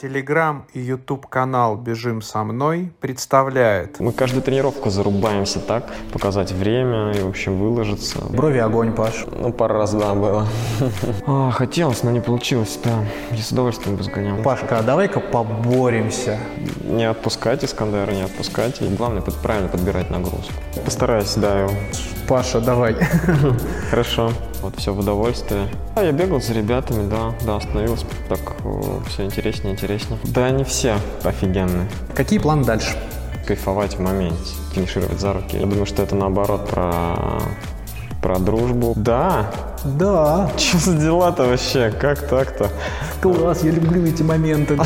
Телеграм и YouTube канал «Бежим со мной» представляет Мы каждую тренировку зарубаемся так, показать время и, в общем, выложиться. Брови огонь, Паш. Ну, пару раз, да, было. А, хотелось, но не получилось, да. Я с удовольствием бы сгонял. Пашка, а давай-ка поборемся. Не отпускать Искандера, не отпускать. И главное, под- правильно подбирать нагрузку. Постараюсь, да, его. Паша, давай. Хорошо. Вот все в удовольствие. А я бегал за ребятами, да, да, остановился. Так все интереснее, интереснее. Да, они все офигенные. Какие планы дальше? Кайфовать в моменте, финишировать за руки. Я думаю, что это наоборот про про дружбу. Да. Да. Что за дела-то вообще? Как так-то? Класс, я люблю эти моменты.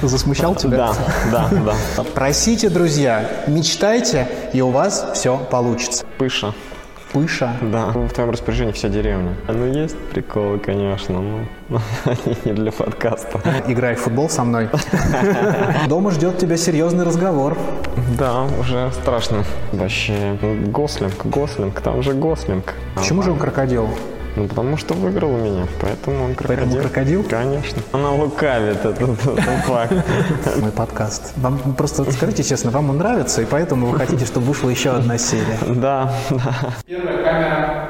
Засмущал тебя? Да, да, да. Просите, друзья, мечтайте, и у вас все получится. Пыша. Пыша. Да. В твоем распоряжении вся деревня. Ну, есть приколы, конечно, но они не для подкаста. Играй в футбол со мной. Дома ждет тебя серьезный разговор. Да, уже страшно. Вообще, Гослинг, Гослинг, там же Гослинг. Почему же он крокодил? Ну, потому что выиграл у меня, поэтому он крокодил. Поэтому крокодил? Конечно. Она лукавит, это, это факт. Мой подкаст. Вам просто скажите честно, вам он нравится, и поэтому вы хотите, чтобы вышла еще одна серия? Да, да. Первая камера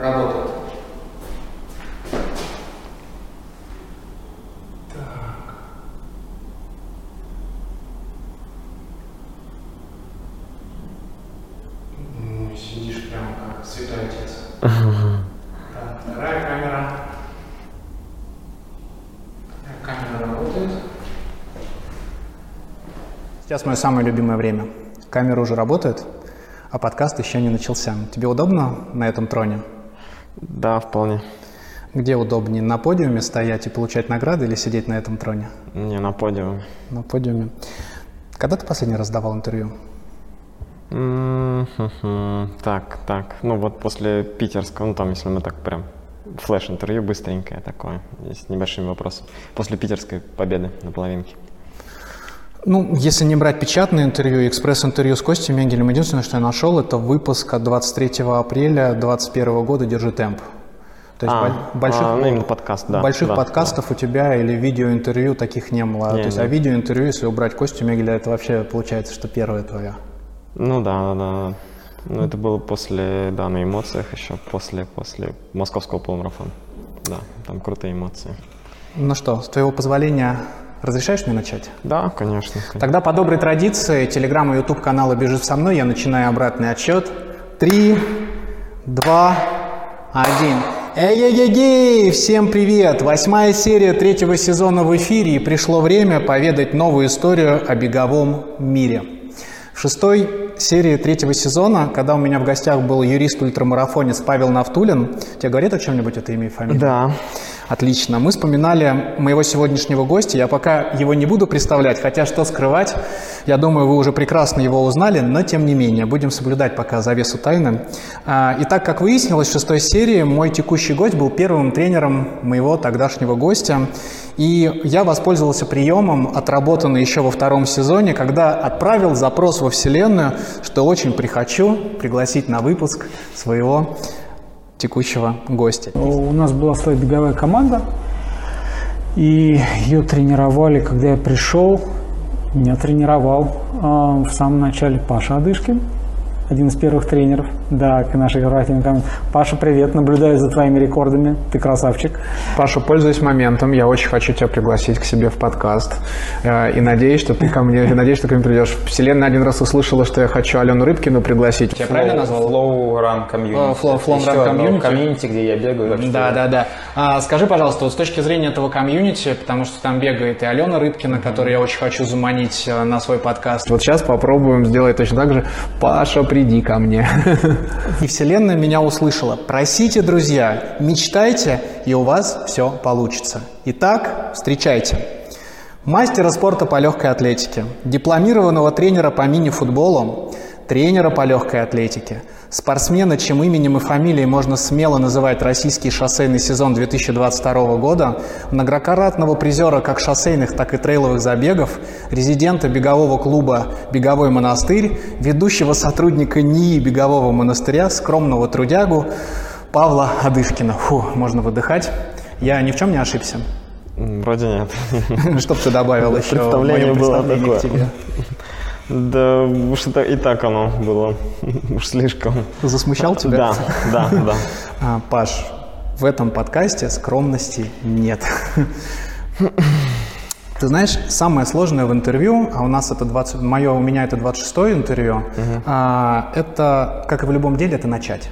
работает. Так. Сидишь прямо как святой отец. Так, вторая камера. Вторая камера работает. Сейчас мое самое любимое время. Камера уже работает, а подкаст еще не начался. Тебе удобно на этом троне? Да, вполне. Где удобнее, на подиуме стоять и получать награды или сидеть на этом троне? Не, на подиуме. На подиуме. Когда ты последний раз давал интервью? Так, так. Ну вот после питерского, ну там, если мы так прям флеш-интервью быстренькое такое, с небольшими вопросами. После питерской победы на половинке. Ну, если не брать печатное интервью, экспресс-интервью с Костей Менгелем, единственное, что я нашел, это выпуск от 23 апреля 2021 года «Держи темп». То есть А, боль- больших, а, ну, именно подкаст, да, больших да, подкастов у тебя или видеоинтервью таких не было. Не, То есть, не. а видеоинтервью, если убрать Костю Мегеля, это вообще получается, что первое твое. Ну да, да, да. Ну это было после, да, на эмоциях еще, после, после московского полумарафона. Да, там крутые эмоции. Ну что, с твоего позволения разрешаешь мне начать? Да, конечно. конечно. Тогда по доброй традиции телеграм и ютуб канала «Бежит со мной» я начинаю обратный отсчет. Три, два, один. Эй-эй-эй! Всем привет! Восьмая серия третьего сезона в эфире, и пришло время поведать новую историю о беговом мире. В шестой серии третьего сезона, когда у меня в гостях был юрист-ультрамарафонец Павел Нафтулин, тебе говорит о чем-нибудь это имя и фамилия? Да. Отлично. Мы вспоминали моего сегодняшнего гостя. Я пока его не буду представлять, хотя что скрывать, я думаю, вы уже прекрасно его узнали, но тем не менее, будем соблюдать пока завесу тайны. А, Итак, как выяснилось, в шестой серии мой текущий гость был первым тренером моего тогдашнего гостя. И я воспользовался приемом, отработанный еще во втором сезоне, когда отправил запрос во Вселенную, что очень прихочу пригласить на выпуск своего текущего гостя. У нас была своя беговая команда, и ее тренировали, когда я пришел, меня тренировал а, в самом начале Паша Адышкин, один из первых тренеров, да, к нашей корпоративной команде. Паша, привет, наблюдаю за твоими рекордами, ты красавчик. Паша, пользуясь моментом, я очень хочу тебя пригласить к себе в подкаст. Э, И надеюсь, что ты ко мне, и надеюсь, что ты ко мне придешь. Вселенная один раз услышала, что я хочу Алену Рыбкину пригласить. Я правильно назвал? Flow Run Community. Э, Flow- Flow Еще Run Community. комьюнити, где я бегаю. Да, да, да. А, скажи, пожалуйста, вот с точки зрения этого комьюнити, потому что там бегает и Алена Рыбкина, которую я очень хочу заманить э, на свой подкаст. Вот сейчас попробуем сделать точно так же. Паша, приди ко мне. И Вселенная меня услышала. Просите, друзья, мечтайте, и у вас все получится. Итак, встречайте. Мастера спорта по легкой атлетике, дипломированного тренера по мини-футболу, тренера по легкой атлетике, спортсмена, чем именем и фамилией можно смело называть российский шоссейный сезон 2022 года, многократного призера как шоссейных, так и трейловых забегов, резидента бегового клуба «Беговой монастырь», ведущего сотрудника НИИ бегового монастыря, скромного трудягу Павла Адышкина. Фу, можно выдыхать. Я ни в чем не ошибся. Вроде нет. Чтоб ты добавил еще Представление было такое. Да уж это и так оно было. Уж слишком. Засмущал тебя? Да, да, да. А, Паш, в этом подкасте скромности нет. Ты знаешь, самое сложное в интервью, а у нас это 20, мое, у меня это 26 интервью, а, это, как и в любом деле, это начать.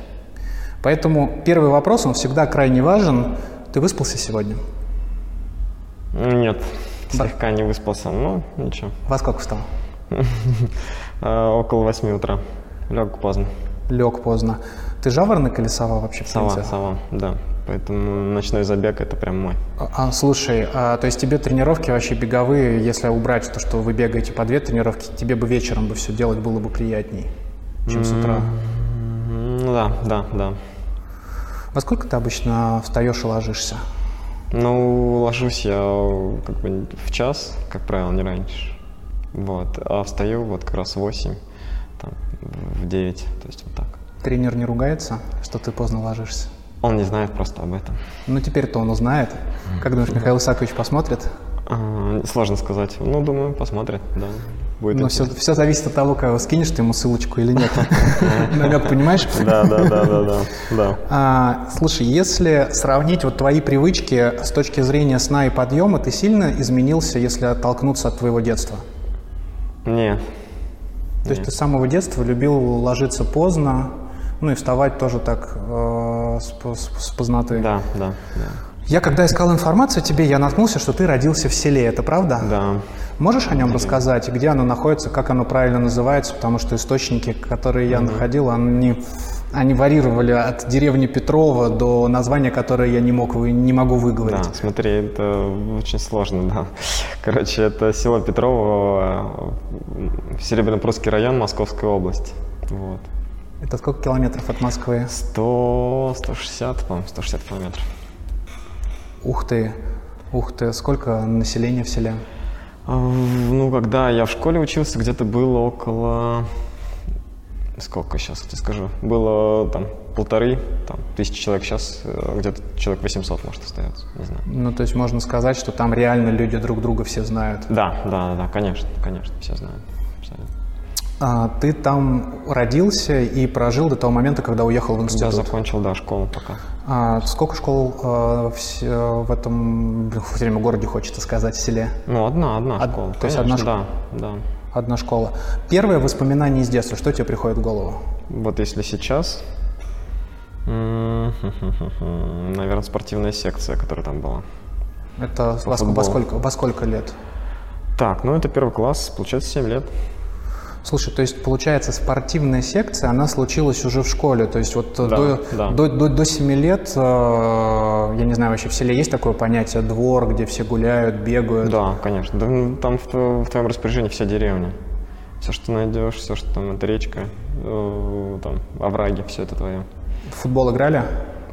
Поэтому первый вопрос, он всегда крайне важен. Ты выспался сегодня? Нет, слегка не выспался. Ну, ничего. Во сколько встал? А, Около восьми утра. Лег поздно. Лег поздно. Ты жаворонок или сова вообще? в Сова, принципе? сова, да. Поэтому ночной забег это прям мой. А, слушай, а, то есть тебе тренировки вообще беговые, если убрать то, что вы бегаете по две тренировки, тебе бы вечером бы все делать было бы приятней, чем с утра? Ну да, да, да. Во сколько ты обычно встаешь и ложишься? Ну, ложусь я как бы в час, как правило, не раньше. Вот. А встаю вот как раз в 8, там, в 9, то есть вот так. Тренер не ругается, что ты поздно ложишься? Он не знает просто об этом. Ну, теперь-то он узнает. Как думаешь, Михаил Исакович посмотрит? А, сложно сказать. Ну, думаю, посмотрит, да. Будет Но все, интересно. зависит от того, кого скинешь ты ему ссылочку или нет. Намек, понимаешь? Да, да, да, да, да, да. А, слушай, если сравнить вот твои привычки с точки зрения сна и подъема, ты сильно изменился, если оттолкнуться от твоего детства? Нет. То есть ты с самого детства любил ложиться поздно, ну и вставать тоже так э, с, с- с поздноты. Да, да, да. Я когда искал информацию о тебе, я наткнулся, что ты родился в селе, это правда? Да. Можешь о нем рассказать, где оно находится, как оно правильно называется, потому что источники, которые я находил, они, они варьировали от деревни Петрова до названия, которое я не мог, не могу выговорить. Да, смотри, это очень сложно, да. Короче, это село Петрово, э, Серебряно-Прусский район, Московская область. Вот. Это сколько километров от Москвы? 100, 160, по-моему, 160 километров. Ух ты, ух ты, сколько населения в селе? А, Ну, когда я в школе учился, где-то было около... Сколько сейчас тебе скажу? Было там полторы там, тысячи человек. Сейчас э, где-то человек 800 может остается. Не знаю. Ну, то есть можно сказать, что там реально люди друг друга все знают. Да, да, да, конечно, конечно, все знают. Абсолютно. А, ты там родился и прожил до того момента, когда уехал в Я институт. закончил, да, школу пока. А сколько школ э, в, э, в этом блин, все время городе хочется сказать, в селе? Ну, одна, одна Од- школа. то есть одна конечно, Да, да. Одна школа. Первое воспоминание из детства, что тебе приходит в голову? Вот если сейчас, наверное, спортивная секция, которая там была. Это во, во сколько, во сколько лет? Так, ну это первый класс, получается 7 лет. Слушай, то есть получается спортивная секция, она случилась уже в школе, то есть вот э, Да, до, да. до, до, до 7 лет, э, я не знаю, вообще в селе есть такое понятие двор, где все гуляют, бегают? Да, конечно. Да, ну, там в, в твоем распоряжении вся деревня. Все, что найдешь, все, что там, это речка, э, там, овраги, все это твое. В футбол играли?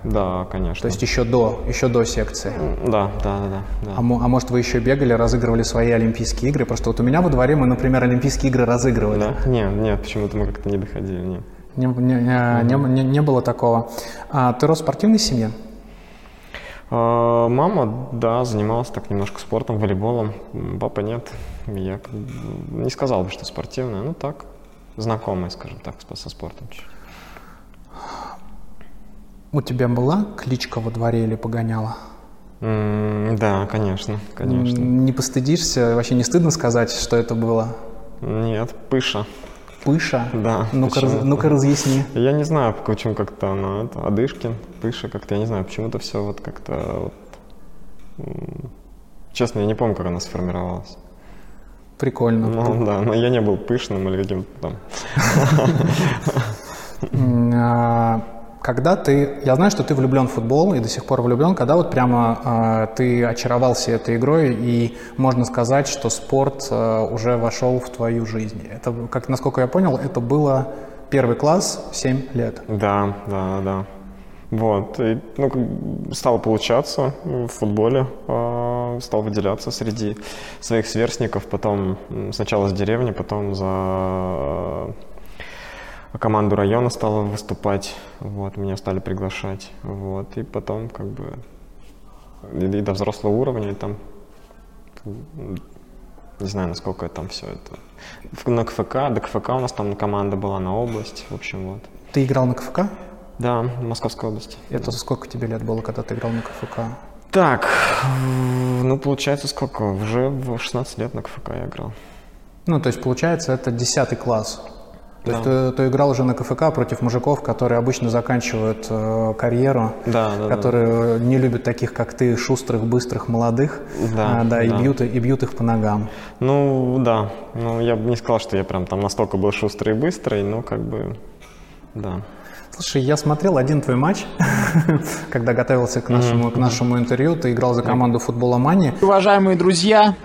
Да, конечно. То есть еще до, еще до секции? Да, да, да, да. А, а может вы еще бегали, разыгрывали свои Олимпийские игры? Просто вот у меня во дворе мы, например, Олимпийские игры разыгрывали. Да? Нет, нет, почему-то мы как-то не доходили, нет. Не, не- не- не- не- не было такого. А ты рос в спортивной семье? А, Мама, да, занималась так немножко спортом, волейболом. Папа нет. Я не сказал бы, что спортивная, ну так, знакомая, скажем так, со спортом. У тебя была кличка во дворе или погоняла? М, Да, конечно, конечно. Не постыдишься? Вообще не стыдно сказать, что это было? Нет, пыша. Пыша? Да, Ну-ка, раз- ну-ка разъясни. Я не знаю, почему как-то она, это, Адышкин, Пыша, как-то, я не знаю, почему-то все вот как-то вот, Честно, я не помню, как она сформировалась. Прикольно. Ну да, но я не был пышным или каким-то там. Когда ты, я знаю, что ты влюблен в футбол и до сих пор влюблен, когда вот прямо а, ты очаровался этой игрой и можно сказать, что спорт а, уже вошел в твою жизнь. Это, как насколько я понял, это было первый класс, 7 лет. Да, да, да. Вот, и, ну, стало получаться в футболе, а, стал выделяться среди своих сверстников, потом сначала с деревни, потом за э, команду района стала выступать, вот, меня стали приглашать, вот, и потом как бы и, и до взрослого уровня, и там не знаю, насколько там все это. В- На КФК, до КФК у нас там команда была на область, в общем, вот. Ты играл на КФК? Да, Московская область. Это сколько тебе лет было, когда ты играл на КФК? Так, ну, получается, сколько? Уже в 16 лет на КФК я играл. Ну, то есть, получается, это 10 класс. То есть Да. ты, ты играл уже на КФК против мужиков, которые обычно заканчивают э, карьеру, Да, да, да. которые не любят таких, как ты, шустрых, быстрых, молодых, Да, а, да, И, да. бьют, и бьют их по ногам. Ну, да. Ну, я бы не сказал, что я прям там настолько был шустрый и быстрый, но как бы, да. Слушай, я смотрел один твой матч, когда готовился к нашему, к нашему интервью. Ты играл за команду футбола Мани. Уважаемые друзья,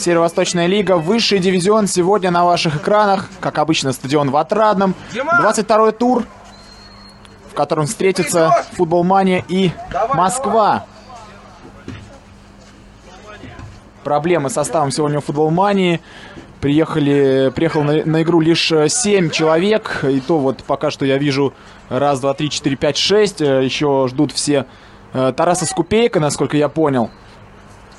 Северо-Восточная лига, высший дивизион сегодня на ваших экранах, как обычно, стадион в Отрадном. 22 тур, в котором встретятся футбол Мания и Москва. Проблемы с составом сегодня у футбол Мании. Приехали, приехал на, на игру лишь 7 человек. И то вот пока что я вижу раз, два, три, четыре, пять, шесть. Э, Еще ждут все э, Тараса Скупейка, насколько я понял.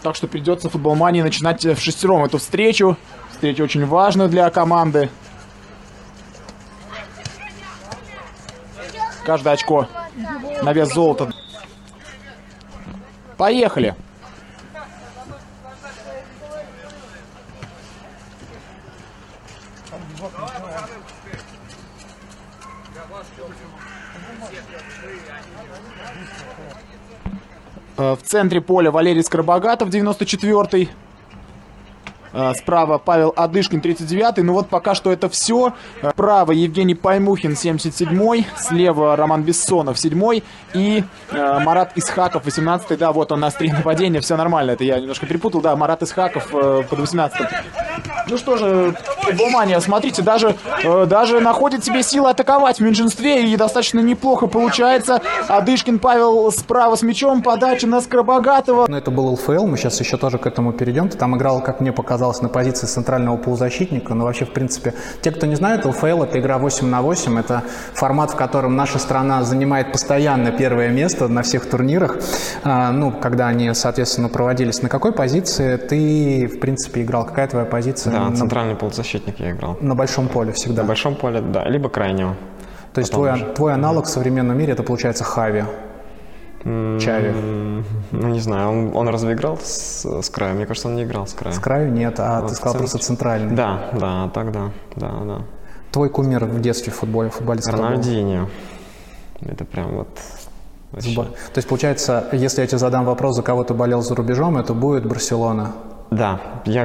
Так что придется футбол Мании начинать в шестером эту встречу. Встреча очень важная для команды. Каждое очко на вес золота. Поехали. В центре поля Валерий Скоробогатов, 94-й. Э, Справа Павел Адышкин, 39-й. Ну вот пока что это все. Справа Евгений Паймухин, 77-й. Слева Роман Бессонов, 7-й. И э, Марат Исхаков, 18-й. Да, вот он на три нападения. Все нормально. Это я немножко перепутал. Да, Марат Исхаков э, под 18-м. Ну что же, Футболмания, смотрите, даже, э, даже находит себе силы атаковать в меньшинстве и достаточно неплохо получается. Адышкин Павел справа с мячом, подача на Скоробогатого. Но это был ЛФЛ, мы сейчас еще тоже к этому перейдем. Ты там играл, как мне показалось, на позиции центрального полузащитника. Но вообще, в принципе, те, кто не знает, ЛФЛ — это игра 8 на 8. Это формат, в котором наша страна занимает постоянно первое место на всех турнирах. А, ну, когда они, соответственно, проводились. На какой позиции ты, в принципе, играл? Какая твоя позиция Да, на, центральный полузащитник я играл. на большом поле всегда? На большом поле, да, либо крайнего. То есть потом твой, уже. твой аналог в современном мире — это, получается, Хави. Чави. Ну, не знаю, он, он разве играл с, с края? Мне кажется, он не играл с края. С краю нет, а Вот ты сказал в просто центральный. Да, да, так да, да, да. Твой кумир в детстве в футболе, футболист? Рональдинho. Это прям вот... вообще. То есть, получается, если я тебе задам вопрос, за кого ты болел за рубежом, это будет Барселона. Да, я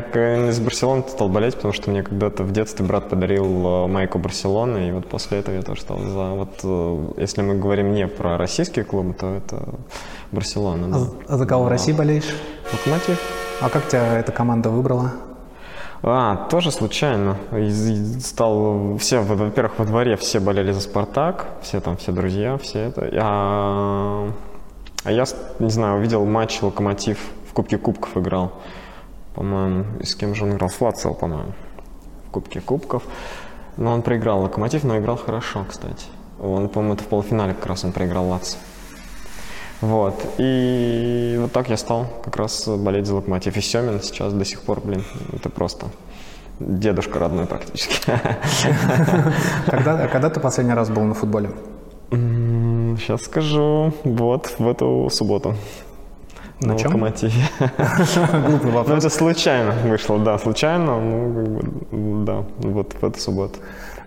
из Барселоны стал болеть, потому что мне когда-то в детстве брат подарил э, майку Барселоны, и вот после этого я тоже стал за... Вот э, если мы говорим не про российские клубы, то это Барселона, А, да. за- а за кого в России болеешь? Локомотив. А как тебя эта команда выбрала? А, тоже случайно. Стал все, во- во-первых, во дворе все болели за Спартак, все там, все друзья, все это. А, а я, не знаю, увидел матч Локомотив в Кубке Кубков играл. По-моему, и с кем же он играл? С по-моему. В Кубке Кубков. Но он проиграл Локомотив, но играл хорошо, кстати. Он, по-моему, это в полуфинале как раз он проиграл Лацио. Вот. И вот так я стал как раз болеть за Локомотив. И Семин сейчас до сих пор, блин, это просто дедушка родной практически. Когда, а когда ты последний раз был на футболе? Сейчас скажу. Вот, в эту субботу. На На чем? Локомотиве. Глупый Ну, вопрос. это случайно вышло, да, случайно. Ну, как бы, да, вот в эту субботу.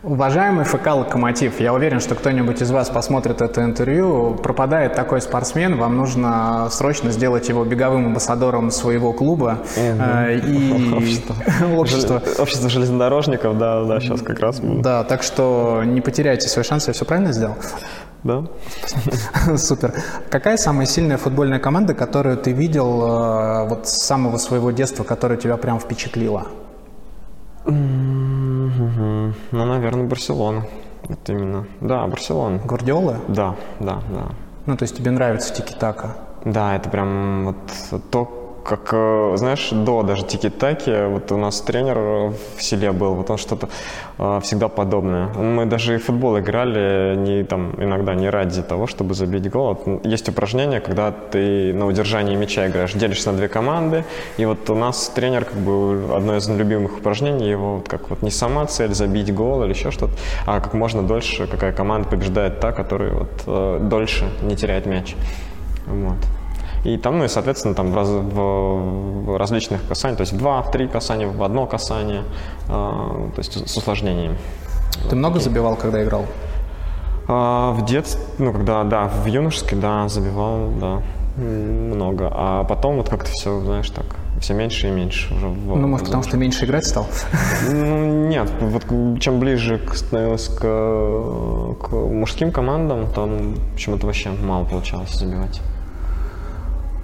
Уважаемый ФК «Локомотив», я уверен, что кто-нибудь из вас посмотрит это интервью. Пропадает такой спортсмен, вам нужно срочно сделать его беговым амбассадором своего клуба. Э, И общество. Жел- Общество железнодорожников, да, да, сейчас как раз. Да, так что не потеряйте свой шанс, я все правильно сделал? Да. Супер. Какая самая сильная футбольная команда, которую ты видел э, вот с самого своего детства, которая тебя прям впечатлила? Ну, наверное, Барселона. Вот именно. Да, Барселона. Гвардиола? Да, да, да. Ну, то есть тебе нравится тики-така? Да, это прям вот то, как, э, знаешь, до даже тики-таки, вот у нас тренер в селе был, вот он что-то э, всегда подобное. Мы даже и футбол играли не, там, иногда не ради того, чтобы забить гол. Вот Есть упражнение, когда ты на удержании мяча играешь, делишься на две команды, и вот у нас тренер, как бы, одно из любимых упражнений его, вот как вот не сама цель забить гол или еще что-то, а как можно дольше, какая команда побеждает та, которая вот э, дольше не теряет мяч. Вот. И там, ну и, соответственно, там в, раз, в различных касаниях, то есть в два, в три касания, в одно касание, э, то есть с усложнениями. Ты много забивал, когда играл? А, в детстве, ну, когда, да, в юношестве, да, забивал, да, много. А потом вот как-то все, знаешь, так, все меньше и меньше уже. в- Ну, может, потому что меньше играть стал? Ну, нет, вот чем ближе к- становилось к, к мужским командам, там почему-то вообще мало получалось забивать.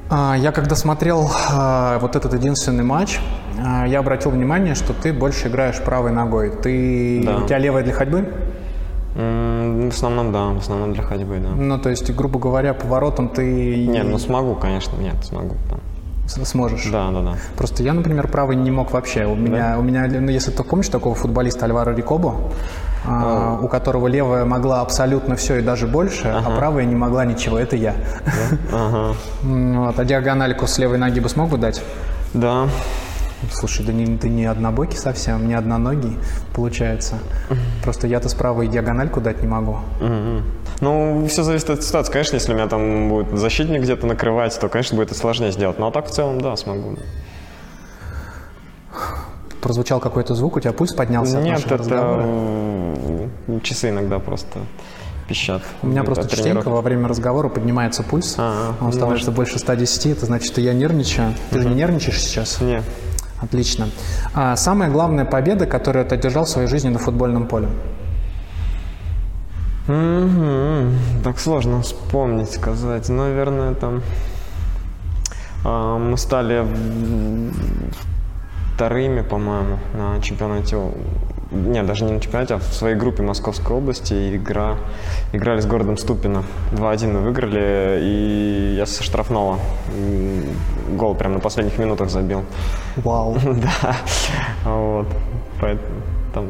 А, Я когда смотрел а, вот этот единственный матч, а, я обратил внимание, что ты больше играешь правой ногой. Ты Да. у тебя левая для ходьбы? В основном, да, в основном для ходьбы, да. Ну, то есть, грубо говоря, поворотом ты Нет, ну смогу, конечно, нет, смогу. с- сможешь. Да, да, да. Просто я, например, правый не мог вообще. У меня, у меня, ну, если ты помнишь такого футболиста Альвара Рикобо, а, у которого левая могла абсолютно все и даже больше, а правая не могла ничего. Это я. Ага. М, Вот, а диагональку с левой ноги бы смог бы дать? Да, Слушай, да не, ты не однобокий совсем, не одноногий получается. Просто я-то справа и диагональку дать не могу. Ну, все зависит от ситуации. Конечно, если у меня там будет защитник где-то накрывать, то, конечно, будет это сложнее сделать. Но а так в целом, да, смогу. Прозвучал какой-то звук, у тебя пульс поднялся от Нет, нашего это разговора? часы иногда просто пищат. У меня От просто частенько во время разговора поднимается пульс. А, Он ну, становится больше 110, это значит, что я нервничаю. Ты же не нервничаешь сейчас? Не. Отлично. А самая главная победа, которую ты одержал в своей жизни на футбольном поле? Мгм. Так сложно вспомнить, сказать. Наверное, там а, мы стали вторыми, по-моему, на чемпионате. Нет, даже не на чемпионате, а в своей группе Московской области. Игра, играли с городом Ступино. 2-1 мы выиграли, и я со штрафного гол прямо на последних минутах забил. Вау. Да, вот. Поэтому там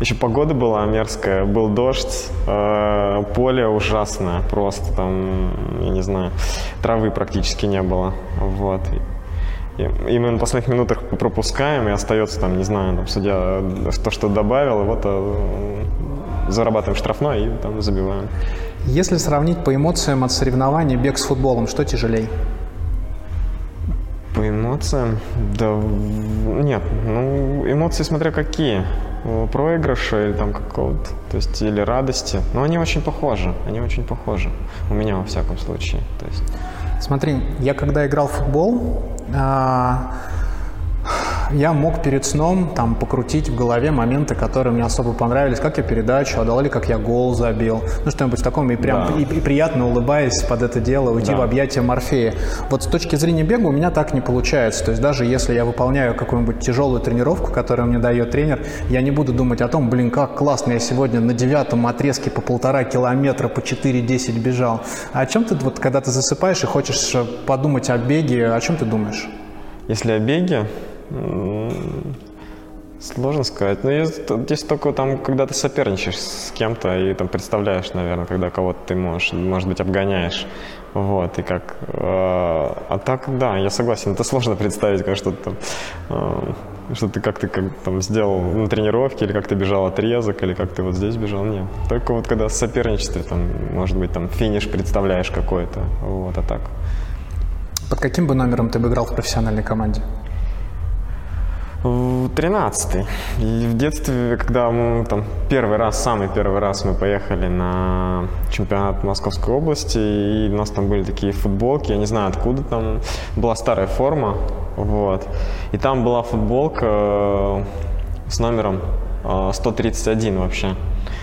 еще погода была мерзкая, был дождь, э, поле ужасное, просто там, я не знаю, травы практически не было, вот. И, и мы на последних минутах пропускаем, и остается там, не знаю, там, судья то, что добавил, и вот э, зарабатываем штрафной и там забиваем. Если сравнить по эмоциям от соревнований бег с футболом, что тяжелей? По эмоциям? Да нет, ну эмоции смотря какие. Э, Проигрыша или там какого-то, то есть или радости. Но они очень похожи, они очень похожи. У меня во всяком случае. То есть. Смотри, я когда играл в футбол, а, я мог перед сном там покрутить в голове моменты, которые мне особо понравились, как я передачу отдал или как я гол забил, ну что-нибудь в таком и прям Да. и, и приятно улыбаясь под это дело уйти Да. в объятия Морфея. Вот с точки зрения бега у меня так не получается. То есть даже если я выполняю какую-нибудь тяжелую тренировку, которую мне дает тренер, я не буду думать о том, блин, как классно я сегодня на девятом отрезке по полтора километра по 4-10 бежал. А о чем ты вот когда ты засыпаешь и хочешь э, подумать о беге, о чем ты думаешь? Если о беге, сложно сказать. Но есть, есть только там, когда ты соперничаешь с кем-то и там представляешь, наверное, когда кого-то ты можешь, может быть, обгоняешь. Вот, и как... э, а так, да, я согласен, это сложно представить, как что-то там, э, что ты как ты как, там сделал на тренировке, или как ты бежал отрезок, или как ты вот здесь бежал, нет. Только вот когда в соперничестве, там, может быть, там финиш представляешь какой-то, вот, а так. Под каким бы номером ты бы играл в профессиональной команде? Тринадцатый. И в детстве, когда мы там первый раз, самый первый раз мы поехали на чемпионат Московской области, и у нас там были такие футболки, я не знаю откуда там, была старая форма, вот. И там была футболка э, с номером э, 131 вообще.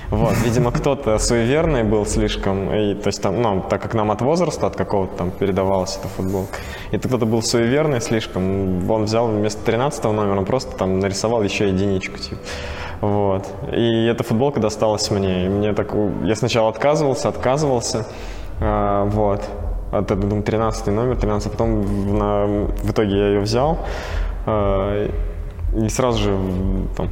Вот, видимо, кто-то суеверный был слишком, и, то есть там, ну, так как нам от возраста, от какого-то там передавалась эта футболка, и кто-то был суеверный слишком, он взял вместо 13 номера, просто там нарисовал еще единичку, типа. Вот. И эта футболка досталась мне. И мне так, я сначала отказывался, отказывался, а, вот. Это, думаю, 13 номер, 13, а потом в, на, в итоге я ее взял. э, и сразу же там,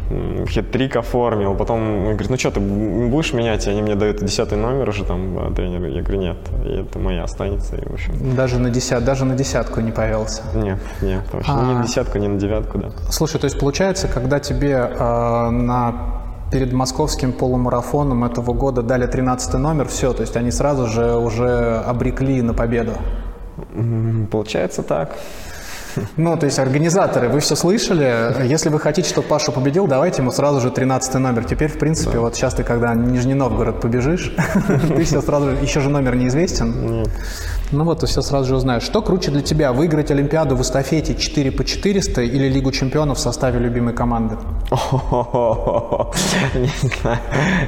хет-трик оформил. Потом он говорит, ну что, ты будешь менять? И они мне дают 10 номер уже там, э, тренер. Я говорю, нет, это моя останется. И, в общем, Даже на, десят, даже на десятку не повелся. нет, нет, вообще ни А. на десятку, ни на девятку, да. Слушай, то есть получается, когда тебе э, на перед московским полумарафоном этого года дали 13 номер, все, то есть они сразу же уже обрекли на победу. Получается так. Ну, то есть организаторы, вы все слышали? Если вы хотите, чтобы Паша победил, давайте ему сразу же 13 номер. Теперь, в принципе, вот сейчас ты, когда Нижний Новгород побежишь, ты все сразу же, еще же номер неизвестен. Нет. Ну вот, ты все сразу же узнаешь. Что круче для тебя, выиграть Олимпиаду в эстафете 4 по 400 или Лигу чемпионов в составе любимой команды? Не знаю.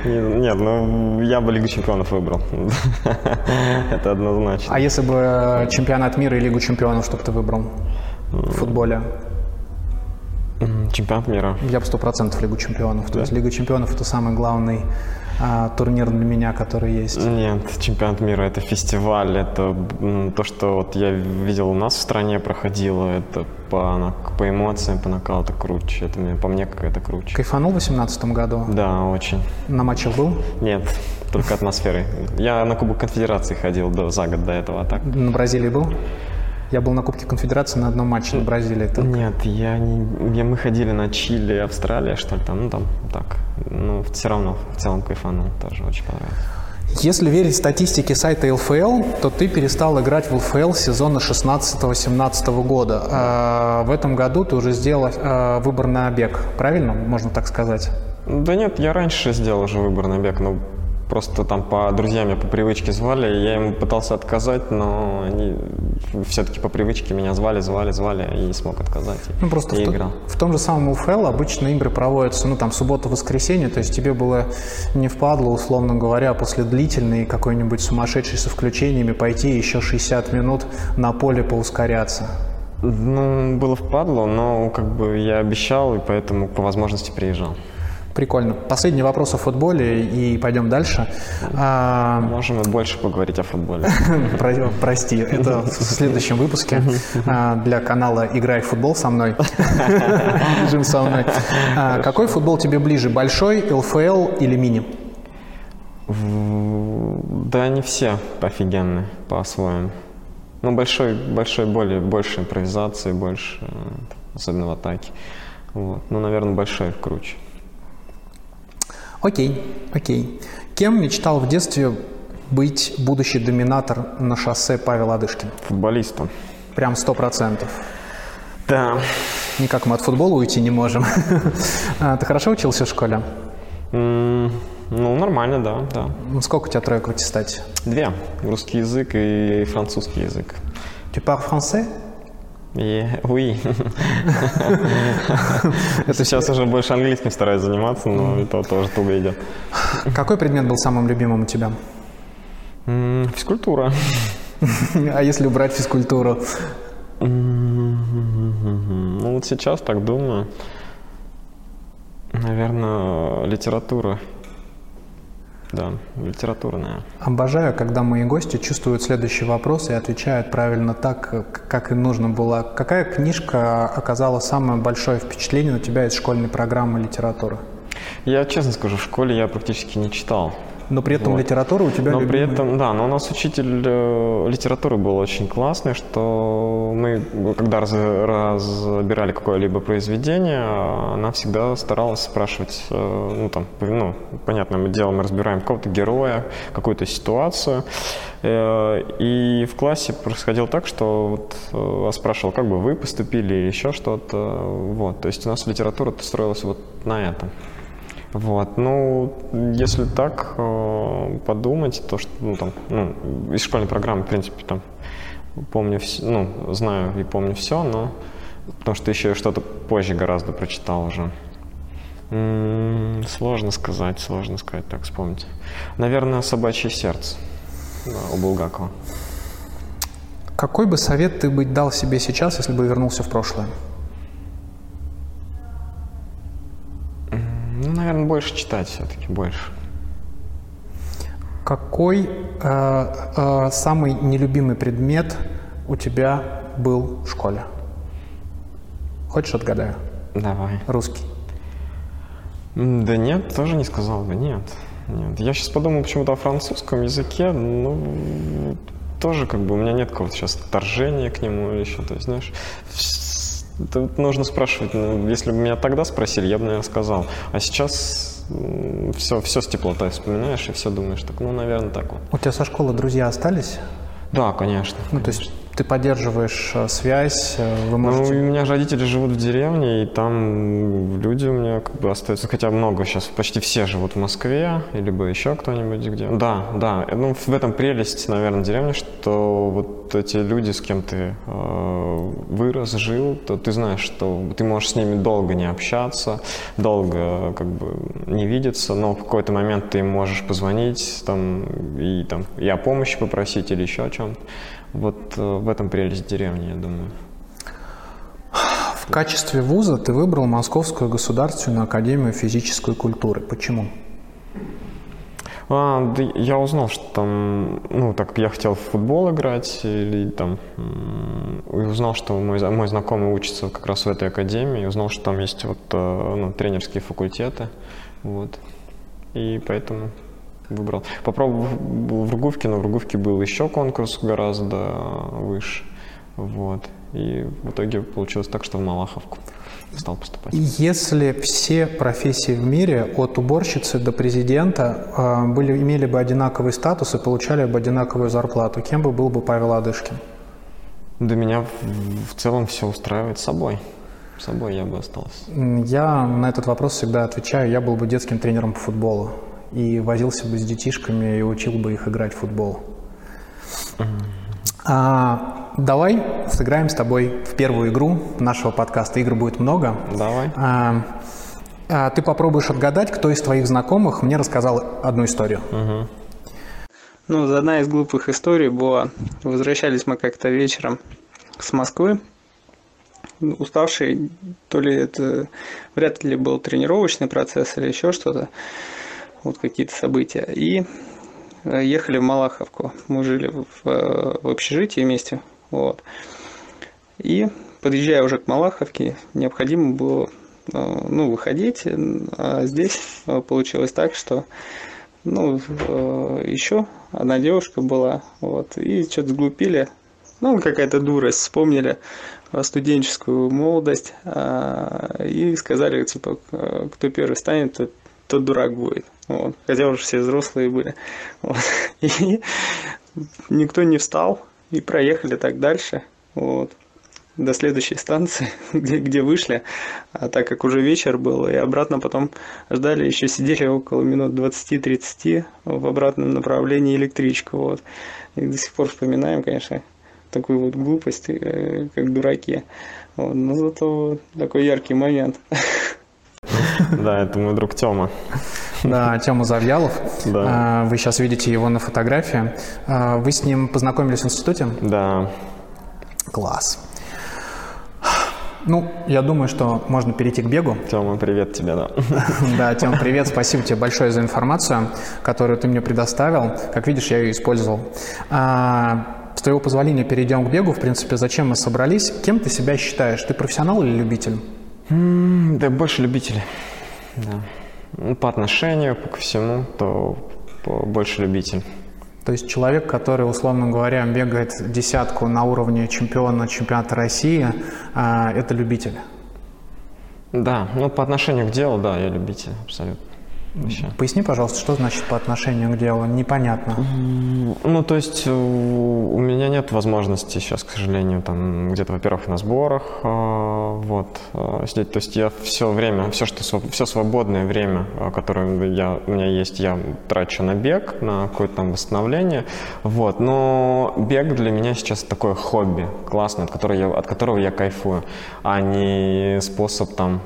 Не- Нет, ну я бы Лигу чемпионов выбрал. Это однозначно. А если бы э, чемпионат мира и Лигу чемпионов, чтобы ты выбрал в футболе? Чемпионат мира. Я бы сто процентов Лигу чемпионов. То есть Лига чемпионов это самый главный а, турнир для меня, который есть. Нет, чемпионат мира это фестиваль, это то, что вот я видел у нас в стране проходило, это по, по эмоциям, по нокауту круче. Это мне, по мне какая-то круче. Кайфанул в 2018 году? Да, очень. На матчах был? Нет, только атмосферой. Я на Кубок Конфедерации ходил до, за год до этого, а так. На Бразилии был? Я был на Кубке Конфедерации на одном матче на Бразилии. только. Нет, я не. я- мы ходили на Чили, Австралия, что ли там, ну там так. Ну, все равно в целом кайфанул, тоже очень понравилось. Если верить статистике сайта ЛФЛ, то ты перестал играть в с сезона 16-17 года. А в этом году ты уже сделал а, выбор на бег, правильно? Можно так сказать. Да нет, я раньше сделал уже выбор на бег, но просто там по друзьям меня по привычке звали, и я им пытался отказать, но они все-таки по привычке меня звали, звали, звали, и не смог отказать. и Ну, просто я в, то- играл. в том же самом ЛФЛ обычно игры проводятся, ну, там, суббота-воскресенье, то есть тебе было не впадло, условно говоря, после длительной какой-нибудь сумасшедшей со включениями пойти еще 60 минут на поле поускоряться. Ну, было впадло, но как бы я обещал, и поэтому по возможности приезжал. Прикольно. Последний вопрос о футболе, и пойдем дальше. А, Можем больше поговорить о футболе. про- прости, это в следующем выпуске а, для канала «Играй в футбол со мной». Бежим со мной. А, Какой футбол тебе ближе, большой, ЛФЛ или мини? Да, они все офигенные по-своему. Ну, большой, большой более, больше импровизации, больше, э, особенно в атаке. Вот. Ну, наверное, большой круче. Окей, окей. Кем мечтал в детстве быть будущий доминатор на шоссе Павел Адышкин? Футболистом. Прям сто процентов. Да. Никак мы от футбола уйти не можем. А, Ты хорошо учился в школе? Ну, нормально, да, да. Сколько у тебя троек в аттестате? Две. Русский язык и французский язык. Tu parles français? И, уи. Это сейчас уже больше английским стараюсь заниматься, но это тоже туго идет. Какой предмет был самым любимым у тебя? Физкультура. А если убрать физкультуру? Ну вот сейчас так думаю. Наверное, литература. Да, литература, наверное. Обожаю, когда мои гости чувствуют следующий вопрос и отвечают правильно так, как- как и нужно было. Какая книжка оказала самое большое впечатление на тебя из школьной программы литературы? Я честно скажу, в школе я практически не читал. Но при этом Вот. литература у тебя Но при любимая. этом, да, но у нас учитель э, литературы был очень классный, что мы, когда раз- разбирали какое-либо произведение, она всегда старалась спрашивать, э, ну там, ну, понятным делом мы разбираем какого-то героя, какую-то ситуацию. Э, И в классе происходило так, что вот э, вас спрашивал, как бы вы поступили или еще что-то. Вот, то есть у нас литература строилась вот на этом. Вот, ну, если так э, подумать, то что, ну, там, ну, из школьной программы, в принципе, там, помню, вс- ну, знаю и помню все, но потому что еще что-то позже гораздо прочитал уже. М, сложно сказать, сложно сказать, так вспомнить. Наверное, «Собачье сердце» да, у Булгакова. Какой бы совет ты бы дал себе сейчас, если бы вернулся в прошлое? Ну, наверное, больше читать все-таки, больше. Какой э, э, самый нелюбимый предмет у тебя был в школе? Хочешь отгадаю? Давай. Русский. Да нет, тоже не сказал бы, нет. Нет. Я сейчас подумал почему-то о французском языке, ну, тоже как бы у меня нет какого-то сейчас отторжения к нему или еще, то есть, знаешь, это нужно спрашивать, ну, если бы меня тогда спросили, я бы, наверное, сказал. А сейчас все, все с теплотой вспоминаешь и все думаешь, так, ну, наверное, так вот. У тебя со школы друзья остались? Да, конечно. Ну, то есть ты поддерживаешь э, связь, э, вы Ну, можете... у меня родители живут в деревне, и там люди у меня как бы остаются, хотя много сейчас, почти все живут в Москве, или либо еще кто-нибудь где. Да, да, ну, в этом прелесть, наверное, деревни, что вот эти люди, с кем ты э, вырос, жил, то ты знаешь, что ты можешь с ними долго не общаться, долго как бы не видеться, но в какой-то момент ты им можешь позвонить там, и, там, и о помощи попросить или еще о чем-то. Вот э, в этом прелесть деревни, я думаю. В качестве вуза ты выбрал Московскую государственную академию физической культуры. Почему? А, да я узнал, что там, ну, так как я хотел в футбол играть, или там, и узнал, что мой, мой знакомый учится как раз в этой академии, узнал, что там есть вот, э, ну, тренерские факультеты, вот, и поэтому выбрал. Попробовал в Ругувке, но в Ругувке был еще конкурс гораздо выше, вот, и в итоге получилось так, что в Малаховку стал поступать. Если все профессии в мире, от уборщицы до президента, э, были, имели бы одинаковый статус и получали бы одинаковую зарплату, кем бы был бы Павел Адышкин? Да меня в, в целом все устраивает собой. Собой я бы остался. Я на этот вопрос всегда отвечаю, я был бы детским тренером по футболу и возился бы с детишками и учил бы их играть в футбол. А, давай сыграем с тобой в первую игру нашего подкаста. Игр будет много. Давай. А, а, ты попробуешь отгадать, кто из твоих знакомых мне рассказал одну историю. Ну, одна из глупых историй была. Возвращались мы как-то вечером с Москвы. Уставший, то ли это вряд ли был тренировочный процесс или еще что-то. Вот какие-то события. И э, ехали в Малаховку. Мы жили в, э, в общежитии вместе. Вот. И подъезжая уже к Малаховке, необходимо было э, ну, выходить. А здесь получилось так, что ну, еще одна девушка была, вот, и что-то сглупили, ну, какая-то дурость, вспомнили студенческую молодость а, и сказали, типа, кто первый станет, тот, тот дурак будет, вот, хотя уже все взрослые были, вот, и никто не встал, и проехали так дальше, вот, до следующей станции, где, где вышли, а так как уже вечер был, и обратно потом ждали, еще сидели около минут 20-30 в обратном направлении электричка, вот. И до сих пор вспоминаем, конечно, такую вот глупость, э, как дураки. Вот. Но зато такой яркий момент. Да, это мой друг Тёма. Да, Тёма Завьялов. Да. А, Вы сейчас видите его на фотографии. А, Вы с ним познакомились в институте? Да. Класс. Ну, я думаю, что можно перейти к бегу. Тёма, привет тебе, да. Да, Тем, привет, спасибо тебе большое за информацию, которую ты мне предоставил. Как видишь, я ее использовал. А, с твоего позволения перейдем к бегу. В принципе, зачем мы собрались? Кем ты себя считаешь? Ты профессионал или любитель? Да, больше любителей. Да. Ну, По отношению, по всему, то больше любитель. То есть человек, который, условно говоря, бегает десятку на уровне чемпиона чемпионата России, а, это любитель. Да, ну по отношению к делу, да, я любитель, абсолютно. Вообще. Поясни, пожалуйста, что значит по отношению к делу? Непонятно. Ну, то есть э, у меня нет возможности сейчас, к сожалению, там где-то, во-первых, на сборах, э, вот, э, сидеть. То есть я все время, все, что, все свободное время, которое я, у меня есть, я трачу на бег, на какое-то там восстановление, вот. Но бег для меня сейчас такое хобби классное, от которого я, от которого я кайфую, а не способ там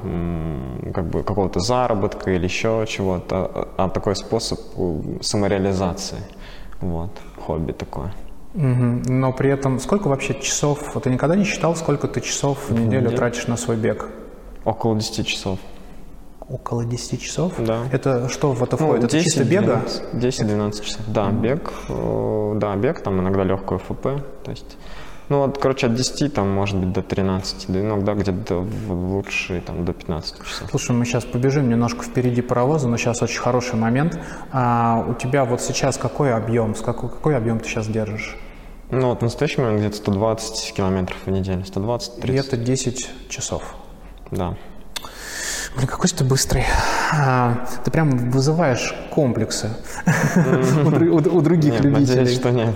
как бы какого-то заработка или еще чего-то, а такой способ э, самореализации. Вот, хобби такое. Мгм. Но при этом сколько вообще часов? Вот ты никогда не считал, сколько ты часов в неделю неделю? тратишь на свой бег? Около 10 часов. Около 10 часов? Да. Это что в это Ну, входит? Это чисто бега? 10-12 часов. Да, бег. э, Да, бег, там иногда легкую ФП. То есть, ну вот, короче, от 10, там, может быть, до 13, да иногда где-то в лучшие, там, до 15 часов. Слушай, мы сейчас побежим немножко впереди паровоза, но сейчас очень хороший момент. А у тебя вот сейчас какой объем? С какой, какой объем ты сейчас держишь? Ну вот в настоящий момент где-то 120 километров в неделю. 120-30. И это 10 часов. Да. Блин, какой же ты быстрый. А, ты прям вызываешь комплексы у дру- у у других любителей. что нет.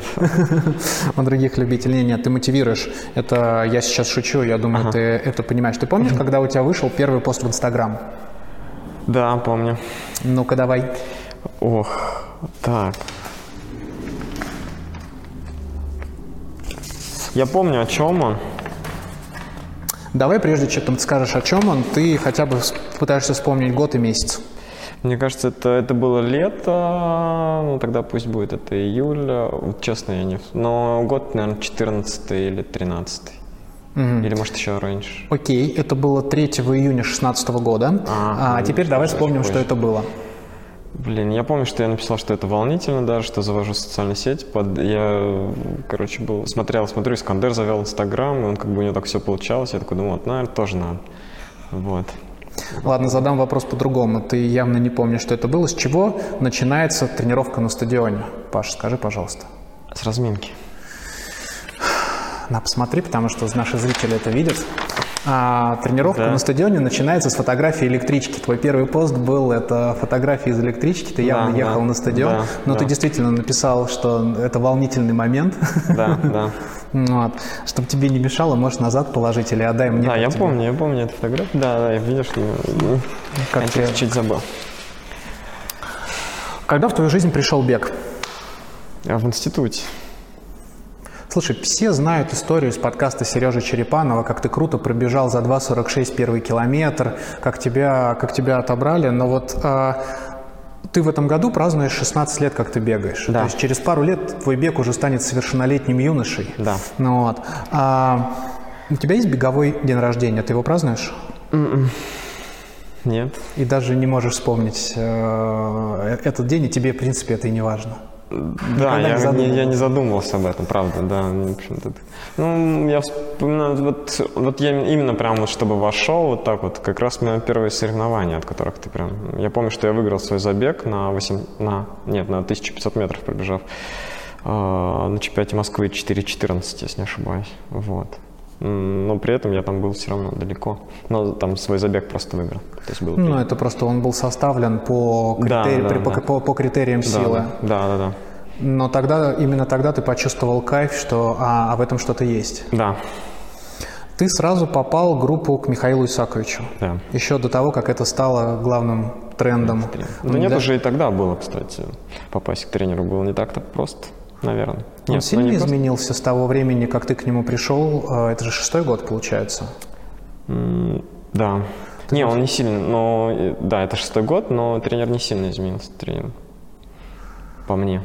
У других любителей. Нет, ты мотивируешь. Это я сейчас шучу, я думаю, ты это понимаешь. Ты помнишь, когда у тебя вышел первый пост в Инстаграм? Да, помню. Ну-ка, давай. Ох, так. Я помню, о чем он. Давай, прежде чем ты скажешь, о чем он, ты хотя бы пытаешься вспомнить год и месяц. Мне кажется, это, это было лето, ну тогда пусть будет это июль, Вот честно, я не... Но год, наверное, 14 или 13 Или, может, еще раньше. Окей, это было 3 июня 2016 года. А, А, ну, теперь давай вспомним, что позже. это было. Блин, я помню, что я написал, что это волнительно даже, что завожу социальную сеть. Под... Я, короче, был, смотрел, смотрю, Искандер завел Инстаграм, и он как бы у него так все получалось. Я такой думал, вот, наверное, тоже надо. Вот. Ладно, задам вопрос по-другому. Ты явно не помнишь, что это было. С чего начинается тренировка на стадионе? Паш, скажи, пожалуйста. С разминки. На, посмотри, потому что наши зрители это видят. А, тренировка Да. на стадионе начинается с фотографии электрички. Твой первый пост был, это фотография из электрички. Ты явно Да, ехал да, на стадион, да, но да. ты действительно написал, что это волнительный момент. Да, да. Вот. Чтобы тебе не мешало, можешь назад положить или отдай мне. Да, я тебе. помню, я помню эту фотографию. Да, да, я видишь, ну, Как я тебе- чуть забыл. Когда в твою жизнь пришел бег? В институте. Слушай, все знают историю из подкаста Сережи Черепанова, как ты круто пробежал за 2.46 первый километр, как тебя, как тебя отобрали, но вот а, ты в этом году празднуешь 16 лет, как ты бегаешь. Да. То есть через пару лет твой бег уже станет совершеннолетним юношей. Да. Ну вот. А, у тебя есть беговой день рождения, ты его празднуешь? Нет. И даже не можешь вспомнить э, этот день, и тебе, в принципе, это и не важно. Да, я не, задумывался. я не задумывался об этом, правда, да. Ну, я вспоминаю, вот, вот я именно прям вот, чтобы вошел, вот так вот, как раз мои первые соревнования, от которых ты прям... Я помню, что я выиграл свой забег на 8... На, нет, на 1500 метров пробежав э, на чемпионате Москвы 4.14, если не ошибаюсь. Вот. Но при этом я там был все равно далеко. Но там свой забег просто выиграл. То есть был Ну, это просто он был составлен по, Да, критери- да, при- по, да. по- по критериям да, силы. Да, да, да. Но тогда, именно тогда ты почувствовал кайф, что а, а в этом что-то есть. Да, Ты сразу попал в группу к Михаилу Исаковичу. да. Еще до того, как это стало главным трендом. Да нет, Да? уже и тогда было, кстати. Попасть к тренеру было не так-то просто, наверное. Он Нет, сильно ну, не просто. изменился с того времени, как ты к нему пришел. А, Это же шестой год, получается. Да. не, он не сильно, но... э, Да, это шестой год, но тренер не сильно изменился, тренер. По мне.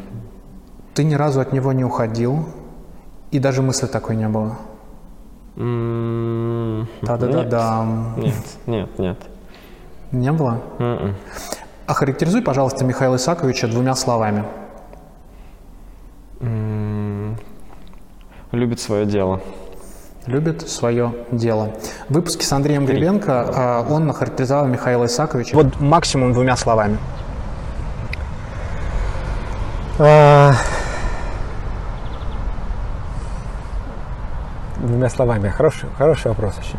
Ты ни разу от него не уходил, и даже мысли такой не было. М, Та-да-да-да. Нет, нет, нет. Не было? М-м. Охарактеризуй, пожалуйста, Михаила Исаковича двумя словами. Любит свое дело. Любит свое дело. В выпуске с Андреем Гребенко а, он охарактеризовал Михаила Исаковича вот максимум двумя словами. А, Двумя словами. Хороший, хороший вопрос очень.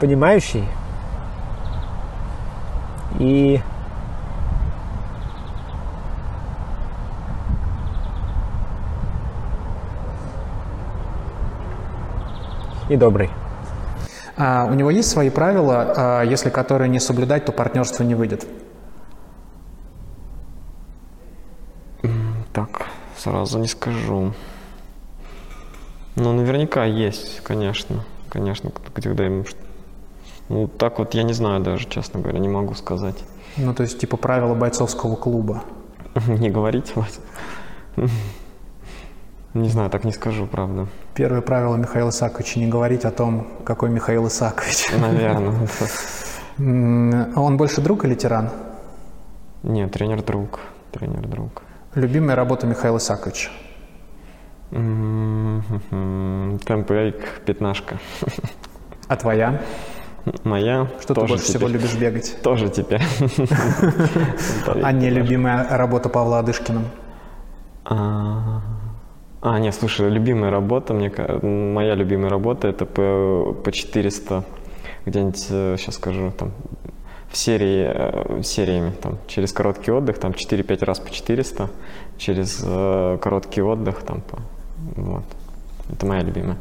Понимающий и и добрый. А, у него есть свои правила, а, если которые не соблюдать, то партнерство не выйдет. Так, сразу не скажу. Ну, наверняка есть, конечно. Конечно, когда ему... Ну, так вот я не знаю даже, честно говоря, не могу сказать. Ну, то есть, типа правила бойцовского клуба. Не говорить об этом. Не знаю, так не скажу, правда. Первое правило Михаила Исаковича – не говорить о том, какой Михаил Исакович. Наверное. Он больше друг или тиран? Нет, тренер-друг. Тренер-друг. Любимая работа Михаила Исаковича? Темпейк, пятнашка. А твоя? Моя Что ты больше всего теперь. любишь бегать? Тоже теперь. А не любимая работа Павла Адышкина? А, нет, слушай, любимая работа, мне, моя любимая работа это по, по 400, где-нибудь, сейчас скажу, там, в серии, э, сериями, там, через короткий отдых, там, 4-5 раз по 400, через э, короткий отдых, там, по, вот. Это моя любимая.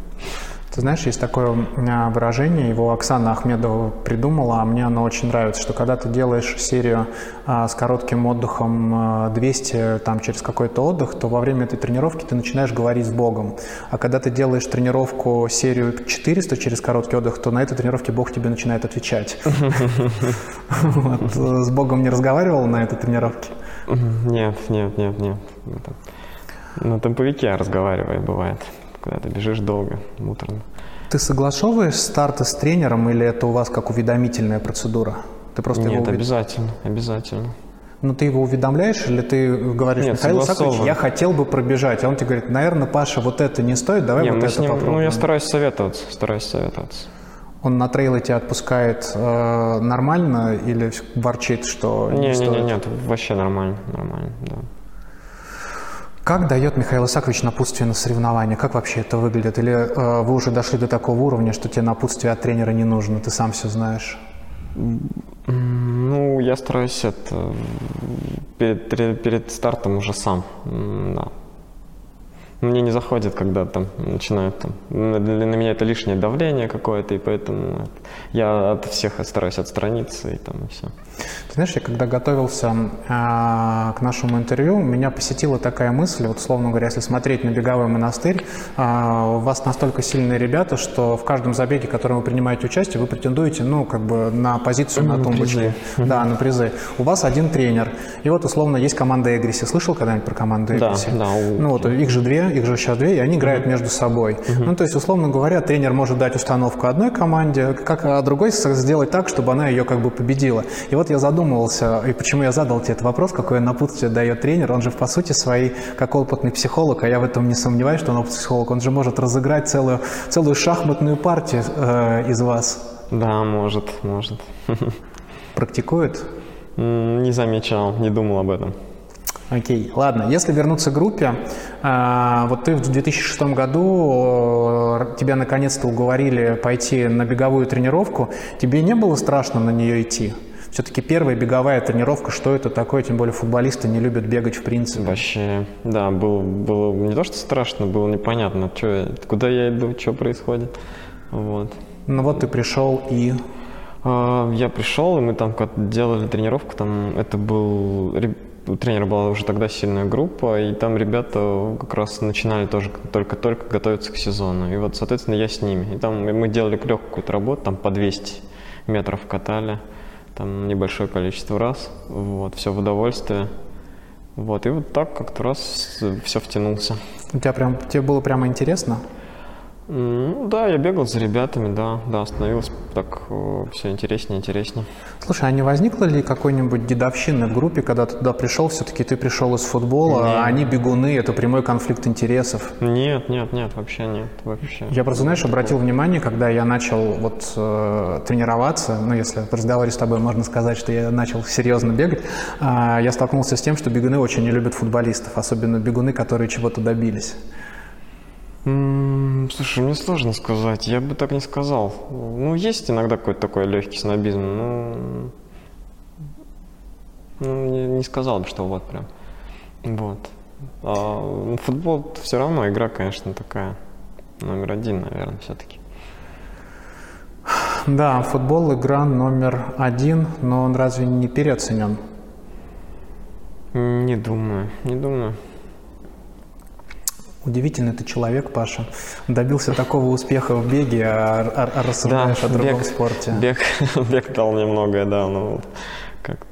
Ты знаешь, есть такое а, выражение, его Оксана Ахмедова придумала, а мне оно очень нравится, что когда ты делаешь серию а, с коротким отдыхом а, 200 там, через какой-то отдых, то во время этой тренировки ты начинаешь говорить с Богом. А когда ты делаешь тренировку серию 400 через короткий отдых, то на этой тренировке Бог тебе начинает отвечать. Э, С Богом не разговаривал на этой тренировке? Нет, нет, нет, нет. На темповике разговариваю, бывает, когда ты бежишь долго, муторно. Ты согласовываешь старты с тренером или это у вас как уведомительная процедура? Ты просто его Нет, увед- обязательно, обязательно. Ну, ты его уведомляешь или ты говоришь, Нет, Михаил Исакович, я хотел бы пробежать. А он тебе говорит, наверное, Паша, вот это не стоит, давай Не, вот это ним, попробуем. ну, я стараюсь советоваться, стараюсь советоваться. Он на трейлы тебя отпускает э, нормально или ворчит, что не, Не, не, стоит? не, нет, вообще нормально, нормально, да. Как дает Михаил Исакович напутствие на соревнования? Как вообще это выглядит? Или э, вы уже дошли до такого уровня, что тебе напутствие от тренера не нужно, ты сам все знаешь? Ну, я стараюсь это перед, перед стартом уже сам, да. Мне не заходит, когда там начинают там. На, меня это лишнее давление какое-то, и поэтому это- я от всех стараюсь отстраниться и там и все. Ты знаешь, я когда готовился а, к нашему интервью, меня посетила такая мысль, вот условно говоря, если смотреть на беговой монастырь, а, у вас настолько сильные ребята, что в каждом забеге, в котором вы принимаете участие, вы претендуете, ну, как бы на позицию на тумбочке. Да, на призы. У вас один тренер. И вот, условно, есть команда Эгриси. Слышал когда-нибудь про команду Да, Эгриси? да, у- Ну, вот их же две, их же сейчас две, и они играют между собой. Ну, то есть, условно говоря, тренер может дать установку одной команде, как а другой сделать так, чтобы она ее как бы победила. И вот я задумывался, и почему я задал тебе этот вопрос, какое напутствие дает тренер. Он же, по сути своей, как опытный психолог, а я в этом не сомневаюсь, что он опытный психолог, он же может разыграть целую, целую шахматную партию э, из вас. Да, может, может. Практикует? Не замечал, не думал об этом. Окей, ладно. Если вернуться к группе, а, вот ты в 2006 году, э, тебя наконец-то уговорили пойти на беговую тренировку. Тебе не было страшно на нее идти? Все-таки первая беговая тренировка, что это такое? Тем более футболисты не любят бегать в принципе. Вообще, да, было, было не то, что страшно, было непонятно, что, куда я иду, что происходит. Вот. Ну вот ты пришел и... А, Я пришел, и мы там делали тренировку, там это был... У тренера была уже тогда сильная группа, и там ребята как раз начинали тоже только-только готовиться к сезону. И вот, соответственно, я с ними. И там мы делали легкую какую-то работу, там по 200 метров катали, там небольшое количество раз. Вот, все в удовольствие. Вот, и вот так как-то раз все втянулся. У тебя прям, тебе было прямо интересно? Ну да, я бегал за ребятами, да, да, становилось так все интереснее, интереснее. Слушай, а не возникло ли какой-нибудь дедовщины в группе, когда ты туда пришел, все-таки ты пришел из футбола, а они бегуны, это прямой конфликт интересов? Нет, нет, нет, вообще нет, вообще. Я просто, знаешь, обратил внимание, когда я начал вот э, тренироваться, ну, если в разговоре с тобой можно сказать, что я начал серьезно бегать, а, я столкнулся с тем, что бегуны очень не любят футболистов, особенно бегуны, которые чего-то добились. Слушай, мне сложно сказать, я бы так не сказал. Ну, есть иногда какой-то такой легкий снобизм, но ну, не, не сказал бы, что вот прям. Вот. А, ну, футбол все равно игра, конечно, такая номер один, наверное, все-таки. Да, футбол игра номер один, но он разве не переоценен? Не думаю, не думаю. Удивительный ты человек, Паша. Добился такого успеха в беге, а, а- а рассуждаешь о другом бег, спорте. Бег, бег дал мне многое, да, ну как.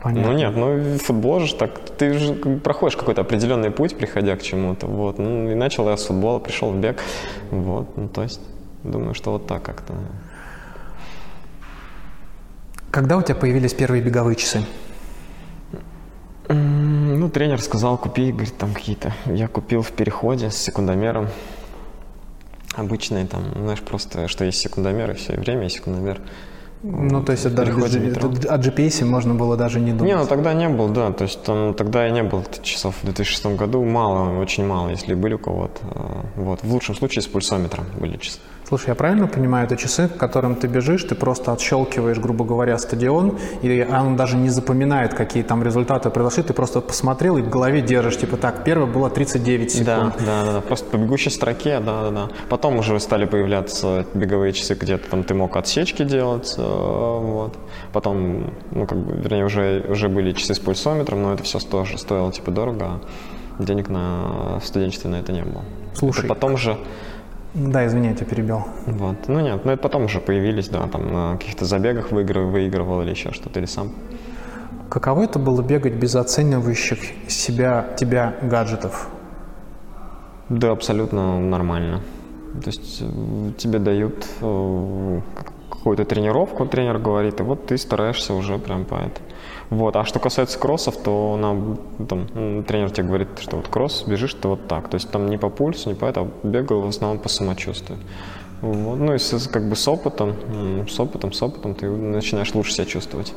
Понятно. Ну нет, ну футбол же так, ты же проходишь какой-то определенный путь, приходя к чему-то, вот. Ну и начал я с футбола, пришел в бег, вот. Ну то есть, думаю, что вот так как-то. Когда у тебя появились первые беговые часы? Ну, тренер сказал, купи, говорит, там какие-то. Я купил в переходе с секундомером. Обычные там, знаешь, просто, что есть секундомер, и все, и время есть секундомер. Ну, то есть это даже без, метро. о GPS можно было даже не думать. Не, ну тогда не был, да, то есть там тогда и не было часов в 2006 году, мало, очень мало, если были у кого-то. А, Вот, в лучшем случае с пульсометром были часы. Слушай, я правильно понимаю, это часы, к которым ты бежишь, ты просто отщелкиваешь, грубо говоря, стадион, и он даже не запоминает, какие там результаты произошли, ты просто посмотрел и в голове держишь, типа так, первое было 39 секунд. Да, да, да, да, просто по бегущей строке, да, да, да. Потом уже стали появляться беговые часы, где-то там ты мог отсечки делать, э, вот. Потом, ну, как бы, вернее, уже, уже были часы с пульсометром, но это все тоже стоило, типа, дорого, а денег на студенчестве на это не было. Слушай. Это потом же, Да, извини, я тебя перебил. вот, ну нет, ну это потом уже появились, да, там на каких-то забегах выигрывал, выигрывал или еще что-то, или сам. Каково это было бегать без оценивающих себя, тебя гаджетов? Да, абсолютно нормально. То есть э, тебе дают э, какую-то тренировку, тренер говорит, и вот ты стараешься уже прям по это. Вот. А что касается кроссов, то нам там, тренер тебе говорит, что вот кросс бежишь ты вот так. То есть там не по пульсу, не по это, а бегал в основном по самочувствию. Вот. Ну и с, как бы с опытом, с опытом, с опытом ты начинаешь лучше себя чувствовать.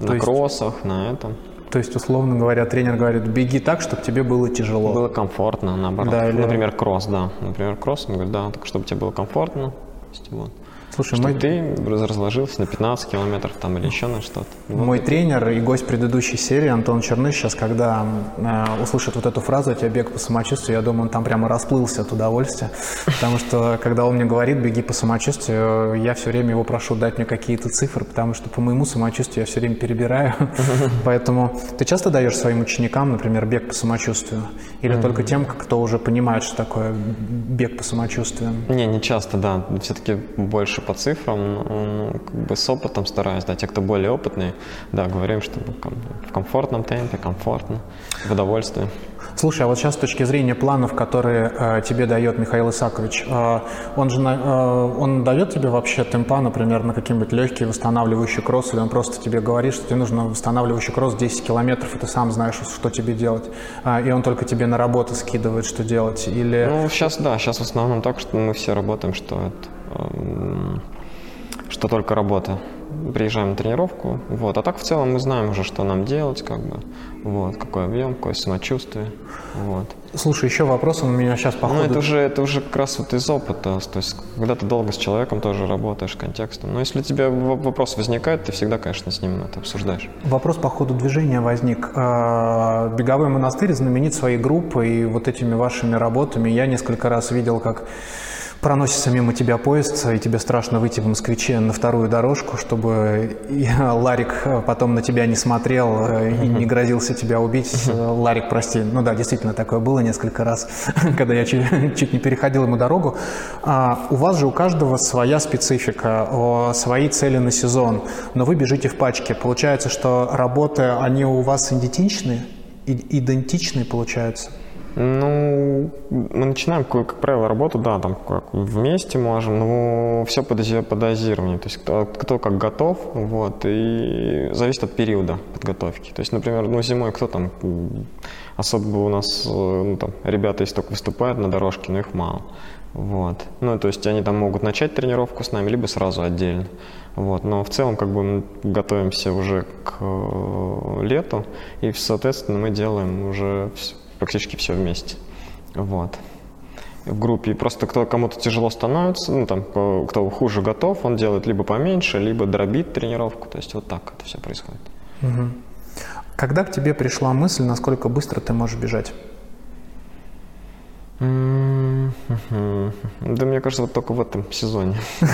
на есть- кроссах, на этом. То есть, условно говоря, тренер говорит, беги так, чтобы тебе было тяжело. Было комфортно, наоборот. Да, или- Например, кросс, да. Например, кросс, он говорит, да, так чтобы тебе было комфортно. То есть, вот. Слушай, Чтобы мой, ты раз- разложился на 15 километров там или еще на что-то. Вот. мой тренер и гость предыдущей серии Антон Черныш сейчас, когда э, услышит вот эту фразу «у тебя бег по самочувствию», я думаю, он там прямо расплылся от удовольствия, потому что когда он мне говорит «беги по самочувствию», я все время его прошу дать мне какие-то цифры, потому что по моему самочувствию я все время перебираю. Поэтому ты часто даешь своим ученикам, например, бег по самочувствию? Или только тем, кто уже понимает, что такое бег по самочувствию? Не, не часто, да. Все-таки больше по цифрам, ну, как бы с опытом стараюсь, да. Те, кто более опытные, да, говорим, что в комфортном темпе, комфортно, в удовольствие. Слушай, а вот сейчас с точки зрения планов, которые э, тебе дает Михаил Исакович, э, он же э, он дает тебе вообще темпа, например, на какие-нибудь легкие восстанавливающие кроссы, или он просто тебе говорит, что тебе нужно восстанавливающий кросс 10 километров, и ты сам знаешь, что тебе делать, А, и он только тебе на работу скидывает, что делать, или... Ну, сейчас, да, сейчас в основном так, что мы все работаем, что это, что только работа. Приезжаем на тренировку, вот. А так в целом мы знаем уже, что нам делать, как бы, вот, какой объем, какое самочувствие, вот. Слушай, еще вопрос, он у меня сейчас по Ну, это уже, это уже как раз вот из опыта, то есть, когда ты долго с человеком тоже работаешь, контекстом. Но если у тебя вопрос возникает, ты всегда, конечно, с ним это обсуждаешь. Вопрос по ходу движения возник. А, Беговой монастырь знаменит своей группой и вот этими вашими работами. Я несколько раз видел, как проносится мимо тебя поезд, и тебе страшно выйти в москвиче на вторую дорожку, чтобы и Ларик потом на тебя не смотрел э, и не грозился тебя убить. Ларик, прости. Ну да, действительно, такое было несколько раз, когда я чуть, чуть не переходил ему дорогу. А, у вас же у каждого своя специфика, свои цели на сезон, но вы бежите в пачке. Получается, что работы, они у вас идентичны? Идентичны, получается? Ну, мы начинаем, как, правило, работу, да, там как вместе можем, но все по, дози- по дозированию. То есть кто, кто как готов, вот, и зависит от периода подготовки. То есть, например, ну, зимой кто там, особо у нас, ну, там, ребята, если только выступают на дорожке, но их мало. Вот. Ну, то есть они там могут начать тренировку с нами, либо сразу отдельно. Вот. Но в целом как бы мы готовимся уже к э, лету, и, соответственно, мы делаем уже вс- практически все вместе. Вот. В группе. И просто кто кому-то тяжело становится, ну там кто хуже готов, он делает либо поменьше, либо дробит тренировку. То есть вот так это все происходит. Когда к тебе пришла мысль, насколько быстро ты можешь бежать? Да мне кажется, вот только в этом сезоне.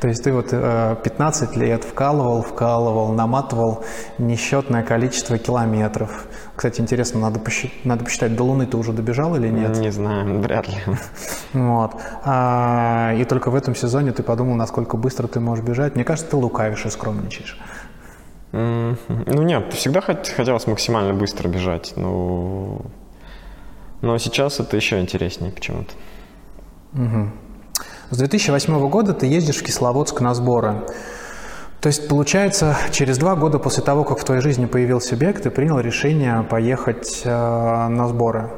То есть ты вот э, 15 лет вкалывал, вкалывал, наматывал несчетное количество километров. Кстати, интересно, надо, посчит- надо посчитать, до Луны ты уже добежал или нет? Не знаю, вряд ли. Вот. А, и только в этом сезоне ты подумал, насколько быстро ты можешь бежать. Мне кажется, ты лукавишь и скромничаешь. М, Ну нет, всегда хот- хотелось максимально быстро бежать, но, но сейчас это еще интереснее почему-то. С 2008 года ты ездишь в Кисловодск на сборы. То есть, получается, через два года после того, как в твоей жизни появился бег, ты принял решение поехать э, на сборы.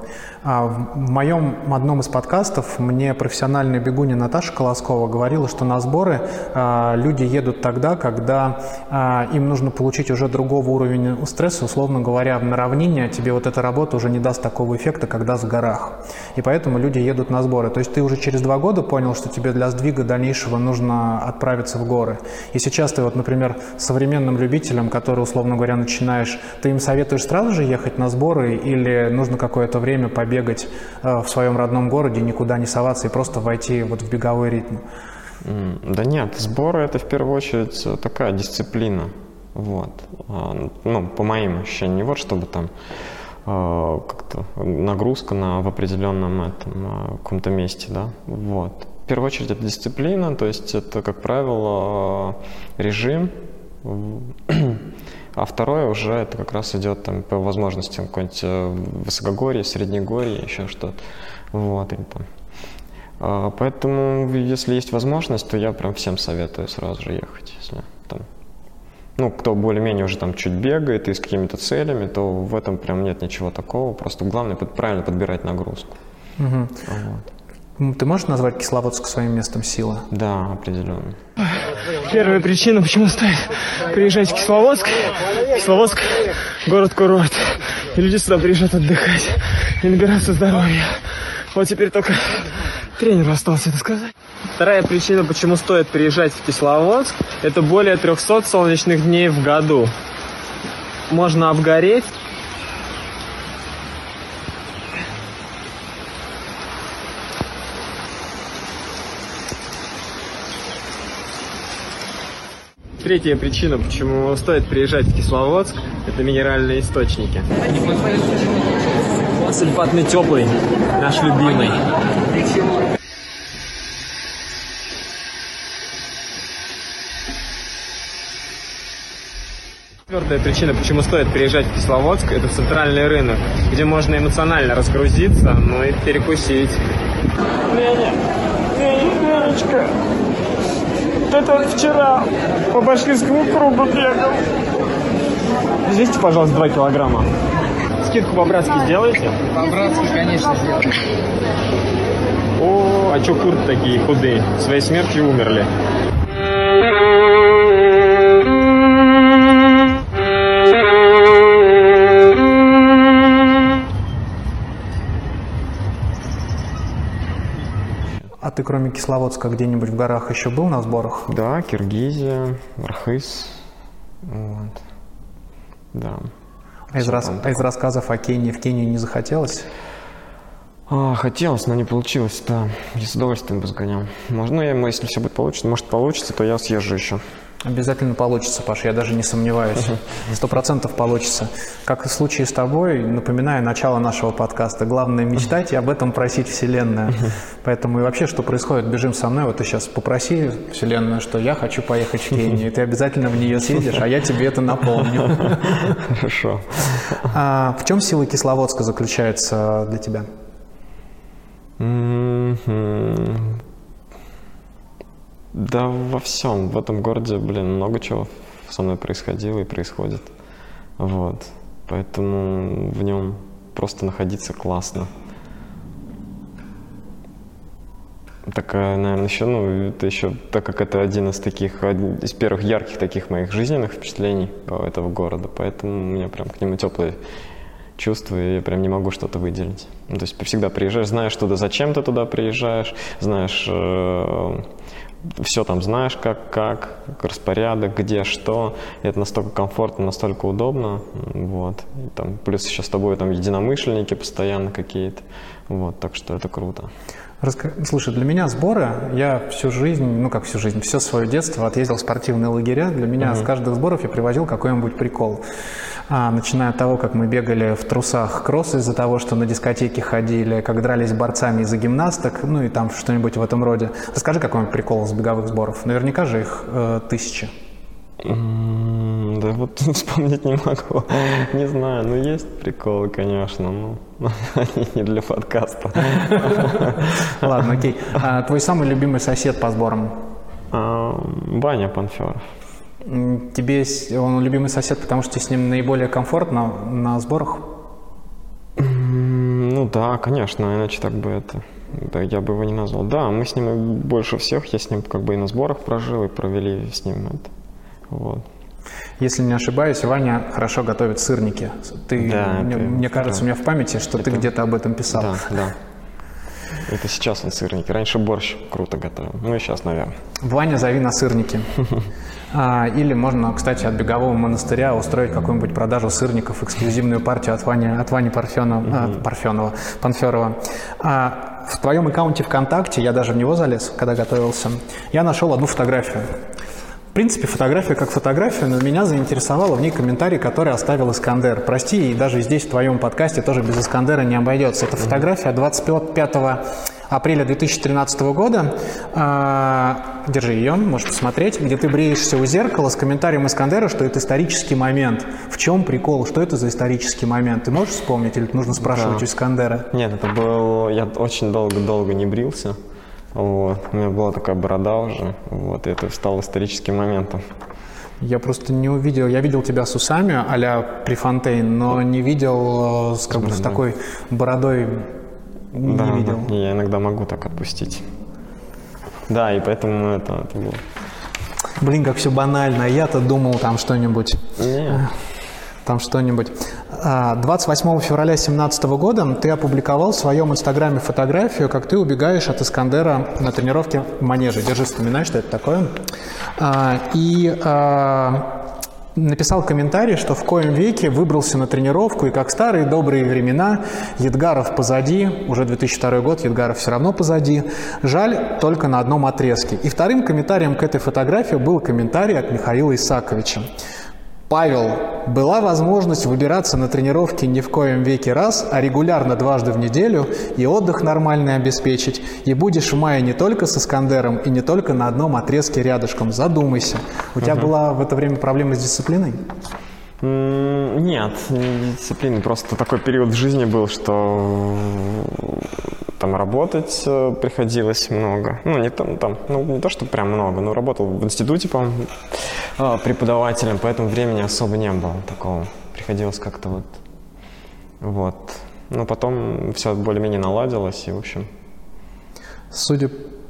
А в моем одном из подкастов мне профессиональная бегунья Наташа Колоскова говорила, что на сборы э, люди едут тогда, когда э, им нужно получить уже другого уровня стресса, условно говоря, на равнине тебе вот эта работа уже не даст такого эффекта, когда в горах. И поэтому люди едут на сборы. То есть ты уже через два года понял, что тебе для сдвига дальнейшего нужно отправиться в горы. И сейчас ты вот, например, современным любителям, которые, условно говоря, начинаешь, ты им советуешь сразу же ехать на сборы или нужно какое-то время побегать э, в своем родном городе, никуда не соваться и просто войти вот в беговой ритм? Да нет, сборы это в первую очередь э, такая дисциплина. Вот. А, Ну, по моим ощущениям, не вот чтобы там э, как-то нагрузка на, в определенном этом, каком-то месте, да, вот. В первую очередь это дисциплина, то есть это, как правило, режим, а второе уже это как раз идет там по возможностям какое-нибудь э, высокогорье, среднегорье, еще что-то, вот, или там а, Поэтому, если есть возможность, то я прям всем советую сразу же ехать. Если там, ну, кто более-менее уже там чуть бегает и с какими-то целями, то в этом прям нет ничего такого. Просто главное под- правильно подбирать нагрузку. Вот. Ты можешь назвать Кисловодск своим местом силы? Да, определенно. Первая причина, почему стоит приезжать в Кисловодск. Кисловодск – город-курорт. И люди сюда приезжают отдыхать и набираться здоровья. Вот теперь только тренеру осталось это сказать. Вторая причина, почему стоит приезжать в Кисловодск, это более 300 солнечных дней в году. Можно обгореть, Третья причина, почему стоит приезжать в Кисловодск, это минеральные источники. Сульфатный теплый, наш любимый. Четвертая причина, почему стоит приезжать в Кисловодск, это центральный рынок, где можно эмоционально разгрузиться, ну и перекусить. Леня, Ленечка, вот это вот вчера по башкирскому кругу бегал. Взвесьте, пожалуйста, 2 килограмма. Скидку по-братски сделаете? По-братски, конечно, сделаем. О, а чё курты такие худые? Своей смертью умерли. Ты кроме Кисловодска где-нибудь в горах еще был на сборах? Да, Киргизия, Архыз. Вот. Да. А из, рас- а из рассказов о Кении в Кению не захотелось? А, хотелось, но не получилось, да. Я с удовольствием бы сгонял. Можно, ну, я, если все будет получиться, может получится, то я съезжу еще. Обязательно получится, Паш, я даже не сомневаюсь. Сто процентов получится. Как и в случае с тобой, напоминаю начало нашего подкаста. Главное мечтать и об этом просить Вселенную. Поэтому и вообще, что происходит, бежим со мной. Вот ты сейчас попроси Вселенную, что я хочу поехать в Кению. И ты обязательно в нее съедешь, а я тебе это напомню. Хорошо. А в чем сила Кисловодска заключается для тебя? Да во всем. В этом городе, блин, много чего со мной происходило и происходит. Вот. Поэтому в нем просто находиться классно. Такая, наверное, еще, ну, это еще, так как это один из таких, один из первых ярких таких моих жизненных впечатлений э, этого города, поэтому у меня прям к нему теплые чувства, и я прям не могу что-то выделить. То есть всегда приезжаешь, знаешь туда, зачем ты туда приезжаешь, знаешь, все там знаешь, как, как, распорядок, где, что. И это настолько комфортно, настолько удобно. Вот. И там, плюс еще с тобой там единомышленники постоянно какие-то. Вот, так что это круто. Раска- Слушай, для меня сборы, я всю жизнь, ну как всю жизнь, все свое детство отъездил в спортивные лагеря. Для меня с каждых сборов я привозил какой-нибудь прикол. А, начиная от того, как мы бегали в трусах кросс из-за того, что на дискотеке ходили, как дрались борцами из-за гимнасток, ну и там что-нибудь в этом роде. Расскажи какой-нибудь прикол с беговых сборов. Наверняка же их э, тысячи. Приколы-то? Вот вспомнить не могу. Не знаю, ну есть приколы, конечно, но они не для подкаста. Ладно, окей. А твой самый любимый сосед по сборам? А, Баня Панферов. М, Тебе он любимый сосед, потому что с ним наиболее комфортно на сборах? Ну да, конечно, иначе так бы это... Да, я бы его не назвал. Да, мы с ним больше всех, я с ним как бы и на сборах прожил, и провели с ним это. Вот. Если не ошибаюсь, Ваня хорошо готовит сырники. Ты, Да, мне, это- мне кажется, у меня в памяти, что ты это- где-то об этом писал. Да, да. Это сейчас он сырники. Раньше борщ круто готовил. Ну и сейчас, наверное. Ваня, зови на сырники. А, или можно, кстати, от бегового монастыря устроить какую-нибудь продажу сырников, эксклюзивную партию от Вани, от Вани Парфенова, а, Парфенова, Панферова. А, в твоем аккаунте ВКонтакте, я даже в него залез, когда готовился, я нашел одну фотографию. В принципе, фотография как фотография, но меня заинтересовало в ней комментарий, который оставил Искандер. Прости, и даже здесь, в твоем подкасте, тоже без Искандера не обойдется. Это фотография 25 апреля 2013 года. А, держи ее, можешь посмотреть, где ты бреешься у зеркала с комментарием Искандера, что это исторический момент. В чем прикол? Что это за исторический момент? Ты можешь вспомнить или нужно спрашивать Да. у Искандера? Нет, это был... Я очень долго-долго не брился. Вот. У меня была такая борода уже. Вот. И это стало историческим моментом. Я просто не увидел, я видел тебя с усами а-ля Префонтейн, но не видел э, с, как бы, с такой бородой, не да, видел. да. Я иногда могу так отпустить. Да, и поэтому это, это было. Блин, как все банально, а я-то думал там что-нибудь. Не. Там что-нибудь. А, 28 февраля 2017 года ты опубликовал в своем инстаграме фотографию, как ты убегаешь от Искандера на тренировке в манеже. Держи, вспоминай, что это такое. А, И а, написал комментарий, что в коем веке выбрался на тренировку, и как старые добрые времена, Едгаров позади, уже 2002 год, Едгаров все равно позади, жаль только на одном отрезке. И вторым комментарием к этой фотографии был комментарий от Михаила Исаковича. Павел, была возможность выбираться на тренировки не в коем веке раз, а регулярно дважды в неделю и отдых нормальный обеспечить. И будешь в мае не только с Искандером и не только на одном отрезке рядышком. Задумайся. У тебя была в это время проблема с дисциплиной? Нет, не дисциплины. Просто такой период в жизни был, что там работать э, приходилось много. Ну, не, там, там, ну, не то, что прям много, но работал в институте, по-моему, э, преподавателем, поэтому времени особо не было такого. Приходилось как-то вот... Вот. Но потом все более-менее наладилось, и, в общем, Судя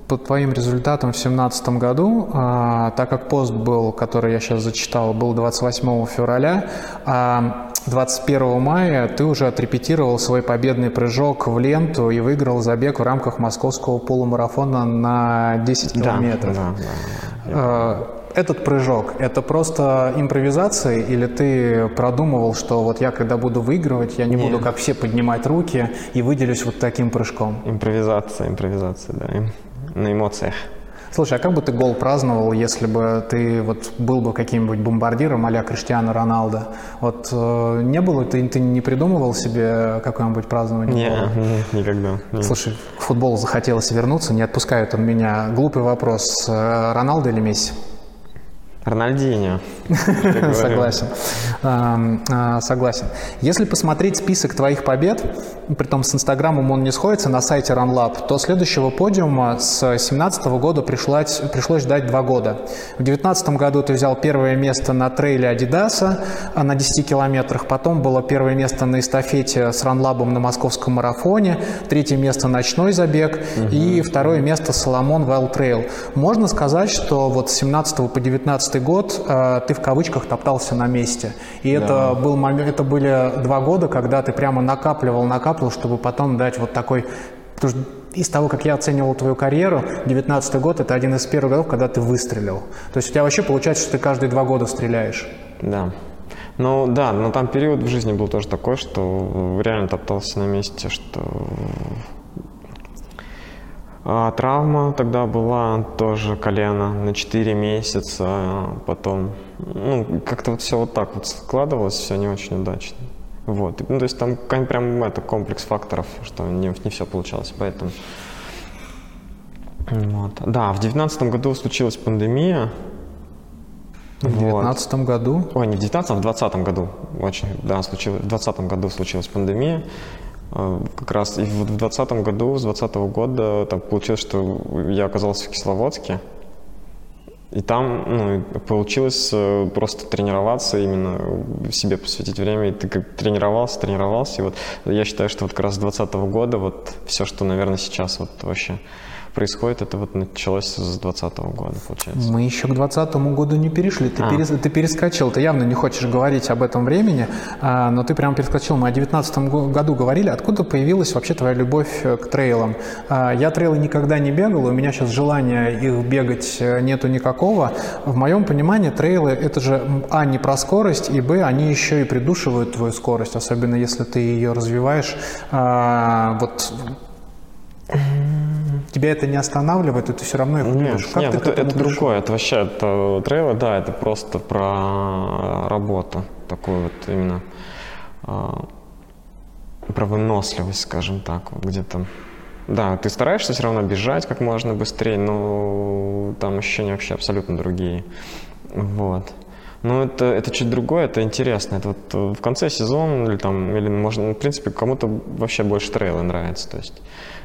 по твоим результатам в 2017 году, а, так как пост был, который я сейчас зачитал, был 28 февраля, а 21 мая ты уже отрепетировал свой победный прыжок в ленту и выиграл забег в рамках московского полумарафона на 10 да, километров. да, да. А, Этот прыжок, это просто импровизация или ты продумывал, что вот я когда буду выигрывать, я не буду как все поднимать руки и выделюсь вот таким прыжком? Импровизация, импровизация, да. На эмоциях. Слушай, а как бы ты гол праздновал, если бы ты вот был бы каким-нибудь бомбардиром а-ля Криштиану Роналдо? Вот э, не было, ты, ты не придумывал себе какое-нибудь празднование? Не, гола? не, никогда. не. Слушай, к футболу захотелось вернуться, не отпускает он меня. Глупый вопрос. Э, Роналдо или Месси? Рональдинho. Согласен. А, Согласен. Если посмотреть список твоих побед, притом с Инстаграмом он не сходится на сайте RunLab, то следующего подиума с 2017 года пришлось, пришлось ждать два года. В 2019 году ты взял первое место на трейле Адидаса а, на 10 километрах, потом было первое место на эстафете с RunLab на московском марафоне, третье место ночной забег и второе место Соломон Wild Trail. Можно сказать, что вот с 17 по 19 год э, ты в кавычках топтался на месте. И это, был момент, это были два года, когда ты прямо накапливал, накапливал, чтобы потом дать вот такой... Потому что из того, как я оценивал твою карьеру, 19 год – это один из первых годов, когда ты выстрелил. То есть у тебя вообще получается, что ты каждые два года стреляешь. Да. Ну да, но там период в жизни был тоже такой, что реально топтался на месте, что а, травма тогда была тоже колено на 4 месяца, потом, ну, как-то вот все вот так вот складывалось, все не очень удачно. Вот, ну, то есть там прям это комплекс факторов, что не, не все получалось, поэтому. Вот. Да, в девятнадцатом году случилась пандемия, В 2019 году? Ой, не в 19 а в 2020 году. Очень, да, случилось. В 2020 году случилась пандемия. Э, Как раз и в 2020 году, с 2020 года, так получилось, что я оказался в Кисловодске. И там ну, получилось э, просто тренироваться, именно себе посвятить время. И ты как тренировался, тренировался. И вот я считаю, что вот как раз с 2020 года вот все, что, наверное, сейчас вот вообще происходит, это вот началось с 2020 года, получается. Мы еще к 2020 году не перешли. Ты, А. перес- ты перескочил. Ты явно не хочешь говорить об этом времени, а, но ты прямо перескочил. Мы о 2019 го- году говорили. Откуда появилась вообще твоя любовь э, к трейлам? А, Я трейлы никогда не бегал, у меня сейчас желания их бегать э, нету никакого. В моем понимании трейлы это же а не про скорость, и б они еще и придушивают твою скорость, особенно если ты ее развиваешь. А, Вот Тебя это не останавливает, и ты все равно их Нет. Как нет, ты к это, это пришел? другое, это вообще, это трейлы, да, это просто про работу, такую вот именно, а, про выносливость, скажем так, вот где-то. Да, ты стараешься все равно бежать как можно быстрее, но там ощущения вообще абсолютно другие. Вот. Но это, это чуть другое, это интересно. Это вот э, в конце сезона или там, или можно, ну, в принципе, кому-то вообще больше трейлы нравятся. То есть,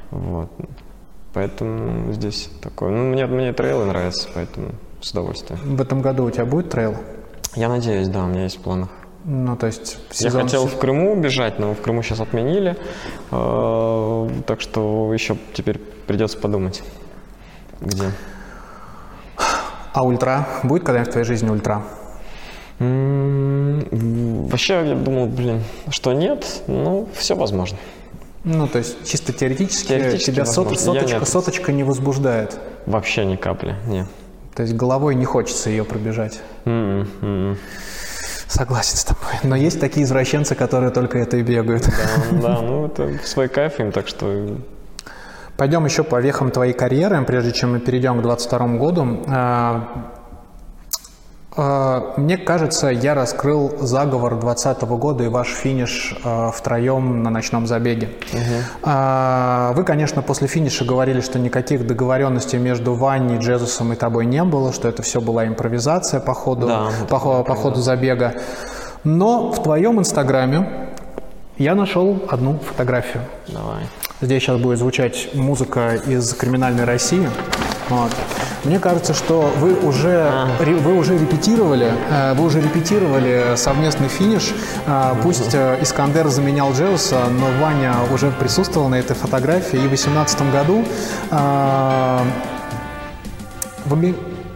вот. Поэтому здесь такое. Ну, мне, мне трейлы нравятся, поэтому с удовольствием. В этом году у тебя будет трейл? Я надеюсь, да, у меня есть в планах. Ну, то есть Я сезон- хотел в Крыму бежать, но в Крыму сейчас отменили. Э, Так что еще теперь придется подумать, где. А ультра? Будет когда-нибудь в твоей жизни ультра? Вообще, я думал, блин, что нет, но все возможно. Ну, то есть чисто теоретически, Теоретически тебя сот- соточка, соточка не возбуждает. Вообще ни капли, нет. То есть головой не хочется ее пробежать. М-м, м-м. Согласен с тобой. Но есть такие извращенцы, которые только это и бегают. Да, да, ну это свой кайф им, так что Пойдем еще по вехам твоей карьеры, прежде чем мы перейдем к 22 году. А, Мне кажется, я раскрыл заговор 2020 года и ваш финиш а, втроем на ночном забеге. А, Вы, конечно, после финиша говорили, что никаких договоренностей между Ваней, Джезусом и тобой не было, что это все была импровизация по ходу, Да, по, хо- по ходу забега. Но в твоем инстаграме я нашел одну фотографию. давай. Здесь сейчас будет звучать музыка из «Криминальной России». Вот. Мне кажется, что вы уже, ре- вы уже репетировали, э, вы уже репетировали совместный финиш. Э, Пусть э, Искандер заменял Джеуса, но Ваня уже присутствовал на этой фотографии. И в 2018 году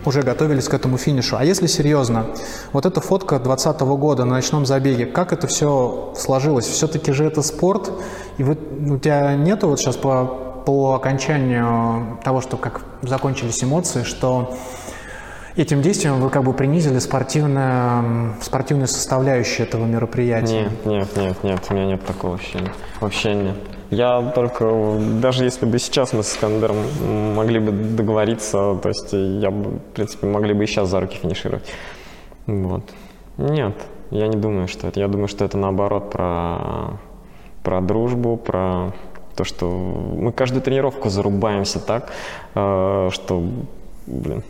уже готовились к этому финишу. А если серьезно, вот эта фотка 2020 года на ночном забеге, как это все сложилось? Все-таки же это спорт, и вы, у тебя нету вот сейчас по, по окончанию того, что как закончились эмоции, что этим действием вы как бы принизили спортивное, спортивную составляющую этого мероприятия? Нет, нет, нет, нет, у меня нет такого ощущения. Вообще нет. Я только, даже если бы сейчас мы с Искандером могли бы договориться, то есть я бы, в принципе, могли бы и сейчас за руки финишировать. Вот. Нет, я не думаю, что это. Я думаю, что это наоборот про, про дружбу, про то, что мы каждую тренировку зарубаемся так, э, что, блин,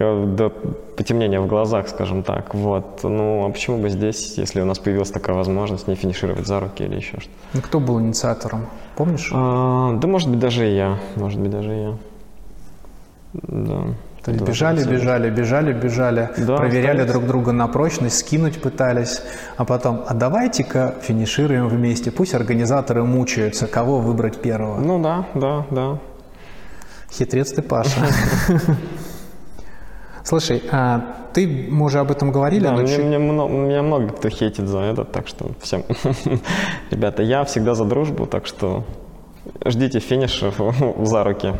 до потемнения в глазах, скажем так. Вот. Ну, а почему бы здесь, если у нас появилась такая возможность, не финишировать за руки или еще что-то? Ну, Кто был инициатором? Помнишь? А, да, может быть, даже и я. Может быть, даже и я. Да. То есть бежали, бежали, бежали, бежали, Да, проверяли остались. друг друга на прочность, скинуть пытались, а потом, а давайте-ка финишируем вместе, пусть организаторы мучаются, кого выбрать первого. Ну да, да, да. Хитрец ты, Паша. Слушай, а ты, мы уже об этом говорили, Да, но мне, чуть- мне много, меня много кто хейтит за это, так что всем. Ребята, я всегда за дружбу, так что ждите финишев за руки.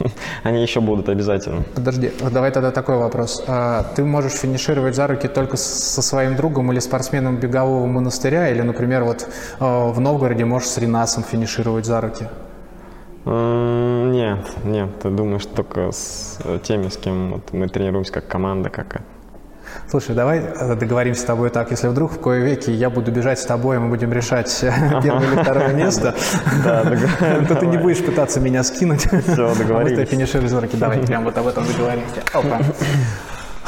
Они еще будут обязательно. Подожди, давай тогда такой вопрос. А, ты можешь финишировать за руки только со своим другом или спортсменом бегового монастыря, или, например, вот а, в Новгороде можешь с Ренасом финишировать за руки? Нет, нет, ты думаешь только с э, теми, с кем вот мы тренируемся как команда, как это. Слушай, давай э, договоримся с тобой так. Если вдруг в кое веки я буду бежать с тобой, и мы будем решать первое или второе место, то ты не будешь пытаться меня скинуть. Все, договорились. А мы финишируем за руки. Давай прям вот об этом договоримся. Опа.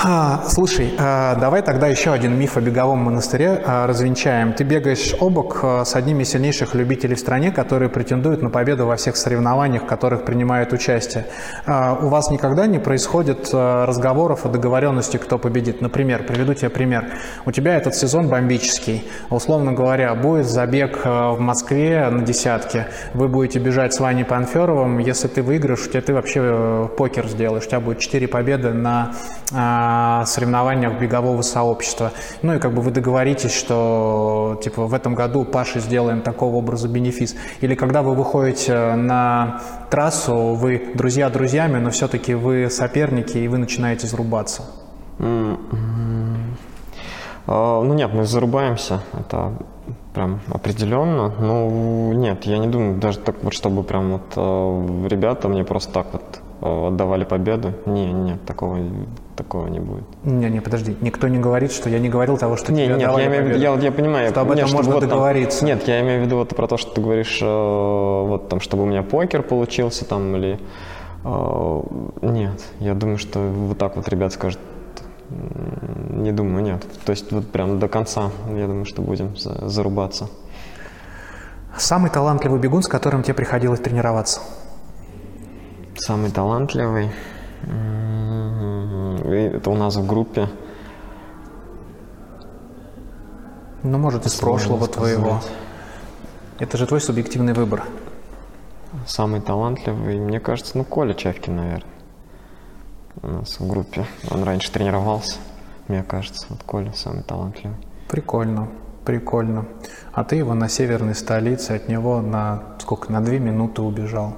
А, слушай, а, давай тогда еще один миф о беговом монастыре а, развенчаем. Ты бегаешь обок а, с одним из сильнейших любителей в стране, которые претендуют на победу во всех соревнованиях, в которых принимают участие. А, у вас никогда не происходит а, разговоров о договоренности, кто победит? Например, приведу тебе пример. У тебя этот сезон бомбический. Условно говоря, будет забег а, в Москве на десятке. Вы будете бежать с Ваней Панферовым. Если ты выиграешь, у тебя ты вообще э, покер сделаешь. У тебя будет 4 победы на а, соревнованиях бегового сообщества. Ну и как бы вы договоритесь, что типа в этом году Паше сделаем такого образа бенефис. Или когда вы выходите на трассу, вы друзья друзьями, но все-таки вы соперники и вы начинаете зарубаться. А, Ну нет, мы зарубаемся, это прям определенно. Ну нет, я не думаю, даже так вот, чтобы прям вот э, ребята мне просто так вот отдавали победу. Не, нет, такого, такого не будет. Не-не, подожди, никто не говорит, что я не говорил того, что Не, тебе нет, я имею в виду, я, я понимаю, Что об нет, этом чтобы можно вот там- договориться. нет, я имею в виду вот про то, что ты говоришь, э, вот там, чтобы у меня покер получился там или э, нет, я думаю, что вот так вот ребят скажут, не думаю, нет. То есть вот прям до конца, я думаю, что будем за- зарубаться. Самый талантливый бегун, с которым тебе приходилось тренироваться? Самый талантливый, м, и это у нас в группе. Ну, может, из прошлого твоего. Это же твой субъективный выбор. Самый талантливый, мне кажется, ну, Коля Чавкин, наверное. У нас в группе. Он раньше тренировался, мне кажется. Вот Коля самый талантливый. Прикольно, прикольно. А ты его на северной столице, от него на сколько, на две минуты убежал.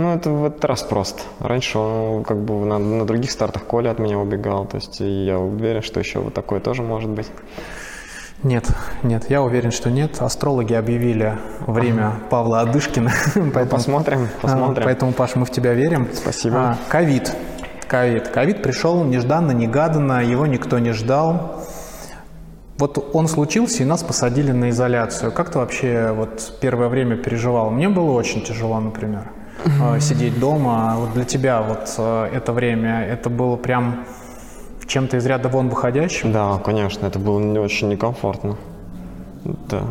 Ну, это в этот раз просто. Раньше он как бы на, на других стартах Коля от меня убегал. То есть я уверен, что еще вот такое тоже может быть. Нет, нет, я уверен, что нет. Астрологи объявили время Павла Адышкина. Поэтому, посмотрим, посмотрим. А, Поэтому, Паш, мы в тебя верим. Спасибо. А, Ковид. Ковид. Ковид пришел нежданно, негаданно, его никто не ждал. Вот он случился, и нас посадили на изоляцию. Как ты вообще вот первое время переживал? Мне было очень тяжело, например, э, сидеть дома. А Вот для тебя вот э, это время, это было прям чем-то из ряда вон выходящим? Да, конечно, это было не очень некомфортно. Да.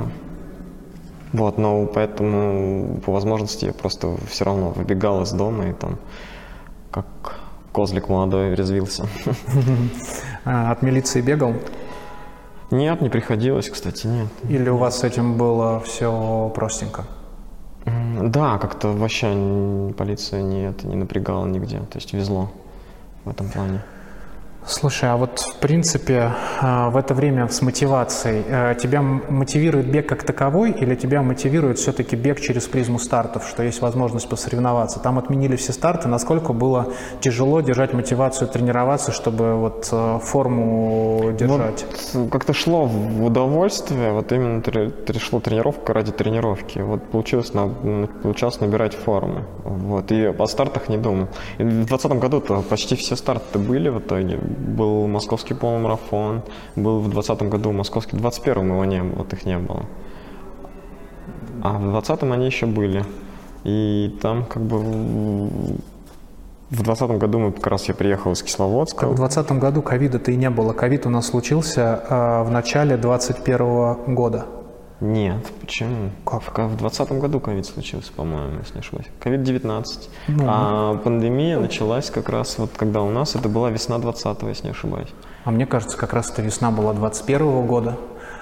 Вот, но поэтому по возможности я просто все равно выбегал из дома и там как козлик молодой резвился. А, От милиции бегал? Нет, не приходилось, кстати, нет. Или у вас с этим было все простенько? Да, как-то вообще полиция не, это, не напрягала нигде, то есть везло в этом плане. Слушай, а вот в принципе а, в это время с мотивацией э, тебя мотивирует бег как таковой или тебя мотивирует все-таки бег через призму стартов, что есть возможность посоревноваться? Там отменили все старты, насколько было тяжело держать мотивацию, тренироваться, чтобы вот э, форму держать? Вот как-то шло в удовольствие, вот именно шло тренировка ради тренировки. Вот получилось, на, получалось набирать формы. Вот. И о стартах не думал. И в 2020 году-то почти все старты были в итоге. Был московский полумарафон, был в 2020 году московский, в 2021 его не было, вот их не было. А в 2020 они еще были. И там как бы в 2020 году мы как раз я приехал из Кисловодска. В 2020 году ковида-то и не было. Ковид у нас случился э, в начале 2021 года. Нет, почему? Как? В, в 2020 году ковид случился, по-моему, если не ошибаюсь. Ковид-19. Ну. А пандемия началась как раз вот когда у нас, это была весна 20 если не ошибаюсь. А мне кажется, как раз это весна была 21 года,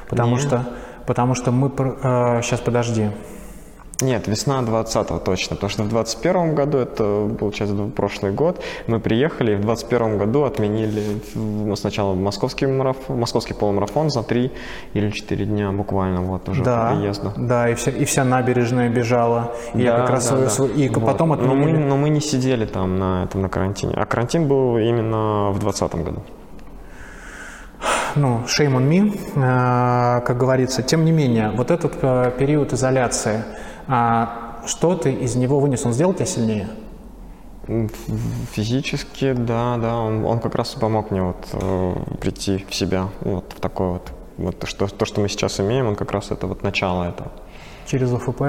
потому Нет. что, потому что мы... сейчас, подожди. Нет, весна 20 точно, потому что в 21 году, это, получается, прошлый год, мы приехали, и в 21 году отменили в- сначала московский, марафон, московский полумарафон за 3 или 4 дня буквально, вот, уже да, по приезду. да, и вся, и вся набережная бежала. И я Да, как раз да, да. свой- и Вот. потом но мы, отменили. но мы не сидели там на этом на карантине. А карантин был именно в 2020 году. Ну, shame on me, э, как говорится. Тем не менее, вот этот э, период изоляции, а, что ты из него вынес? Он сделал тебя сильнее? Физически, да, да, он, он как раз и помог мне вот э, прийти в себя, вот в такое вот, вот то, что, то, что мы сейчас имеем, он как раз это вот начало этого. Через ОФП?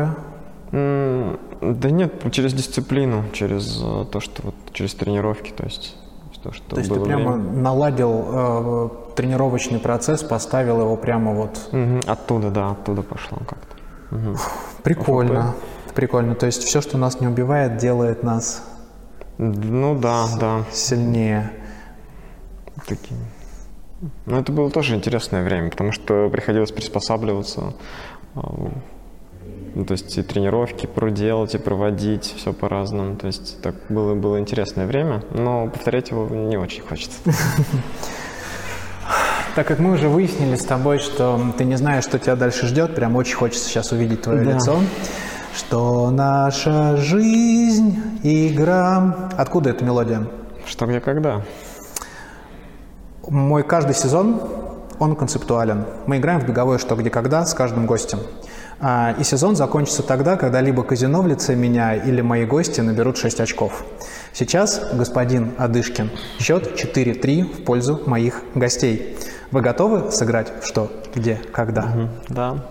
М, Да нет, через дисциплину, через э, то, что вот через тренировки, то есть Что, что То есть ты прямо время. наладил э, тренировочный процесс, поставил его прямо вот... Мгм, Оттуда, да, оттуда пошло как-то. Мгм. Прикольно. Прикольно. То есть все, что нас не убивает, делает нас Ну да, да. сильнее. Такие. Но это было тоже интересное время, потому что приходилось приспосабливаться. а, Ну, то есть и тренировки проделать, и проводить, все по-разному. То есть так было, было интересное время, но повторять его не очень хочется. Так как мы уже выяснили с тобой, что ты не знаешь, что тебя дальше ждет, прям очень хочется сейчас увидеть твое Да. лицо. Что наша жизнь игра. Откуда эта мелодия? Что, где, когда? Мой каждый сезон, он концептуален. Мы играем в беговое «Что, где, когда» с каждым гостем. А, И сезон закончится тогда, когда либо казино в лице меня или мои гости наберут 6 очков. Сейчас, господин Адышкин, счет 4-3 в пользу моих гостей. Вы готовы сыграть в «Что, где, когда»? Да.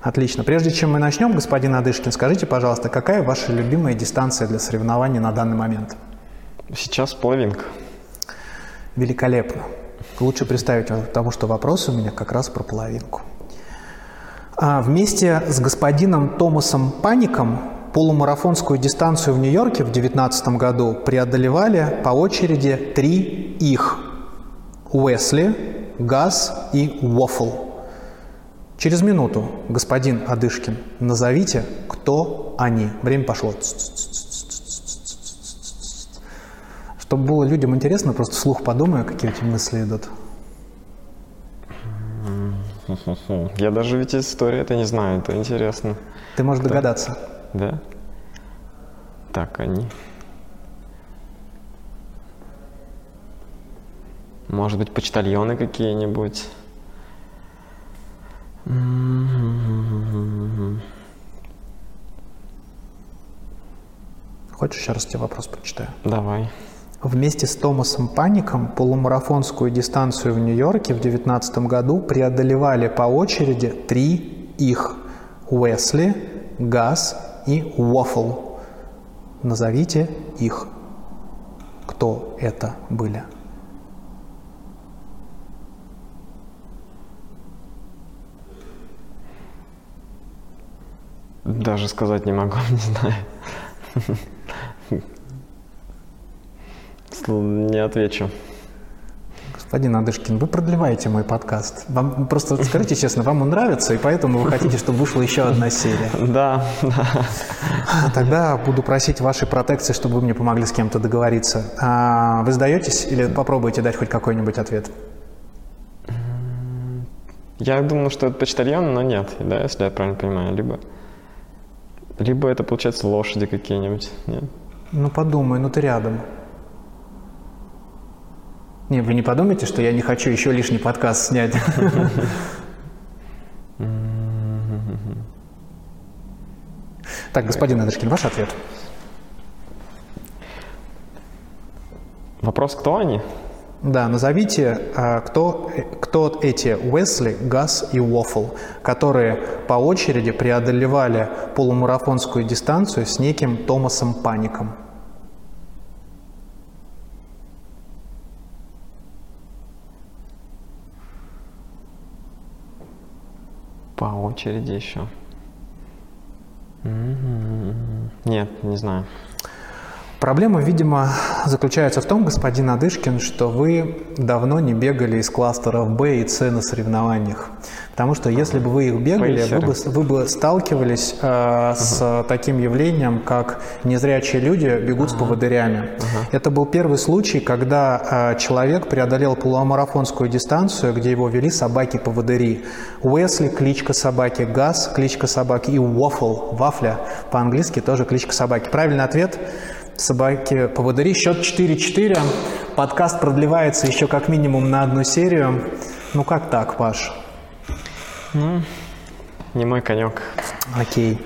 Отлично. Прежде чем мы начнем, господин Адышкин, скажите, пожалуйста, какая ваша любимая дистанция для соревнований на данный момент? Сейчас половинка. Великолепно. Лучше представить, потому что вопрос у меня как раз про половинку. А, вместе с господином Томасом Паником полумарафонскую дистанцию в Нью-Йорке в 2019 году преодолевали по очереди три их – Уэсли, Газ и Уофл. Через минуту, господин Адышкин, назовите, кто они. Время пошло. Чтобы было людям интересно, просто вслух подумаю, какие у тебя мысли идут. Я даже ведь историю это не знаю, это интересно. Ты можешь догадаться. Да? Так, они. Может быть, почтальоны какие-нибудь? Хочешь, еще раз тебе вопрос прочитаю? Давай. Вместе с Томасом Паником полумарафонскую дистанцию в Нью-Йорке в 2019 году преодолевали по очереди три их – Уэсли, Газ и Уофл. Назовите их. Кто это были? Даже сказать не могу, не знаю. Не отвечу. Господин Адышкин, вы продлеваете мой подкаст. Вам просто скажите честно, вам он нравится, и поэтому вы хотите, чтобы вышла еще одна серия. Да, да. А, Тогда буду просить вашей протекции, чтобы вы мне помогли с кем-то договориться. А, вы сдаетесь или попробуйте дать хоть какой-нибудь ответ? Я думал, что это почтальон, но нет, да, если я правильно понимаю. Либо, либо это, получается, лошади какие-нибудь. Нет? Ну подумай, ну ты рядом. Не, вы не подумайте, что я не хочу еще лишний подкаст снять. Так, господин Адышкин, ваш ответ. Вопрос, кто они? Да, назовите, а, кто, кто эти Уэсли, Газ и Уофл, которые по очереди преодолевали полумарафонскую дистанцию с неким Томасом Паником. По очереди еще. Нет, не знаю. Проблема, видимо, заключается в том, господин Адышкин, что вы давно не бегали из кластеров Б и С на соревнованиях. Потому что если бы вы их бегали, вы бы, вы бы сталкивались э, с таким явлением, как незрячие люди бегут с поводырями. Это был первый случай, когда э, человек преодолел полумарафонскую дистанцию, где его вели собаки-поводыри. Уэсли – кличка собаки, Газ – кличка собаки и Уофл – вафля по-английски тоже кличка собаки. Правильный ответ – собаки-поводыри. Счет 4-4. Подкаст продлевается еще как минимум на одну серию. Ну как так, Паш? Ну, не мой конек. Окей.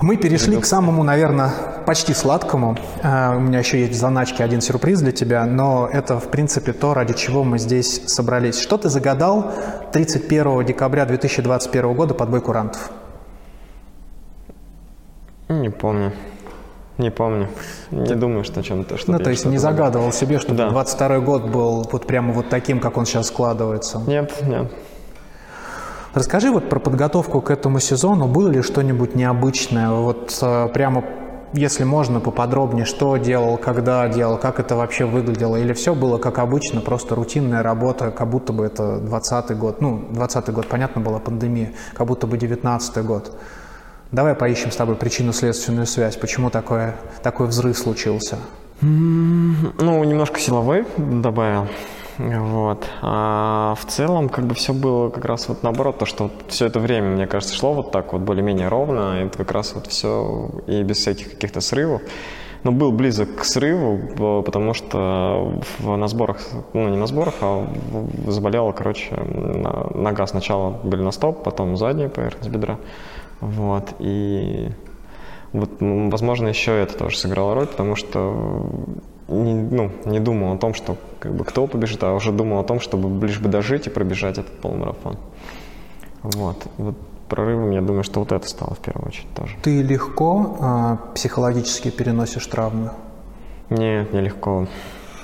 Мы перешли к самому, наверное, почти сладкому. А, У меня еще есть в заначке один сюрприз для тебя, но это, в принципе, то, ради чего мы здесь собрались. Что ты загадал 31 декабря 2021 года под бой курантов? Не помню. Не помню. Не думаю, что чем-то что Ну, то есть не загадывал себе, что Да. 22 год был вот прямо вот таким, как он сейчас складывается. Нет, нет. Расскажи вот про подготовку к этому сезону. Было ли что-нибудь необычное? Вот э, прямо, если можно, поподробнее, что делал, когда делал, как это вообще выглядело? Или все было как обычно, просто рутинная работа, как будто бы это 20 год. Ну, 20 год, понятно, была пандемия, как будто бы 19 год. Давай поищем с тобой причинно-следственную связь. Почему такое, такой взрыв случился? Ну, немножко силовой добавил. Вот. А в целом, как бы все было как раз вот наоборот, то, что вот все это время, мне кажется, шло вот так вот более-менее ровно, и это как раз вот все и без всяких каких-то срывов. Но был близок к срыву, потому что на сборах, ну не на сборах, а заболела, короче, нога сначала были на стоп, потом задняя поверхность бедра. Вот. И вот, м, возможно, еще это тоже сыграло роль, потому что не, ну, не думал о том, что как бы кто побежит, а уже думал о том, чтобы лишь бы дожить и пробежать этот полумарафон. Вот. вот прорывом, я думаю, что вот это стало в первую очередь тоже. Ты легко э, психологически переносишь травмы? Нет, нелегко.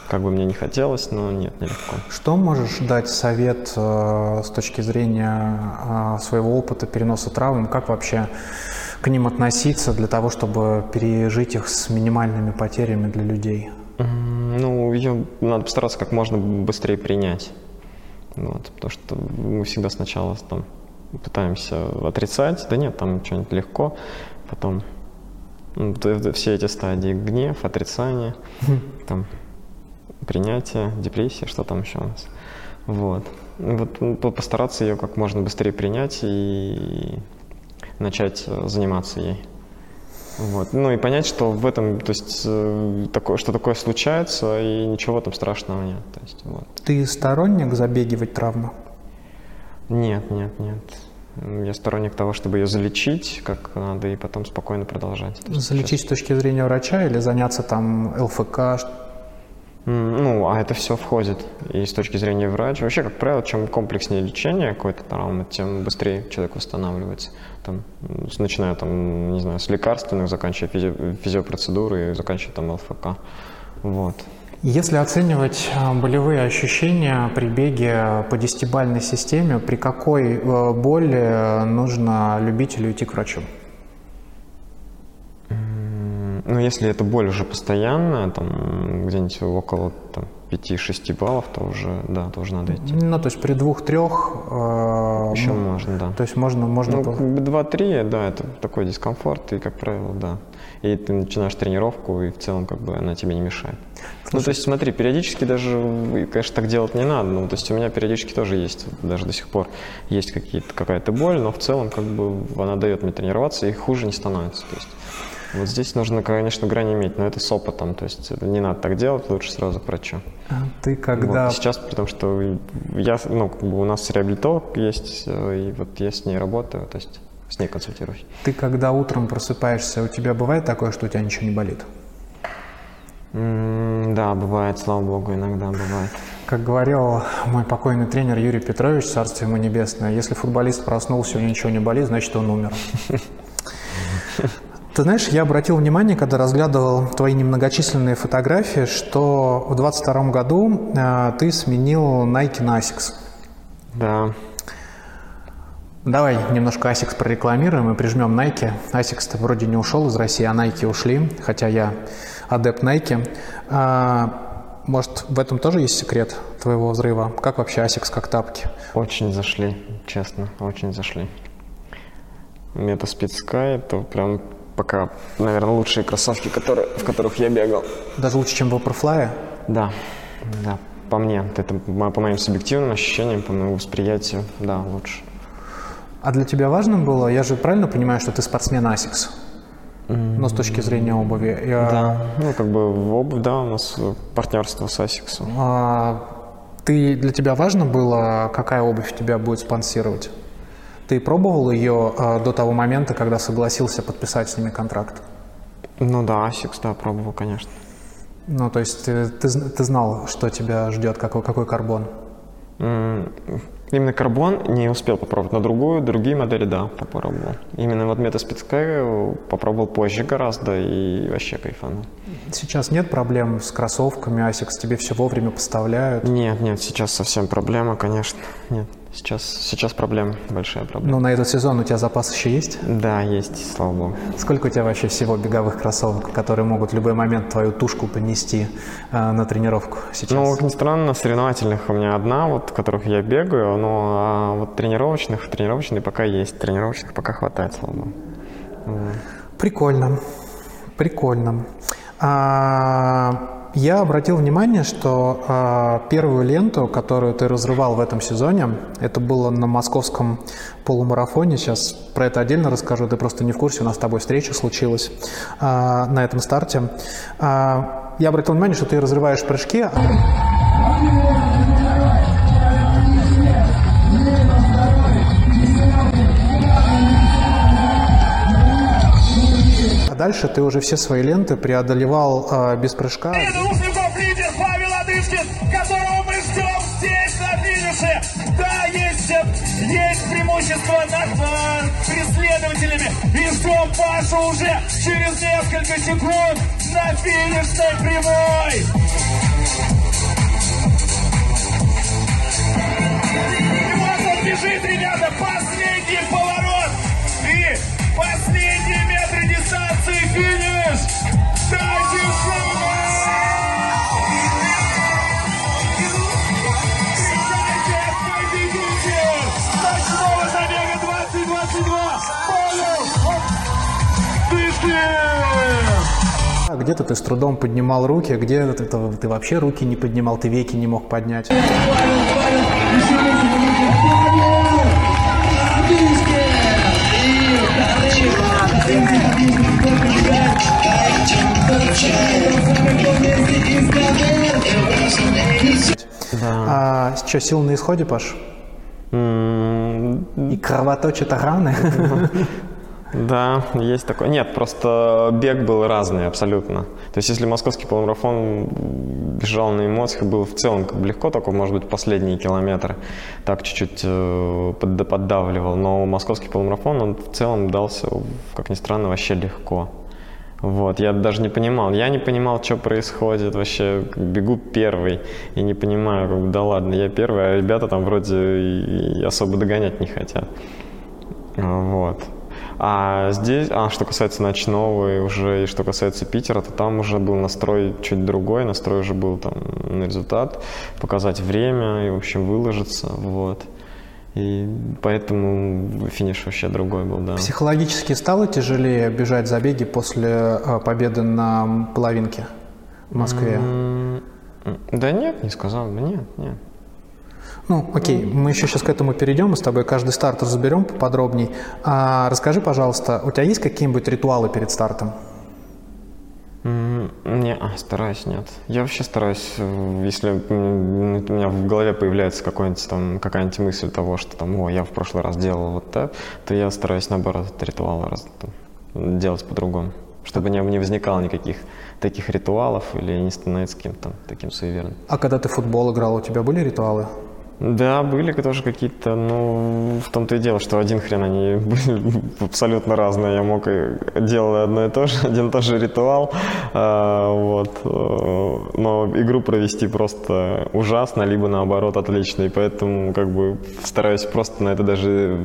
Как бы мне не хотелось, но нет, нелегко. Что можешь дать совет э, с точки зрения э, своего опыта переноса травм? Как вообще к ним относиться для того, чтобы пережить их с минимальными потерями для людей? Ну, ее надо постараться как можно быстрее принять. Вот, потому что мы всегда сначала там пытаемся отрицать, да нет, там что-нибудь легко, потом ну, все эти стадии гнев, отрицание, там принятие, депрессия, что там еще у нас. Вот. Ну, Вот ну, по- постараться ее как можно быстрее принять и начать э, заниматься ей. Вот. Ну и понять, что в этом, то есть, э, такое, что такое случается, и ничего там страшного нет. То есть, вот. Ты сторонник забегивать травмы? Нет, нет, нет. Я сторонник того, чтобы ее залечить как надо, и потом спокойно продолжать. Залечить с точки зрения врача или заняться там ЛФК? Ну, а это все входит. И с точки зрения врача, вообще, как правило, чем комплекснее лечение какой-то травмы, тем быстрее человек восстанавливается. Там, начиная там, не знаю, с лекарственных, заканчивая физи- физиопроцедуры и заканчивая там ЛФК. Вот. Если оценивать э, болевые ощущения при беге по десятибальной системе, при какой э, боли нужно любителю идти к врачу? Ну, если эта боль уже постоянная, там, где-нибудь около там, 5-6 баллов, то уже, да, тоже надо идти. Ну, то есть при двух-трех... э, Еще ну, можно, да. То есть можно... можно Ну, по- как бы 2-3, да, это такой дискомфорт, и, как правило, да. И ты начинаешь тренировку, и в целом, как бы, она тебе не мешает. Ну, то есть, смотри, периодически даже, и, конечно, так делать не надо, ну, то есть у меня периодически тоже есть, даже до сих пор есть какие-то, какая-то боль, но в целом, как бы, она дает мне тренироваться, и хуже не становится, то есть. Вот здесь нужно, конечно, грань иметь, но это с опытом, то есть не надо так делать, лучше сразу к врачу. Ты когда... Вот. Сейчас, потому что я, ну, как бы у нас реабилитолог есть, э, и вот я с ней работаю, то есть с ней консультируюсь. Ты когда утром просыпаешься, у тебя бывает такое, что у тебя ничего не болит? Да, бывает, слава богу, иногда бывает. Как говорил мой покойный тренер Юрий Петрович, царствие ему небесное, если футболист проснулся, у него ничего не болит, значит он умер. Ты знаешь, я обратил внимание, когда разглядывал твои немногочисленные фотографии, что в 22 году э, ты сменил Nike на Asics. Да. Давай немножко Asics прорекламируем и прижмем Nike. Asics-то вроде не ушел из России, а Nike ушли, хотя я адепт Nike. А, может, в этом тоже есть секрет твоего взрыва? Как вообще Asics, как тапки? Очень зашли, честно, очень зашли. Мета Speed Sky это прям пока, наверное, лучшие кроссовки, которые, в которых я бегал. Даже лучше, чем Vaporfly? Да, да, по мне, это по моим субъективным ощущениям, по моему восприятию, да, лучше. А для тебя важно было, я же правильно понимаю, что ты спортсмен Asics? Ну, с точки зрения обуви. Я- Да, ну как бы в обувь, да, у нас партнерство с Asics. А, ты, для тебя важно было, какая обувь тебя будет спонсировать? Ты пробовал ее а, до того момента, когда согласился подписать с ними контракт? Ну да, Asics, да, пробовал, конечно. Ну, то есть ты, ты, зн- ты знал, что тебя ждет, какой, какой карбон? М, Именно карбон не успел попробовать, но другую, другие модели, да, попробовал. Именно вот метаспецкай попробовал позже гораздо и вообще кайфанул. Сейчас нет проблем с кроссовками, Asics? Тебе все вовремя поставляют? Нет, нет, сейчас совсем проблема, конечно. Нет, сейчас, сейчас проблема, большая проблема. Ну, на этот сезон у тебя запас еще есть? Да, есть, слава богу. Сколько у тебя вообще всего беговых кроссовок, которые могут в любой момент твою тушку понести э, на тренировку сейчас? Ну, как ни странно, соревновательных у меня одна, вот, в которых я бегаю, но а вот тренировочных, тренировочные пока есть, тренировочных пока хватает, слава богу. Прикольно, прикольно. А, я обратил внимание, что а, первую ленту, которую ты разрывал в этом сезоне, это было на московском полумарафоне. Сейчас про это отдельно расскажу, ты просто не в курсе, у нас с тобой встреча случилась а, на этом старте. А, я обратил внимание, что ты разрываешь прыжки. Дальше ты уже все свои ленты преодолевал э, без прыжка. Над э, преследователями. И ждем Пашу уже через несколько секунд на финишной прямой. И вот он бежит, ребята, последний поворот. И последние Где-то ты с трудом поднимал руки, где-то ты, ты- ты вообще руки не поднимал, ты веки не мог поднять. А что, сил на исходе, Паш? И кровоточат раны? Да, есть такое. Нет, просто бег был разный абсолютно. То есть если московский полумарафон бежал на эмоциях, было в целом как бы легко, только, может быть, последние километры так чуть-чуть э, под- поддавливал. Но московский полумарафон, он в целом дался, как ни странно, вообще легко. Вот, я даже не понимал, я не понимал, что происходит вообще, бегу первый и не понимаю, да ладно, я первый, а ребята там вроде особо догонять не хотят. Вот. А здесь, а что касается ночного и уже, и что касается Питера, то там уже был настрой чуть другой, настрой уже был там на результат, показать время и, в общем, выложиться, вот. И поэтому финиш вообще другой был, да. Психологически стало тяжелее бежать забеги после э, победы на половинке в Москве? Да нет, не сказал бы, нет, нет. Ну, окей, мы еще сейчас к этому перейдем, мы с тобой каждый старт разберем поподробней. А, расскажи, пожалуйста, у тебя есть какие-нибудь ритуалы перед стартом? Не, а, стараюсь, нет. Я вообще стараюсь, э, если у меня в голове появляется какой-нибудь там, какая-нибудь мысль того, что там, о, я в прошлый раз делал вот так, то я стараюсь, наоборот, этот ритуал раз, там, делать по-другому. Чтобы не, не возникало никаких таких ритуалов или не становиться там таким суеверным. А когда ты в футбол играл, у тебя были ритуалы? Да, были тоже какие-то, ну, в том-то и дело, что один хрен они были абсолютно разные. Я мог и делал одно и то же, один и тот же ритуал, а, вот. э, Но игру провести просто ужасно, либо наоборот отлично. И поэтому как бы стараюсь просто на это даже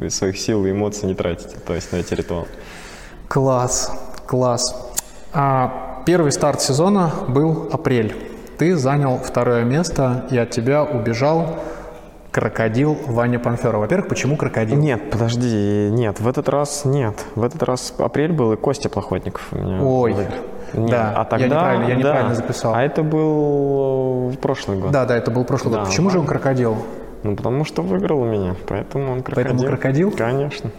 э, своих сил и эмоций не тратить, то есть на эти ритуалы. Класс, класс. А, первый старт сезона был апрель. Ты занял второе место, и от тебя убежал крокодил Ваня Панферов. Во-первых, почему крокодил? Нет, подожди, нет, в этот раз нет. В этот раз апрель был и Костя Плохотников. Ой, выиграл. Нет, да, а я тогда, неправильно- я да. неправильно записал. А это был э, в прошлый год. Да, да, это был прошлый Да, год. Почему же он крокодил? Ну, потому что выиграл у меня, поэтому он крокодил. Поэтому крокодил? Конечно.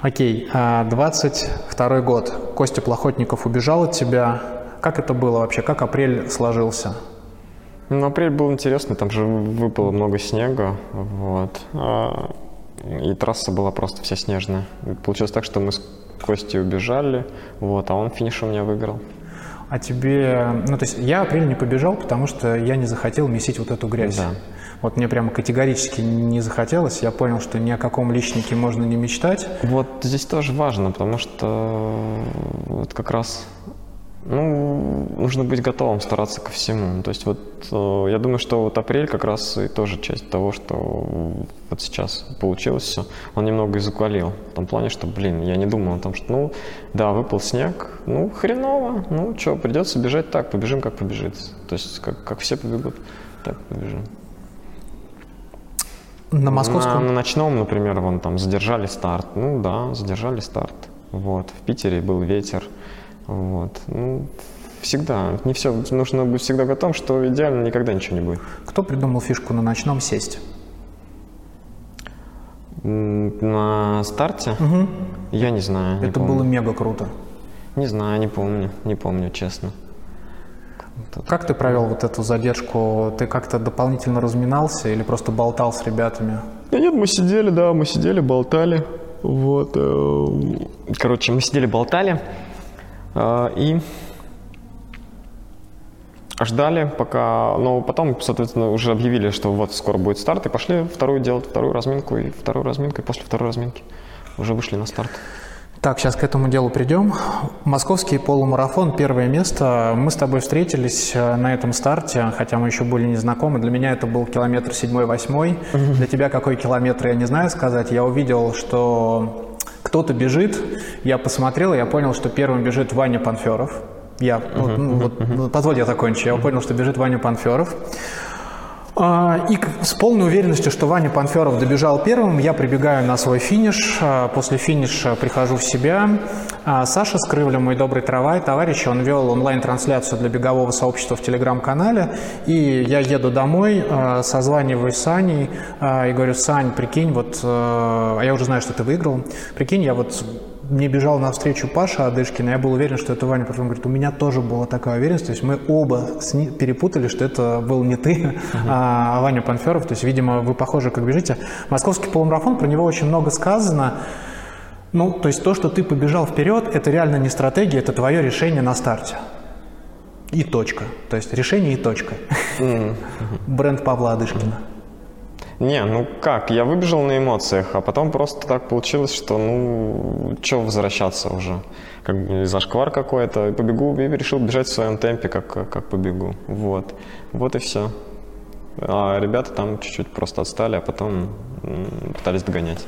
Окей, а, 22 год. Костя Плохотников убежал от тебя. Как это было вообще? Как апрель сложился? Ну, апрель был интересный, там же выпало много снега, вот. А, И трасса была просто вся снежная. И получилось так, что мы с Костей убежали, вот, а он финиш у меня выиграл. А тебе... Ну, то есть я апрель не побежал, потому что я не захотел месить вот эту грязь. Да. Вот мне прямо категорически не захотелось. Я понял, что ни о каком личнике можно не мечтать. Вот здесь тоже важно, потому что вот как раз ну, нужно быть готовым стараться ко всему. То есть вот э, я думаю, что вот апрель как раз и тоже часть того, что вот сейчас получилось все, он немного изуквалил. В том плане, что, блин, я не думал о том, что, ну, да, выпал снег, ну, хреново, ну, что, придется бежать так, побежим, как побежит. То есть как, как все побегут, так побежим. На московском? На, на ночном, например, вон там задержали старт. Ну да, задержали старт. Вот. В Питере был ветер. Вот. Ну, всегда. Не все. Нужно быть всегда готовым, что идеально никогда ничего не будет. Кто придумал фишку на ночном сесть? На старте? Я не знаю. не Это помню. было мега круто. Не знаю, не помню. Не помню, честно. Как ты провел вот эту задержку? Ты как-то дополнительно разминался или просто болтал с ребятами? Да нет, мы сидели, да, мы сидели, болтали. Вот. э, Короче, мы сидели, болтали. Э, И ждали, пока... Ну, потом, соответственно, уже объявили, что вот скоро будет старт, и пошли вторую делать, вторую разминку, и вторую разминку, и после второй разминки уже вышли на старт. Так, сейчас к этому делу придем. Московский полумарафон, первое место. Мы с тобой встретились э, на этом старте, хотя мы еще были не знакомы. Для меня это был километр седьмой-восьмой. Для тебя какой километр, я не знаю сказать. Я увидел, что кто-то бежит. Я посмотрел, и я понял, что первым бежит Ваня Панферов. Я, вот, ну, вот, позволь я закончу. Я понял, что бежит Ваня Панферов. А, И с полной уверенностью, что Ваня Панферов добежал первым, я прибегаю на свой финиш. А, После финиша прихожу в себя. А Саша Скрывля, мой добрый трава, товарищ, он вел онлайн-трансляцию для бегового сообщества в Телеграм-канале. И я еду домой, созваниваюсь с Аней а, и говорю, Сань, прикинь, вот, а я уже знаю, что ты выиграл, прикинь, я вот мне бежал навстречу Паша Адышкин, и я был уверен, что это Ваня. Потом говорит, у меня тоже была такая уверенность. То есть мы оба с ни- перепутали, что это был не ты, а Ваня Панферов. То есть, видимо, вы похожи, как бежите. Московский полумарафон, про него очень много сказано. Ну, то есть то, что ты побежал вперед, это реально не стратегия, это твое решение на старте. И точка. То есть решение и точка. Бренд Павла Адышкина. Не, ну как, я выбежал на эмоциях, а потом просто так получилось, что ну, что возвращаться уже, как бы зашквар какой-то, и побегу, и решил бежать в своем темпе, как, как побегу, вот, вот и все. А ребята там чуть-чуть просто отстали, а потом пытались догонять.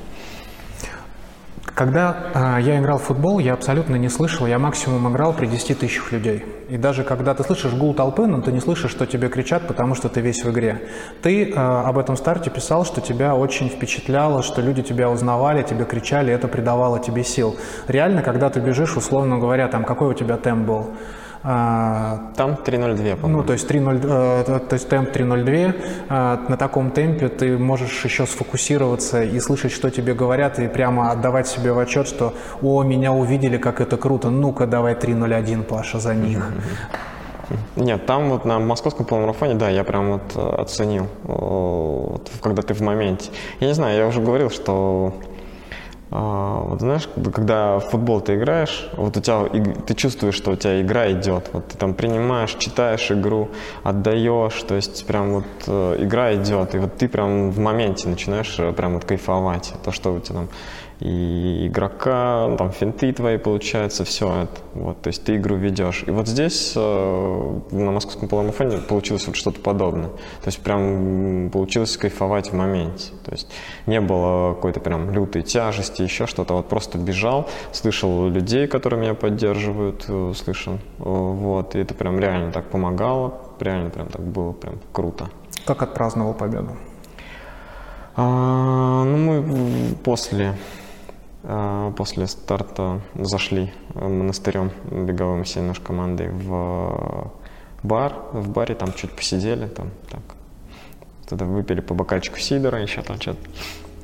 Когда а, я играл в футбол, я абсолютно не слышал, я максимум играл при 10 тысячах людей. И даже когда ты слышишь гул толпы, но ты не слышишь, что тебе кричат, потому что ты весь в игре. Ты а, об этом старте писал, что тебя очень впечатляло, что люди тебя узнавали, тебе кричали, это придавало тебе сил. Реально, когда ты бежишь, условно говоря, там какой у тебя темп был? А, Там 3.02, по-моему. ну, то есть, 3.0, э, то- есть темп 3.02, э, на таком темпе ты можешь еще сфокусироваться и слышать, что тебе говорят, и прямо отдавать себе в отчет, что «О, меня увидели, как это круто, ну-ка давай 3.01, Паша, за них». Нет, там вот на московском полумарафоне, да, я прям вот э, оценил, э, вот, когда ты в моменте. Я не знаю, я уже говорил, что а, вот знаешь, когда в футбол ты играешь, вот у тебя ты чувствуешь, что у тебя игра идет, вот ты там принимаешь, читаешь игру, отдаешь, то есть прям вот э, игра идет, и вот ты прям в моменте начинаешь э, прям вот кайфовать, то что у тебя там и игрока, там финты твои получается, все это, вот, то есть ты игру ведешь. И вот здесь э, на московском полумарафоне получилось вот что-то подобное, то есть прям получилось кайфовать в моменте, то есть не было какой-то прям лютой тяжести, еще что-то, вот просто бежал, слышал людей, которые меня поддерживают, э, слышал, э, вот, и это прям реально так помогало, реально прям так было прям круто. Как отпраздновал победу? А, ну, мы после, после старта зашли монастырем беговым всей нашей командой в бар. В баре там чуть посидели, там так. Тогда выпили по бокальчику сидора, еще там что-то.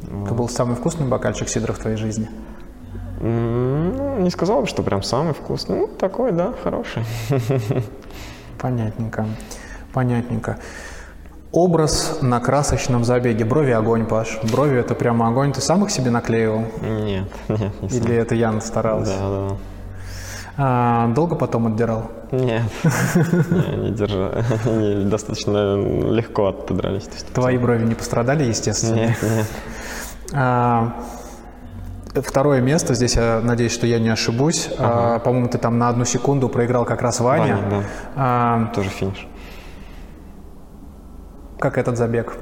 Это был самый вкусный бокальчик сидра в твоей жизни? Ну, не сказал бы, что прям самый вкусный. Ну, такой, да, хороший. Понятненько, понятненько. Образ на красочном забеге. Брови огонь, Паш. Брови это прямо огонь. Ты сам их себе наклеивал? Нет, нет, не Или это Яна старалась? Да, да. А, долго потом отдирал? Нет, не. Они достаточно легко отодрались. Есть, Твои брови не пострадали, естественно? Нет, нет. А, Второе место, здесь я надеюсь, что я не ошибусь. А, По-моему, ты там на одну секунду проиграл как раз Ваня. Ваня, да. А, Тоже финиш. Как этот забег?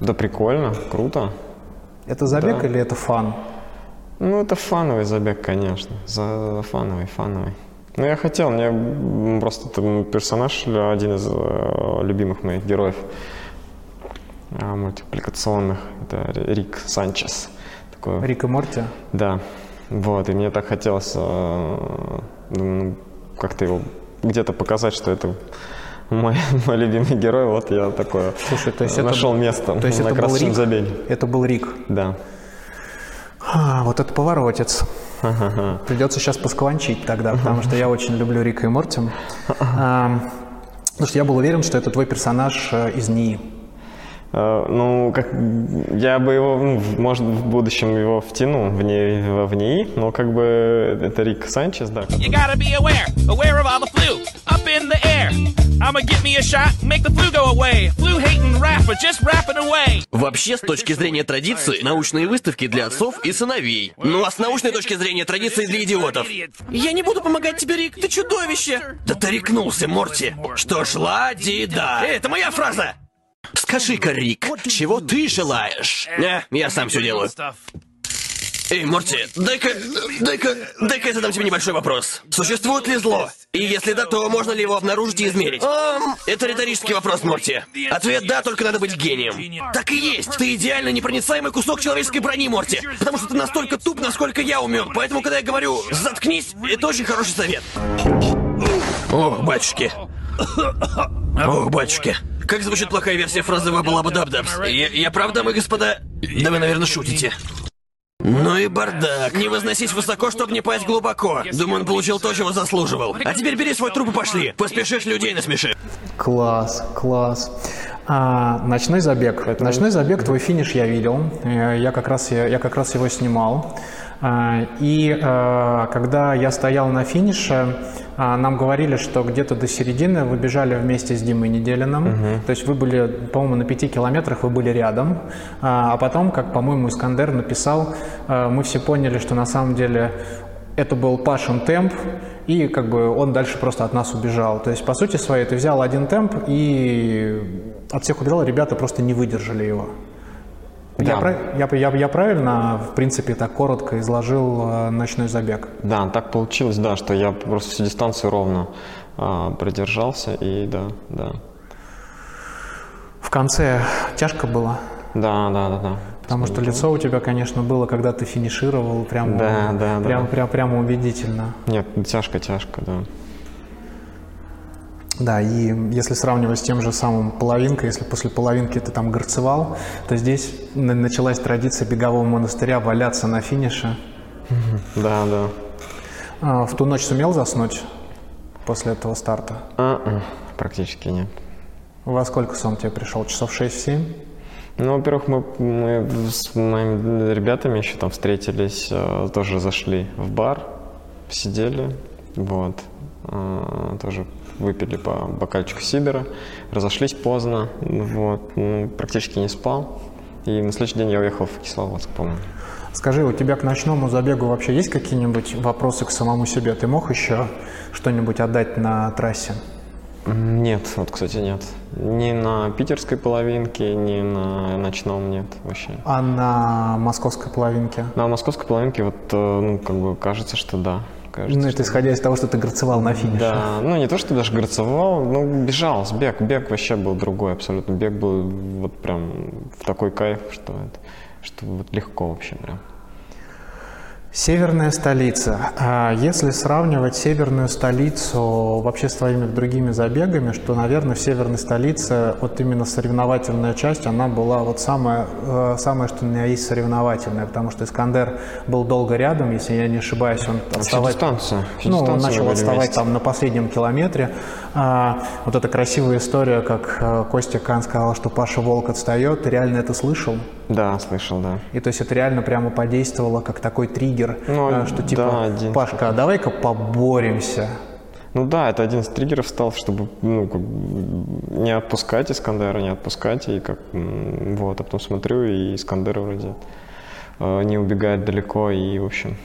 Да прикольно, круто. Это забег Да. или это фан? Ну, это фановый забег, конечно. За фановый, фановый. Ну, я хотел, мне просто там персонаж, один из э, любимых моих героев э, мультипликационных, это Рик Санчес. Такой, Рик и Морти? Да, вот, и мне так хотелось э, ну, как-то его где-то показать, что это мой, мой любимый герой, вот я такое Слушай, то есть это нашел был- место то есть на это был красочном Рик? забеге. Это был Рик. Да. А, вот это поворотец. Придется сейчас поскванчить тогда, потому что я очень люблю Рика и Морти. А, Потому что я был уверен, что это твой персонаж э, из НИИ. Э, Ну, как я бы его, ну, может, в будущем его втянул в, не, в НИИ, но как бы это Рик Санчес, да. You gotta be aware, aware of all the flu up in the air. I'ma get me a shot, make the flu go away. Flu hating rapper, just rapping away. Вообще, с точки зрения традиции, научные выставки для отцов и сыновей. Ну а с научной точки зрения традиции для идиотов. Я не буду помогать тебе, Рик, ты чудовище! Да ты рикнулся, Морти. Что ж, лади, да. Эй, это моя фраза! Скажи-ка, Рик, чего ты желаешь? Не, я сам все делаю. Эй, Морти, дай-ка, дай-ка, дай-ка я задам тебе небольшой вопрос. Существует ли зло? И если да, то можно ли его обнаружить и измерить? Эм, это риторический вопрос, Морти. Ответ да, только надо быть гением. Так и есть. Ты идеально непроницаемый кусок человеческой брони, Морти. Потому что ты настолько туп, насколько я умен. Поэтому, когда я говорю «заткнись», это очень хороший совет. О, батюшки. О, батюшки. Как звучит плохая версия фразы «вабалабадабдабс»? Я, я прав, дамы и господа? Да вы, наверное, шутите. Ну и бардак. Не возносись высоко, чтобы не пасть глубоко. Думаю, он получил то, чего заслуживал. А теперь бери свой труп и пошли. Поспешишь, людей насмеши. Класс, класс. А, ночной забег. Ночной забег, твой финиш я видел. Э, Я как раз, я, я как раз его снимал. А, И э, когда я стоял на финише, а, нам говорили, что где-то до середины вы бежали вместе с Димой Неделиным. То есть вы были, по-моему, на пяти километрах вы были рядом. А а потом, как, по-моему, Искандер написал, мы все поняли, что на самом деле это был Пашин темп, и как бы он дальше просто от нас убежал. То есть, по сути своей, ты взял один темп и от всех убежал, ребята просто не выдержали его. Я, Да. я, я- я правильно, в принципе, так коротко изложил э, ночной забег? Да, так получилось, да, что я просто всю дистанцию ровно а, продержался, и да, да. В конце тяжко было, Да, да, да, да. потому что лицо у тебя, конечно, было, когда ты финишировал, прямо, Да, да, да. прям, прям, убедительно. Нет, тяжко, тяжко, да. Да, и если сравнивать с тем же самым половинкой, если после половинки ты там горцевал, то здесь на- началась традиция бегового монастыря валяться на финише. Да, да. А, в ту ночь сумел заснуть после этого старта? А-а, практически нет. Во сколько сон тебе пришел? Часов 6-7? Ну, во-первых, мы, мы с моими ребятами еще там встретились, э, тоже зашли в бар, сидели, вот, э, тоже выпили по бокальчику сидора, разошлись поздно, вот, ну, практически не спал. И на следующий день я уехал в Кисловодск, по-моему. Скажи, у тебя к ночному забегу вообще есть какие-нибудь вопросы к самому себе? Ты мог еще что-нибудь отдать на трассе? Нет, вот, кстати, нет. Ни на питерской половинке, ни на ночном нет вообще. А на московской половинке? На московской половинке вот, э, ну, как бы кажется, что да. Кажется, Ну, это исходя из того, что ты горцевал на финише. Да, ну не то, что даже горцевал, ну бежал, бег, бег вообще был другой абсолютно. Бег был вот прям в такой кайф, что это, что вот легко вообще прям. Северная столица. А Если сравнивать северную столицу вообще с твоими другими забегами, что, наверное, в северной столице вот именно соревновательная часть, она была вот самая, э, самое, что меня есть соревновательная, потому что Искандер был долго рядом, если я не ошибаюсь, он Всю отставать... дистанцию, всю Ну, он начал отставать вместе. там на последнем километре. А, вот эта красивая история, как э, Костя Кан сказал, что Паша Волк отстает. Ты реально это слышал? Да, слышал, да. И то есть это реально прямо подействовало как такой триггер, Ну, э, что типа, да, один. Пашка, а давай-ка поборемся. Ну да, это один из триггеров стал, чтобы ну, как не отпускать Искандера, не отпускать. И как, вот, а потом смотрю, и Искандер вроде э, не убегает далеко, и, в общем,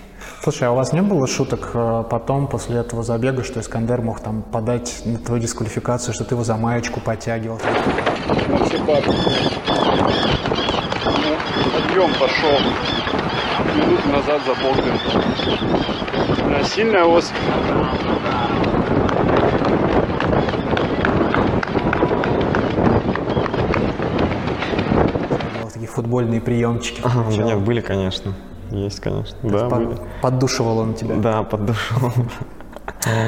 Слушай, а у вас не было шуток э, потом, после этого забега, что Искандер мог там подать на твою дисквалификацию, что ты его за маечку подтягивал? Подъем пошел минуту назад за Богдан. Да, сильная ось. Такие футбольные приемчики. Ага, включал. нет, были, конечно. Есть, конечно. Да, Под- были. Поддушивал он тебя. Да, поддушивал.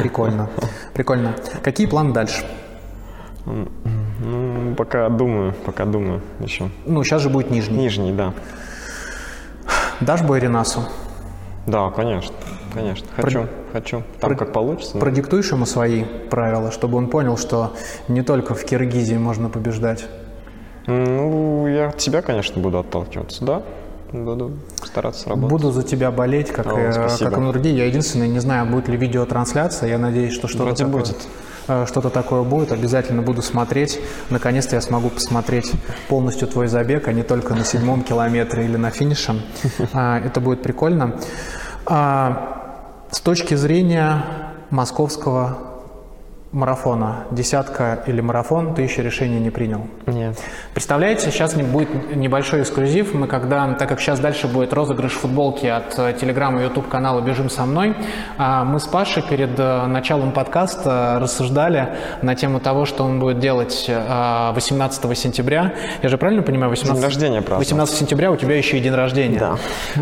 Прикольно. Прикольно. Какие планы дальше? Ну, пока думаю, пока думаю еще. Ну, сейчас же будет нижний. Нижний, да. Дашь бой Ренасу? Да, конечно, конечно. Хочу, хочу. Там как получится. ну. Продиктуешь ему свои правила, чтобы он понял, что не только в Киргизии можно побеждать. Ну, я от себя, конечно, буду отталкиваться, да. Буду стараться работать. Буду за тебя болеть, как, О, и, как и другие. Я единственное не знаю, будет ли видеотрансляция. Я надеюсь, что что-то Вроде такое, будет. э, что-то такое будет. Обязательно буду смотреть. Наконец-то я смогу посмотреть полностью твой забег, а не только на седьмом километре или на финише. А, Это будет прикольно. А, С точки зрения московского марафона, десятка или марафон, ты еще решение не принял? Нет. Представляете, сейчас не- будет небольшой эксклюзив. Мы когда, так как сейчас дальше будет розыгрыш футболки от э, телеграм и ютуб канала «Бежим со мной», а, мы с Пашей перед э, началом подкаста рассуждали на тему того, что он будет делать э, 18 сентября. Я же правильно понимаю? 18, День рождения праздновать. 18 сентября у тебя еще и день рождения. Да.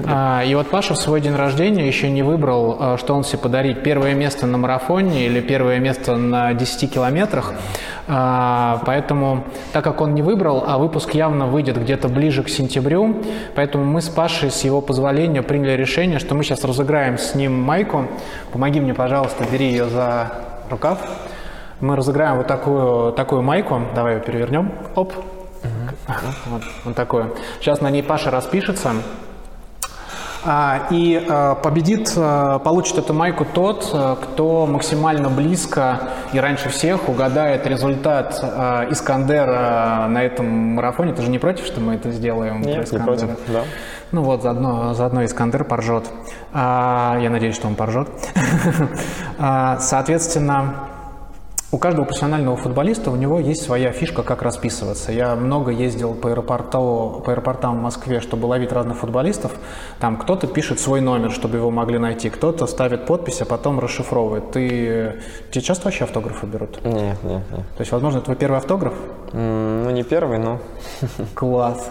А, И вот Паша в свой день рождения еще не выбрал, что он себе подарить. Первое место на марафоне или первое место на 10 километрах. А, Поэтому, так как он не выбрал, а выпуск явно выйдет где-то ближе к сентябрю, поэтому мы с Пашей, с его позволения, приняли решение, что мы сейчас разыграем с ним майку. Помоги мне, пожалуйста, бери ее за рукав. Мы разыграем вот такую, такую майку. Давай ее перевернем. Оп. Вот, вот такую. Сейчас на ней Паша распишется. А, и а, победит, а, получит эту майку тот, кто максимально близко и раньше всех угадает результат Искандера на этом марафоне. Ты же не против, что мы это сделаем? Нет, не против, да. Ну вот, заодно, заодно Искандер поржет. Я надеюсь, что он поржет. Соответственно, у каждого профессионального футболиста у него есть своя фишка, как расписываться. Я много ездил по, аэропорту, по аэропортам в Москве, чтобы ловить разных футболистов. Там кто-то пишет свой номер, чтобы его могли найти, кто-то ставит подпись, а потом расшифровывает. Ты, тебе часто вообще автографы берут? Нет, нет, нет. То есть, возможно, твой первый автограф? Ну, не первый, но... Класс.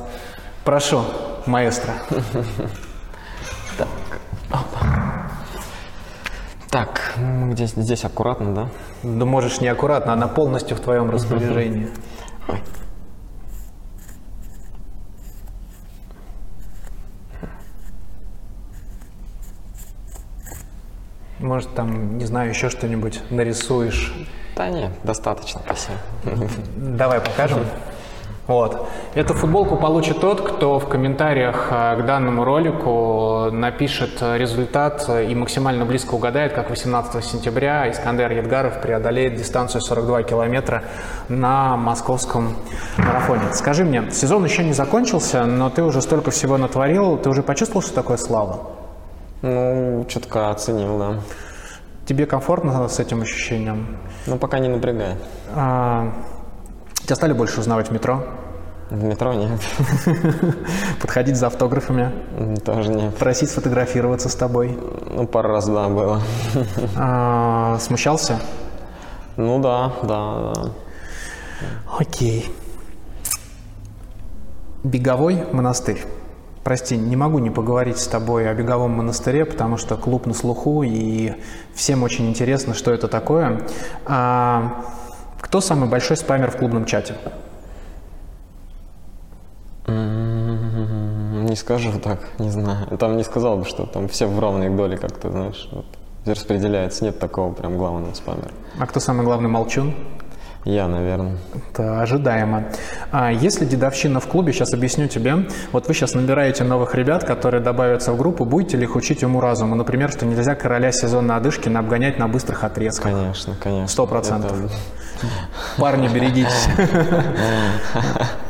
Прошу, маэстро. Так, ну, здесь, здесь аккуратно, да? Да можешь неаккуратно, она полностью в твоем распоряжении. Может, там, не знаю, еще что-нибудь нарисуешь. Да нет, достаточно, спасибо. Давай покажем. Вот. Эту футболку получит тот, кто в комментариях э, к данному ролику напишет результат и максимально близко угадает, как 18 сентября Искандер Едгаров преодолеет дистанцию 42 километра на московском марафоне. Скажи мне, сезон еще не закончился, но ты уже столько всего натворил, ты уже почувствовал, что такое слава? Ну, чутка оценил, да. Тебе комфортно с этим ощущением? Ну, пока не напрягает. А, тебя стали больше узнавать в метро? В метро нет. Подходить за автографами? Тоже нет. Просить сфотографироваться с тобой? Ну, пару раз, да, было. А, смущался? Ну да, да, да. Окей. Беговой монастырь. Прости, не могу не поговорить с тобой о беговом монастыре, потому что клуб на слуху, и всем очень интересно, что это такое. А, кто самый большой спамер в клубном чате? Не скажу так, не знаю. Там не сказал бы, что там все в равной доли как-то, знаешь, вот, распределяется. Нет такого прям главного спамера. А кто самый главный молчун? Я, наверное. Это ожидаемо. А если дедовщина в клубе, сейчас объясню тебе. Вот вы сейчас набираете новых ребят, которые добавятся в группу, будете ли их учить уму-разуму? Например, что нельзя короля сезона Адышкина обгонять на быстрых отрезках. Конечно, конечно. Сто процентов. Парни, берегитесь.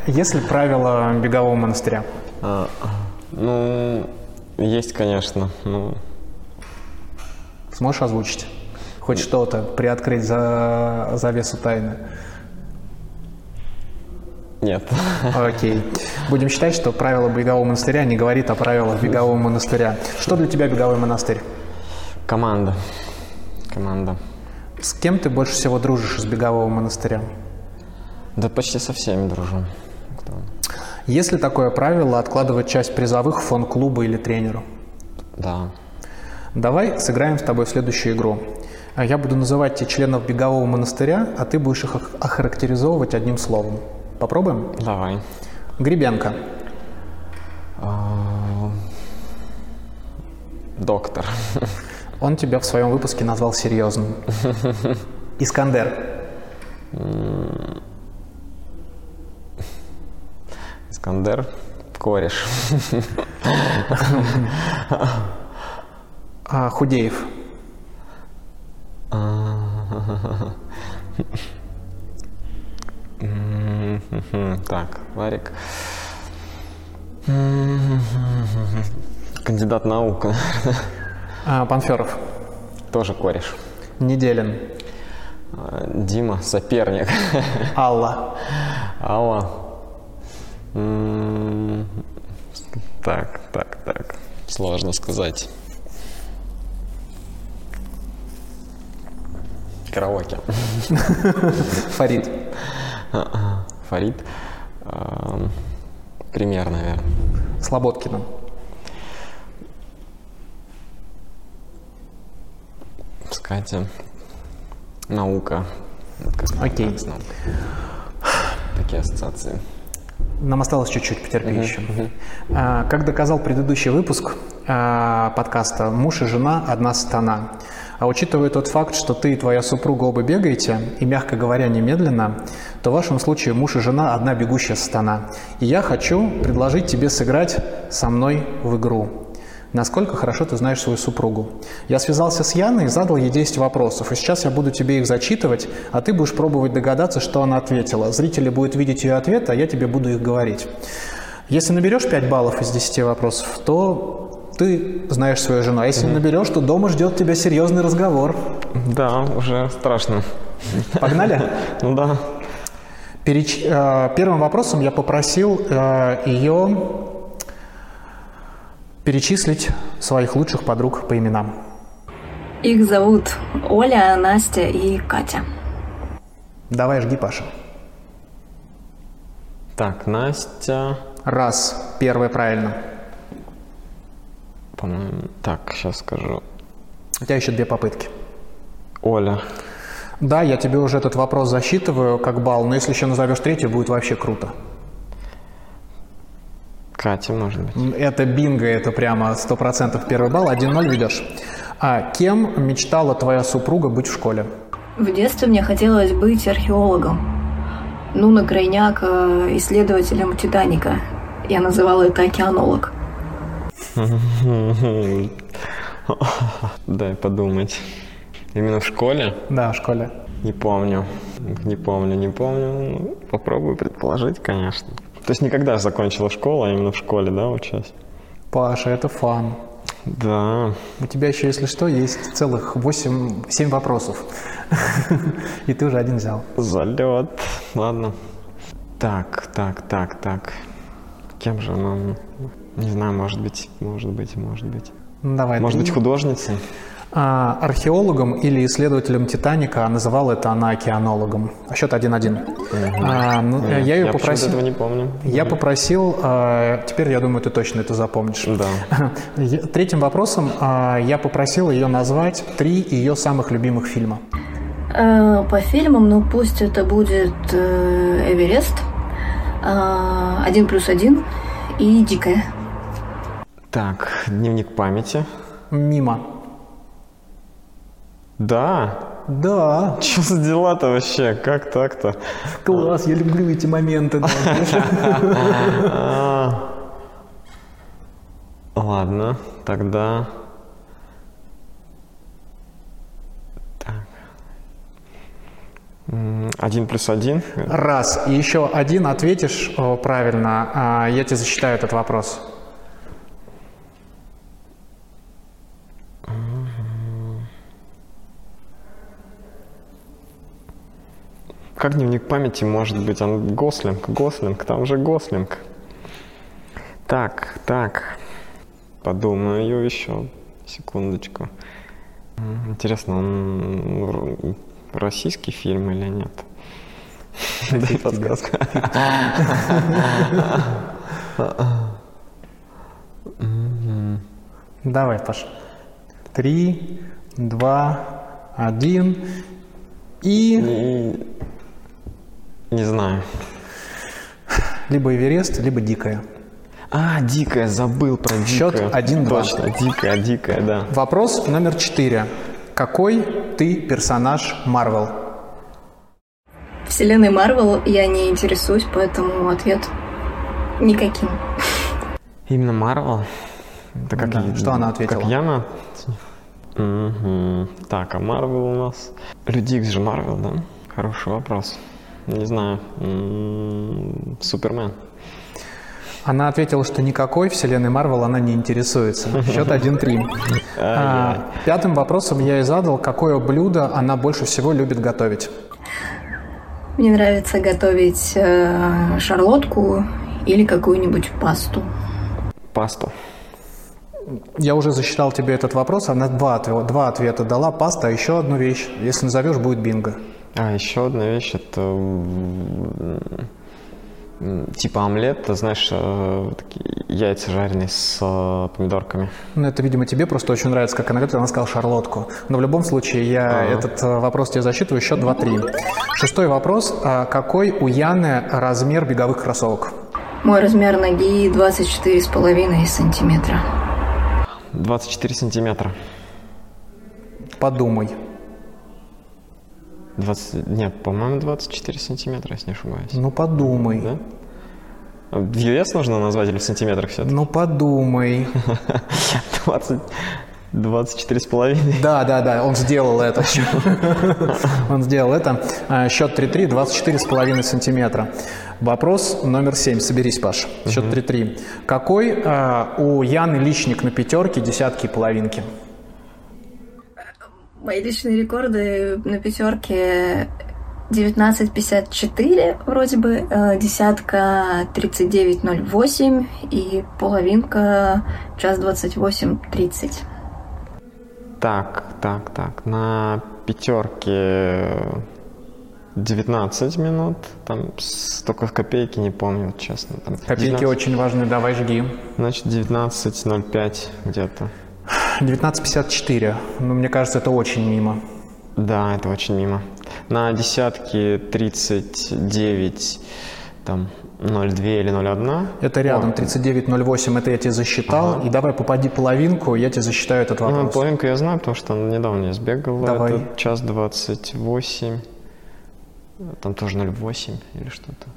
Есть ли правила бегового монастыря? А, ну, есть, конечно. Ну, Сможешь озвучить? Хоть что-то, приоткрыть за завесу тайны? нет. Окей. Будем считать, что правила бегового монастыря не говорит о правилах бегового монастыря. Что для тебя беговой монастырь? Команда. Команда. С кем ты больше всего дружишь из бегового монастыря? Да почти со всеми дружу. Есть ли такое правило откладывать часть призовых в фонд клуба или тренеру? Да. Давай сыграем с тобой в следующую игру. А Я буду называть членов бегового монастыря, а ты будешь их ох- охарактеризовывать одним словом. Попробуем? Давай. Гребенка. А, Доктор. Он тебя в своем выпуске назвал серьезным. Искандер. Искандер. Кореш. А, Худеев. А, М, Так, Ларик. Кандидат наук. А, Панферов. Тоже кореш. Неделин. А, Дима, соперник. Алла. Алла. М, Так, так, так. Сложно сказать. Караоке. Фарид. А-а. Фарид. Ам, Пример, наверное. Слободкина. Катя. Наука. Окей. Такие ассоциации. Нам осталось чуть-чуть, потерпи Мгм, еще. мгм. А, Как доказал предыдущий выпуск а, подкаста, муж и жена – одна страна. А учитывая тот факт, что ты и твоя супруга оба бегаете, и, мягко говоря, немедленно, то в вашем случае муж и жена – одна бегущая страна. И я хочу предложить тебе сыграть со мной в игру. Насколько хорошо ты знаешь свою супругу. Я связался с Яной и задал ей 10 вопросов. И сейчас я буду тебе их зачитывать, а ты будешь пробовать догадаться, что она ответила. Зрители будут видеть ее ответ, а я тебе буду их говорить. Если наберешь 5 баллов из 10 вопросов, то ты знаешь свою жену. А если не наберешь, то дома ждет тебя серьезный разговор. Да, уже страшно. Погнали? Ну да. Переч- э, Первым вопросом я попросил э, ее перечислить своих лучших подруг по именам. Их зовут Оля, Настя и Катя. Давай, жги, Паша. Так, Настя. Раз. Первое правильно. По-моему, так, сейчас скажу. У тебя еще две попытки. Оля. Да, я тебе уже этот вопрос засчитываю как балл, но если еще назовешь третью, будет вообще круто. Катя, может быть. Это бинго, это прямо 100% первый балл, 1-0 ведешь. А кем мечтала твоя супруга быть в школе? В детстве мне хотелось быть археологом. Ну, на крайняк э, исследователем Титаника. Я называла это океанолог. Дай подумать. Именно в школе? Да, в школе. Не помню. Не помню, не помню. Попробую предположить, конечно. То есть никогда закончила школу, а именно в школе, да, учась? Паша, это фан. Да. У тебя еще, если что, есть целых 8, 7 вопросов. И ты уже один взял. Залет. Ладно. Так, так, так, так. Кем же она? Не знаю, может быть, может быть, может быть. Ну, давай. Может ты. быть, художницей? А, археологом или исследователем Титаника, а называла это она океанологом. А счет 1-1. А, ну, Нет, я ее я попросил. этого не помню. Я Мгм. попросил, а, теперь я думаю, ты точно это запомнишь. Да. Третьим вопросом а, я попросил ее назвать три ее самых любимых фильма. Э, По фильмам, ну пусть это будет э, Эверест, Один плюс один и Дикая. Так, дневник памяти. Мимо. Да. Да. Что за дела-то вообще? Как так-то? Класс, я люблю эти моменты. Ладно, тогда... Один плюс один. Раз. И еще один ответишь правильно, а, я тебе засчитаю этот вопрос. Как дневник памяти может быть? Он Гослинг, Гослинг, там же Гослинг. Так, так. Подумаю еще. Секундочку. Интересно, он российский фильм или нет? Дай подсказку. Мгм. Давай, Паш. Три, два, один. И... Не знаю. Либо Эверест, либо Дикая. А, дикая, забыл про дикая. Счет 1-2. Точно, дикая, дикая, да. Вопрос номер четыре. Какой ты персонаж Марвел? Вселенной Марвел я не интересуюсь, поэтому ответ никаким. Именно Марвел? Это как Да, я- что она ответила? Как я на... Мгм. Так, а Марвел у нас... Люди Икс же Марвел, да? Хороший вопрос. Не знаю. М, Супермен. Она ответила, что никакой вселенной Марвел она не интересуется. Счет 1-3. А, Пятым вопросом я ей задал, какое блюдо она больше всего любит готовить. Мне нравится готовить э, шарлотку или какую-нибудь пасту. Пасту. Я уже засчитал тебе этот вопрос, она два, два ответа дала, паста, а еще одну вещь. Если назовешь, будет бинго. А, еще одна вещь, это типа омлет, ты знаешь, э, такие яйца жареные с э, помидорками. Ну, это, видимо, тебе просто очень нравится, как она готовит, она сказала шарлотку. Но в любом случае, я Ага. этот э, вопрос тебе засчитываю, счет 2-3. Шестой вопрос. А Какой у Яны размер беговых кроссовок? Мой размер ноги 24,5 сантиметра. 24 сантиметра. Подумай. 20, нет, по-моему, 24 сантиметра, если не ошибаюсь. Ну, подумай. Да? В вес нужно назвать или в сантиметрах все Ну, подумай. 20, 24 с половиной. Да, да, да, он сделал это. Он сделал это. А, Счет 3-3, 24,5 сантиметра. Вопрос номер 7. Соберись, Паш. Счет 3-3. Какой а, у Яны личник на пятерке, десятки и половинки? Мои личные рекорды на пятерке 19.54 вроде бы, э, десятка 39.08 и половинка час 28.30. Так, так, так. На пятерке 19 минут. Там столько копейки не помню, честно. Там Копейки 19 очень важны, давай жги. Значит, 19.05 где-то. 19.54. Ну, мне кажется, это очень мимо. Да, это очень мимо. На десятке 39, там, 0,2 или 0,1. Это рядом, О, 39.08, это я тебе засчитал. Ага. И давай попади половинку, я тебе засчитаю этот Ну, вопрос. половинку я знаю, потому что недавно я сбегал. Давай. Это час 28. Там тоже 0,8 или что-то.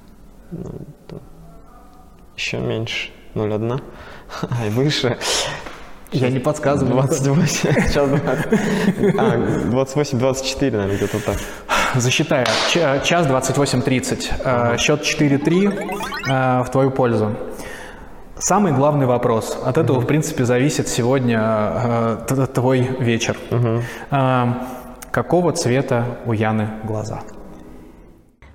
Ну, Еще меньше. 0,1. А, и выше. Я не подсказываю. 28. Сейчас 20. А, 28, 24, наверное, где-то так. Засчитаю. Ч- Час 28.30. Э, Счет 4-3 э, в твою пользу. Самый главный вопрос. От этого, в принципе, зависит сегодня э, твой вечер. Э, Какого цвета у Яны глаза?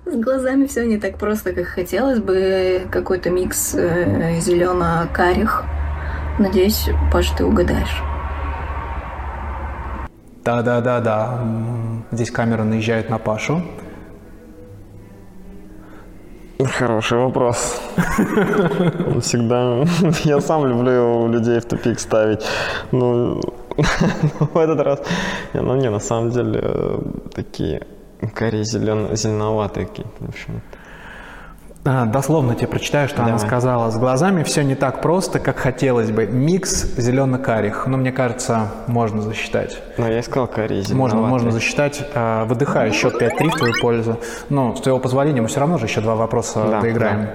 С глазами все не так просто, как хотелось бы. Какой-то микс э, зелено-карих. Надеюсь, Паш, ты угадаешь. Да-да-да-да. Здесь камера наезжает на Пашу. Хороший вопрос. Он всегда... Я сам люблю людей в тупик ставить. Ну, в этот раз... Ну, не, на самом деле, э, такие карие зелен... зеленоватые какие-то, в общем. А, дословно тебе прочитаю, что она Давай. сказала. С глазами все не так просто, как хотелось бы. Микс зелено-карих. Но мне кажется, можно засчитать. Но я искал карий Можно, зеленоватый. можно засчитать. А, выдыхаю счет 5-3 в твою пользу. Ну, с твоего позволения, мы все равно же еще два вопроса Да, доиграем.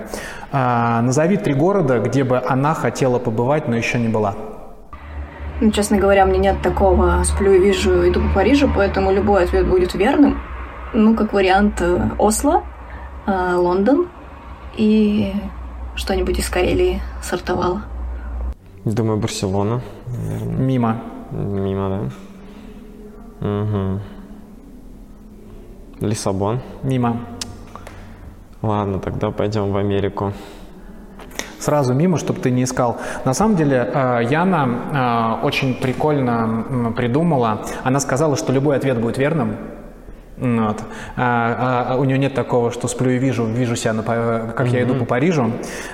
А, назови три города, где бы она хотела побывать, но еще не была. Ну, честно говоря, мне нет такого «сплю и вижу, иду по Парижу», поэтому любой ответ будет верным. Ну, как вариант, э, Осло, э, Лондон и что-нибудь из Карелии сортовала. Думаю, Барселона. наверное. Мимо. Мимо, да. Угу. Лиссабон. Мимо. Ладно, тогда пойдем в Америку. Сразу мимо, чтобы ты не искал. На самом деле, э, Яна э, очень прикольно придумала. Она сказала, что любой ответ будет верным. Ну Вот. А, а, у нее нет такого, что сплю и вижу, вижу себя, на как я иду по Парижу.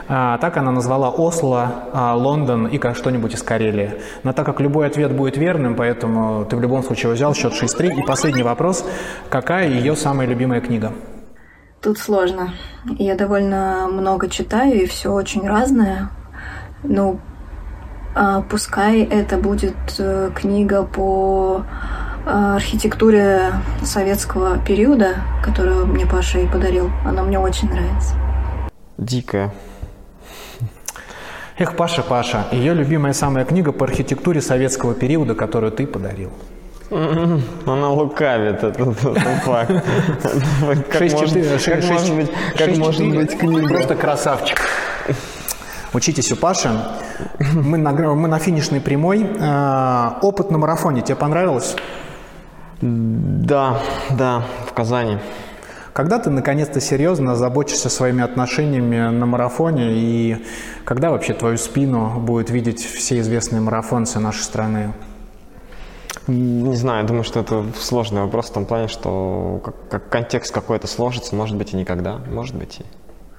А, так она назвала Осло, а, Лондон и как что-нибудь из Карелии. Но так как любой ответ будет верным, поэтому ты в любом случае взял счет 6-3. И последний вопрос. Какая ее самая любимая книга? Тут сложно. Я довольно много читаю, и все очень разное. Ну, а, пускай это будет э, книга по архитектуре советского периода, которую мне Паша и подарил. Она мне очень нравится. Дикая. Эх, Паша, Паша, ее любимая самая книга по архитектуре советского периода, которую ты подарил. М-м, Она лукавит, это, факт. Как может- быть- как шесть может четыре. быть книга? Просто красавчик. Учитесь у Паши. Мы на, мы на финишной прямой. А, Опыт на марафоне тебе понравилось? Да, да, в Казани. Когда ты наконец-то серьезно заботишься своими отношениями на марафоне и когда вообще твою спину будет видеть все известные марафонцы нашей страны? Не знаю, думаю, что это сложный вопрос в том плане, что как, как контекст какой-то сложится, может быть и никогда, может быть и.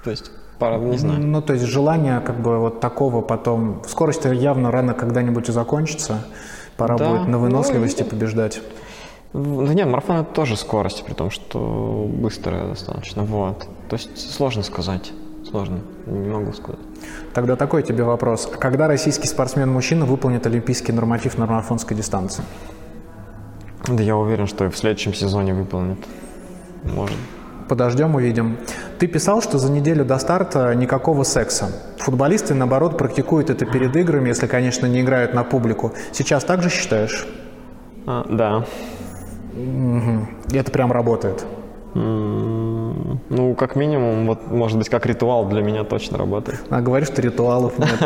То есть, пора, не знаю. Ну, то есть желание как бы вот такого потом... Скорость явно рано когда-нибудь закончится. Пора Да, будет на ну, выносливости побеждать. Да нет, марафон это тоже скорость, при том, что быстрая достаточно. Вот. То есть сложно сказать. Сложно. Не могу сказать. Тогда такой тебе вопрос. Когда российский спортсмен-мужчина выполнит олимпийский норматив на марафонской дистанции? Да я уверен, что и в следующем сезоне выполнит. Может. Подождем, увидим. Ты писал, что за неделю до старта никакого секса. Футболисты, наоборот, практикуют это перед играми, если, конечно, не играют на публику. Сейчас так же считаешь? А, да. И это прям работает. Ну, как минимум, вот, может быть, как ритуал для меня точно работает. А говоришь, что ритуалов нет.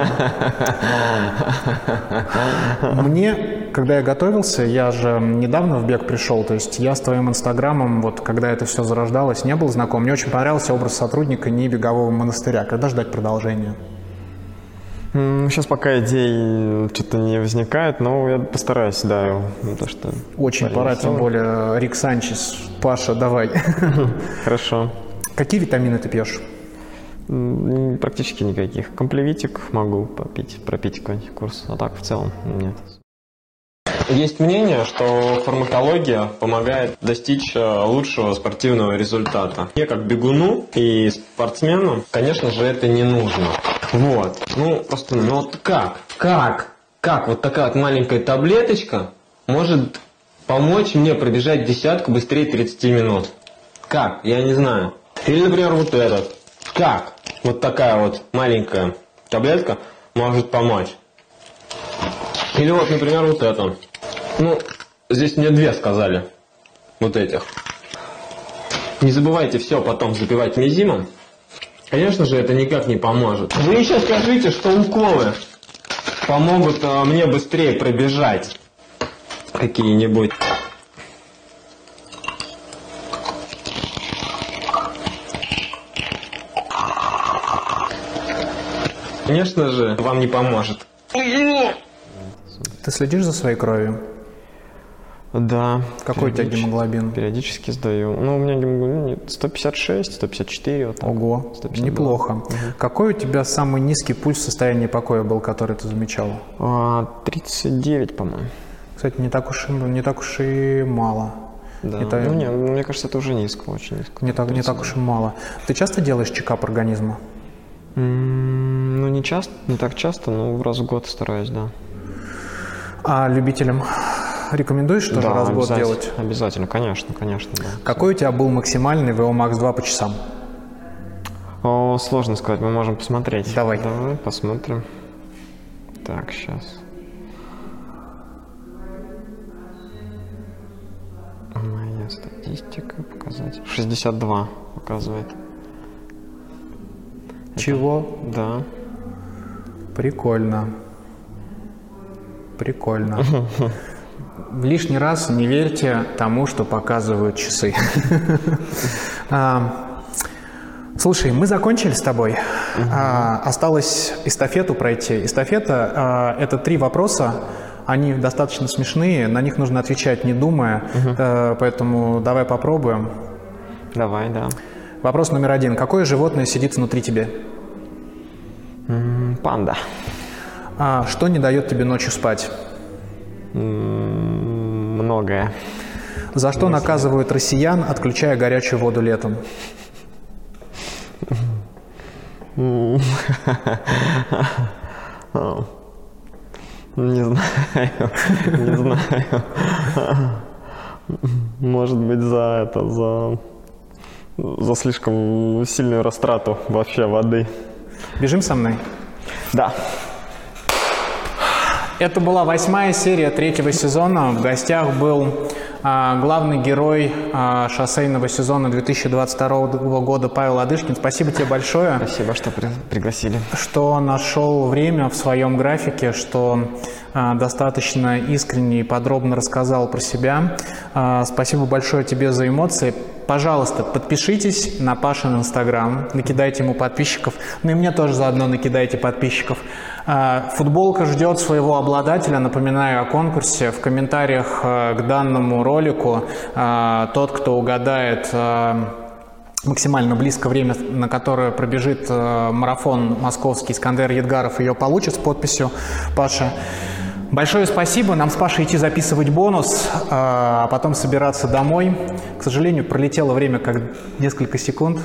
Мне, когда я готовился, я же недавно в бег пришел, то есть я с твоим инстаграмом, вот когда это все зарождалось, не был знаком. Мне очень понравился образ сотрудника не бегового монастыря. Когда ждать продолжения? Сейчас пока идей что-то не возникает, но я постараюсь, да, то, что... Очень пора, тем более Рик Санчес. Паша, давай. Хорошо. Какие витамины ты пьешь? Практически никаких. Комплевитик могу попить, пропить какой-нибудь курс, а так в целом нет. Есть мнение, что фармакология помогает достичь э, лучшего спортивного результата. Мне как бегуну и спортсмену, конечно же, это не нужно. Вот. Ну, просто, ну вот как? Как? Как вот такая вот маленькая таблеточка может помочь мне пробежать десятку быстрее 30 минут? Как? Я не знаю. Или, например, вот этот. Как? Вот такая вот маленькая таблетка может помочь. Или вот, например, вот это. Ну, здесь мне две сказали. Вот этих. Не забывайте все потом запивать мизимом. Конечно же, это никак не поможет. Вы еще скажите, что уколы помогут а, мне быстрее пробежать. Какие-нибудь. Конечно же, вам не поможет. Ты следишь за своей кровью? Да. Какой у тебя гемоглобин? Периодически сдаю. Ну, у меня гемоглобин нет, 156, 154. Вот так. Ого, 152. неплохо. Какой у тебя самый низкий пульс в состоянии покоя был, который ты замечал? А, 39, по-моему. Кстати, не так уж и, не так уж и мало. Да. Это- Ну, не, мне кажется, это уже низко, очень низко. Не так, не так уж и мало. Ты часто делаешь чекап организма? М, Ну, не часто, не так часто, но раз в год стараюсь, да. А любителям рекомендуешь тоже да, раз в год делать? Обязательно, конечно, конечно, да. Какой у тебя был максимальный VO Max 2 по часам? О, сложно сказать, мы можем посмотреть. Давай. Давай посмотрим. Так, сейчас. Моя статистика показать. 62 показывает. Чего? Да. Прикольно. Прикольно. В лишний раз не верьте тому, что показывают часы. А, Слушай, мы закончили с тобой. А, Осталось эстафету пройти. Эстафета а, — это три вопроса. Они достаточно смешные, на них нужно отвечать не думая, поэтому давай попробуем. Давай, да. Вопрос номер один. Какое животное сидит внутри тебя? М, Панда. А, что не дает тебе ночью спать? М, Многое. За что наказывают россиян, отключая горячую воду летом? Не знаю, не знаю. Может быть, за это, за, за слишком сильную растрату вообще воды. Бежим со мной? Да. Это была восьмая серия третьего сезона. В гостях был а, главный герой а, шоссейного сезона 2022 года Павел Адышкин. Спасибо тебе большое. Спасибо, что при- пригласили. что нашел время в своем графике, что а, достаточно искренне и подробно рассказал про себя. А, спасибо большое тебе за эмоции. Пожалуйста, подпишитесь на Пашин Инстаграм, накидайте ему подписчиков, ну и мне тоже заодно накидайте подписчиков. А, Футболка ждет своего обладателя. Напоминаю о конкурсе. В комментариях а, к данному ролику а, тот, кто угадает максимально близко время, на которое пробежит марафон московский Искандер Едгаров, ее получит с подписью Паша. Большое спасибо. Нам с Пашей идти записывать бонус, э, а потом собираться домой. К сожалению, пролетело время как несколько секунд.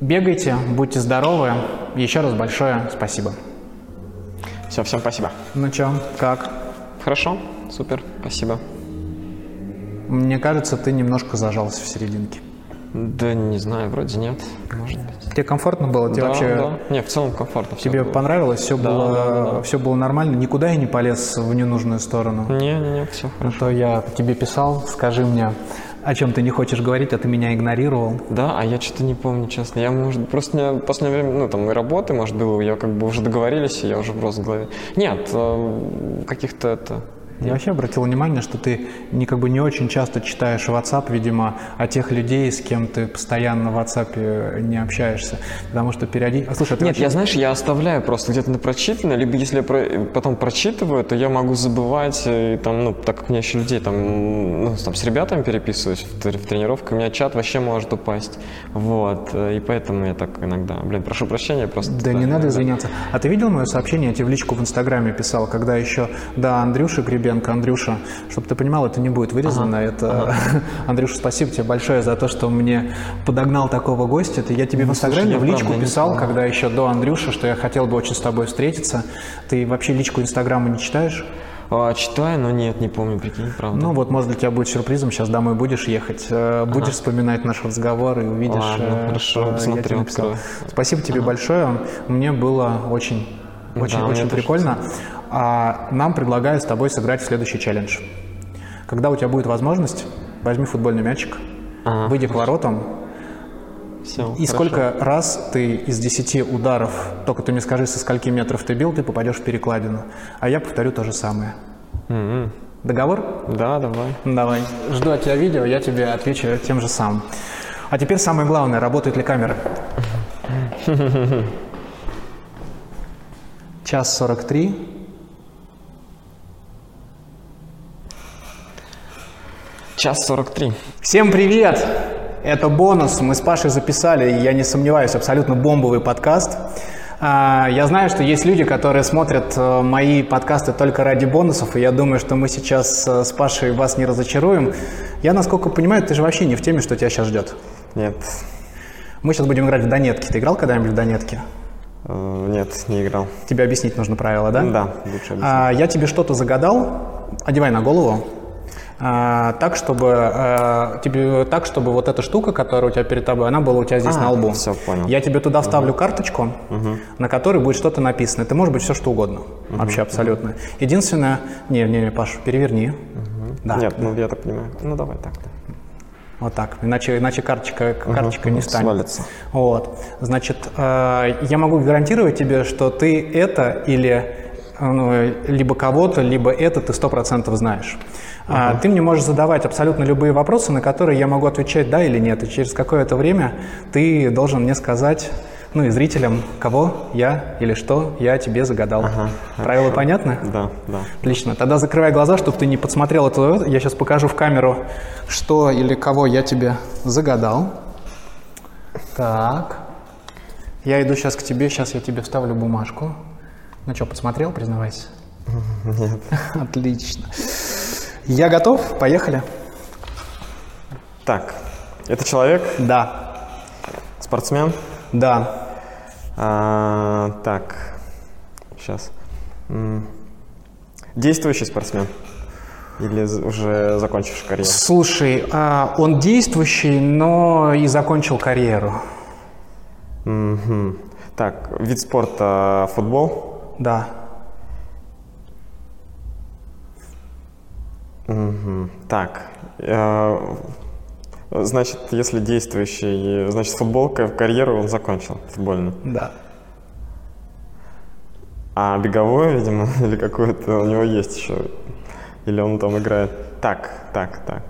Бегайте, будьте здоровы. Еще раз большое спасибо. Все, всем спасибо. Ну чё, как? Хорошо, супер, спасибо. Мне кажется, ты немножко зажался в серединке. Да не знаю, вроде нет, может быть. Тебе комфортно было? Тебе да, вообще да. Не, в целом комфортно. Тебе было. понравилось? Все Да, было, да, да, да. все было нормально? Никуда я не полез в ненужную сторону? Не, не, не, все А то я тебе писал, скажи мне, о чем ты не хочешь говорить, а ты меня игнорировал. Да, а я что-то не помню, честно. Я, может, просто мне в последнее время, ну, там, и работы, может, было, я как бы уже договорились, и я уже просто в голове. Нет, э, каких-то это... Я вообще обратил внимание, что ты не, как бы не очень часто читаешь WhatsApp, видимо, о тех людей, с кем ты постоянно в WhatsApp не общаешься. Потому что периодически... Слушай, а ты Нет, вообще- я, знаешь, я оставляю просто где-то на прочитанное, либо если я про- потом прочитываю, то я могу забывать, э, и там, ну, так как у меня еще людей там, ну, там с ребятами переписываюсь в, в тренировке, у меня чат вообще может упасть. Вот, э, и поэтому я так иногда, блин, прошу прощения, просто... Да не надо иногда- извиняться. А ты видел мое сообщение? Я тебе в личку в Инстаграме писал, когда еще, да, Андрюша Гребенко, Андрюша, чтобы ты понимал, это не будет вырезано. это Андрюша, спасибо тебе большое за то, что мне подогнал такого гостя. Это я тебе в Ну, слушай, Инстаграме я в личку правда писал, когда еще до Андрюша, что я хотел бы очень с тобой встретиться. Ты вообще личку Инстаграма не читаешь? А, читаю, но нет, не помню, прикинь, правда. Ну вот, может, для тебя будет сюрпризом. Сейчас домой будешь ехать, э, будешь вспоминать наш разговор и увидишь, Ладно, э, хорошо, что я посмотрю, тебе написал. открою. Спасибо тебе большое. Мне было очень, очень, Да, очень тоже прикольно. А нам предлагаю с тобой сыграть в следующий челлендж. Когда у тебя будет возможность, возьми футбольный мячик, Ага, выйди к воротам, Всё, и хорошо. сколько раз ты из 10 ударов, только ты мне скажи, со скольки метров ты бил, ты попадешь в перекладину. А я повторю то же самое. М-м. Договор? Да, давай. Давай. Жду от тебя видео, я тебе отвечу тем же самым. А теперь самое главное, работает ли камера? Час 43. Час 43. Всем привет! Это бонус. Мы с Пашей записали, я не сомневаюсь, абсолютно бомбовый подкаст. А, Я знаю, что есть люди, которые смотрят э, мои подкасты только ради бонусов, и я думаю, что мы сейчас э, с Пашей вас не разочаруем. Я, насколько понимаю, ты же вообще не в теме, что тебя сейчас ждет. Нет. Мы сейчас будем играть в Донетки. Ты играл когда-нибудь в Донетки? Э, Нет, не играл. Тебе объяснить нужно правила, да? Да, лучше объяснить. А, я тебе что-то загадал, одевай на голову, так, чтобы а, тебе так, чтобы вот эта штука, которая у тебя перед тобой, она была у тебя здесь А, на лбу. всё, понял. Я тебе туда вставлю карточку, Мгм. на которой будет что-то написано. Это может быть все что угодно, вообще абсолютно. Единственное, не, не, не, Паш, переверни. Да. Нет, ну я так понимаю. Ну давай так. да. Вот так, иначе, иначе карточка, карточка не мгм, станет. свалится. Вот, значит, э, я могу гарантировать тебе, что ты это или э, ну, либо кого-то, либо это ты сто процентов знаешь. А, Ты мне можешь задавать абсолютно любые вопросы, на которые я могу отвечать да или нет. И через какое-то время ты должен мне сказать, ну и зрителям, кого я или что я тебе загадал. Правила хорошо. понятны? Да, да. Отлично. Тогда закрывай глаза, чтобы ты не подсмотрел это. Я сейчас покажу в камеру, что или кого я тебе загадал. Так. Я иду сейчас к тебе, сейчас я тебе вставлю бумажку. Ну что, посмотрел, признавайся? Нет. Отлично. Я готов, поехали. Так, это человек? Да. Спортсмен? Да. А, так, сейчас. Действующий спортсмен? Или уже закончивший карьеру? Слушай, а, он действующий, но и закончил карьеру. Мгм. Так, вид спорта футбол? Да. Так, э, значит, если действующий, значит, футбол, ка- карьеру он закончил, футбольную. Да. А беговую, видимо, или какую-то у него есть еще? Или он там играет? Так, так, так.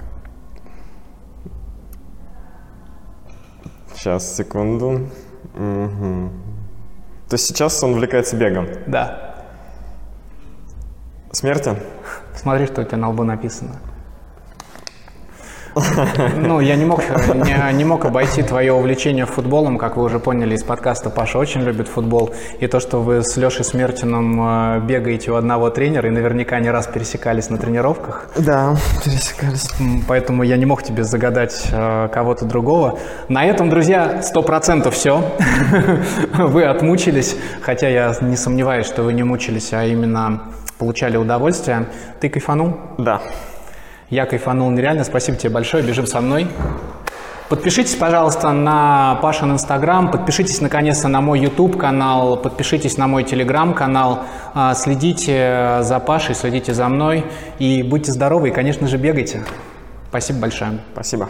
Сейчас, секунду. Мгм. То есть сейчас он увлекается бегом? Да. Смертен? Смотри, что у тебя на лбу написано. Ну, я не мог, не, не мог обойти твое увлечение футболом, как вы уже поняли из подкаста. Паша очень любит футбол. И то, что вы с Лешей Смертиным э, бегаете у одного тренера и наверняка не раз пересекались на тренировках. Да, пересекались. Поэтому я не мог тебе загадать э, кого-то другого. На этом, друзья, сто процентов все. Вы отмучились, хотя я не сомневаюсь, что вы не мучились, а именно получали удовольствие. Ты кайфанул? Да. Я кайфанул нереально. Спасибо тебе большое. Бежим со мной. Подпишитесь, пожалуйста, на Пашин Инстаграм, подпишитесь наконец-то на мой YouTube канал, подпишитесь на мой Телеграм канал, А, следите за Пашей, следите за мной и будьте здоровы и, конечно же, бегайте. Спасибо большое. Спасибо.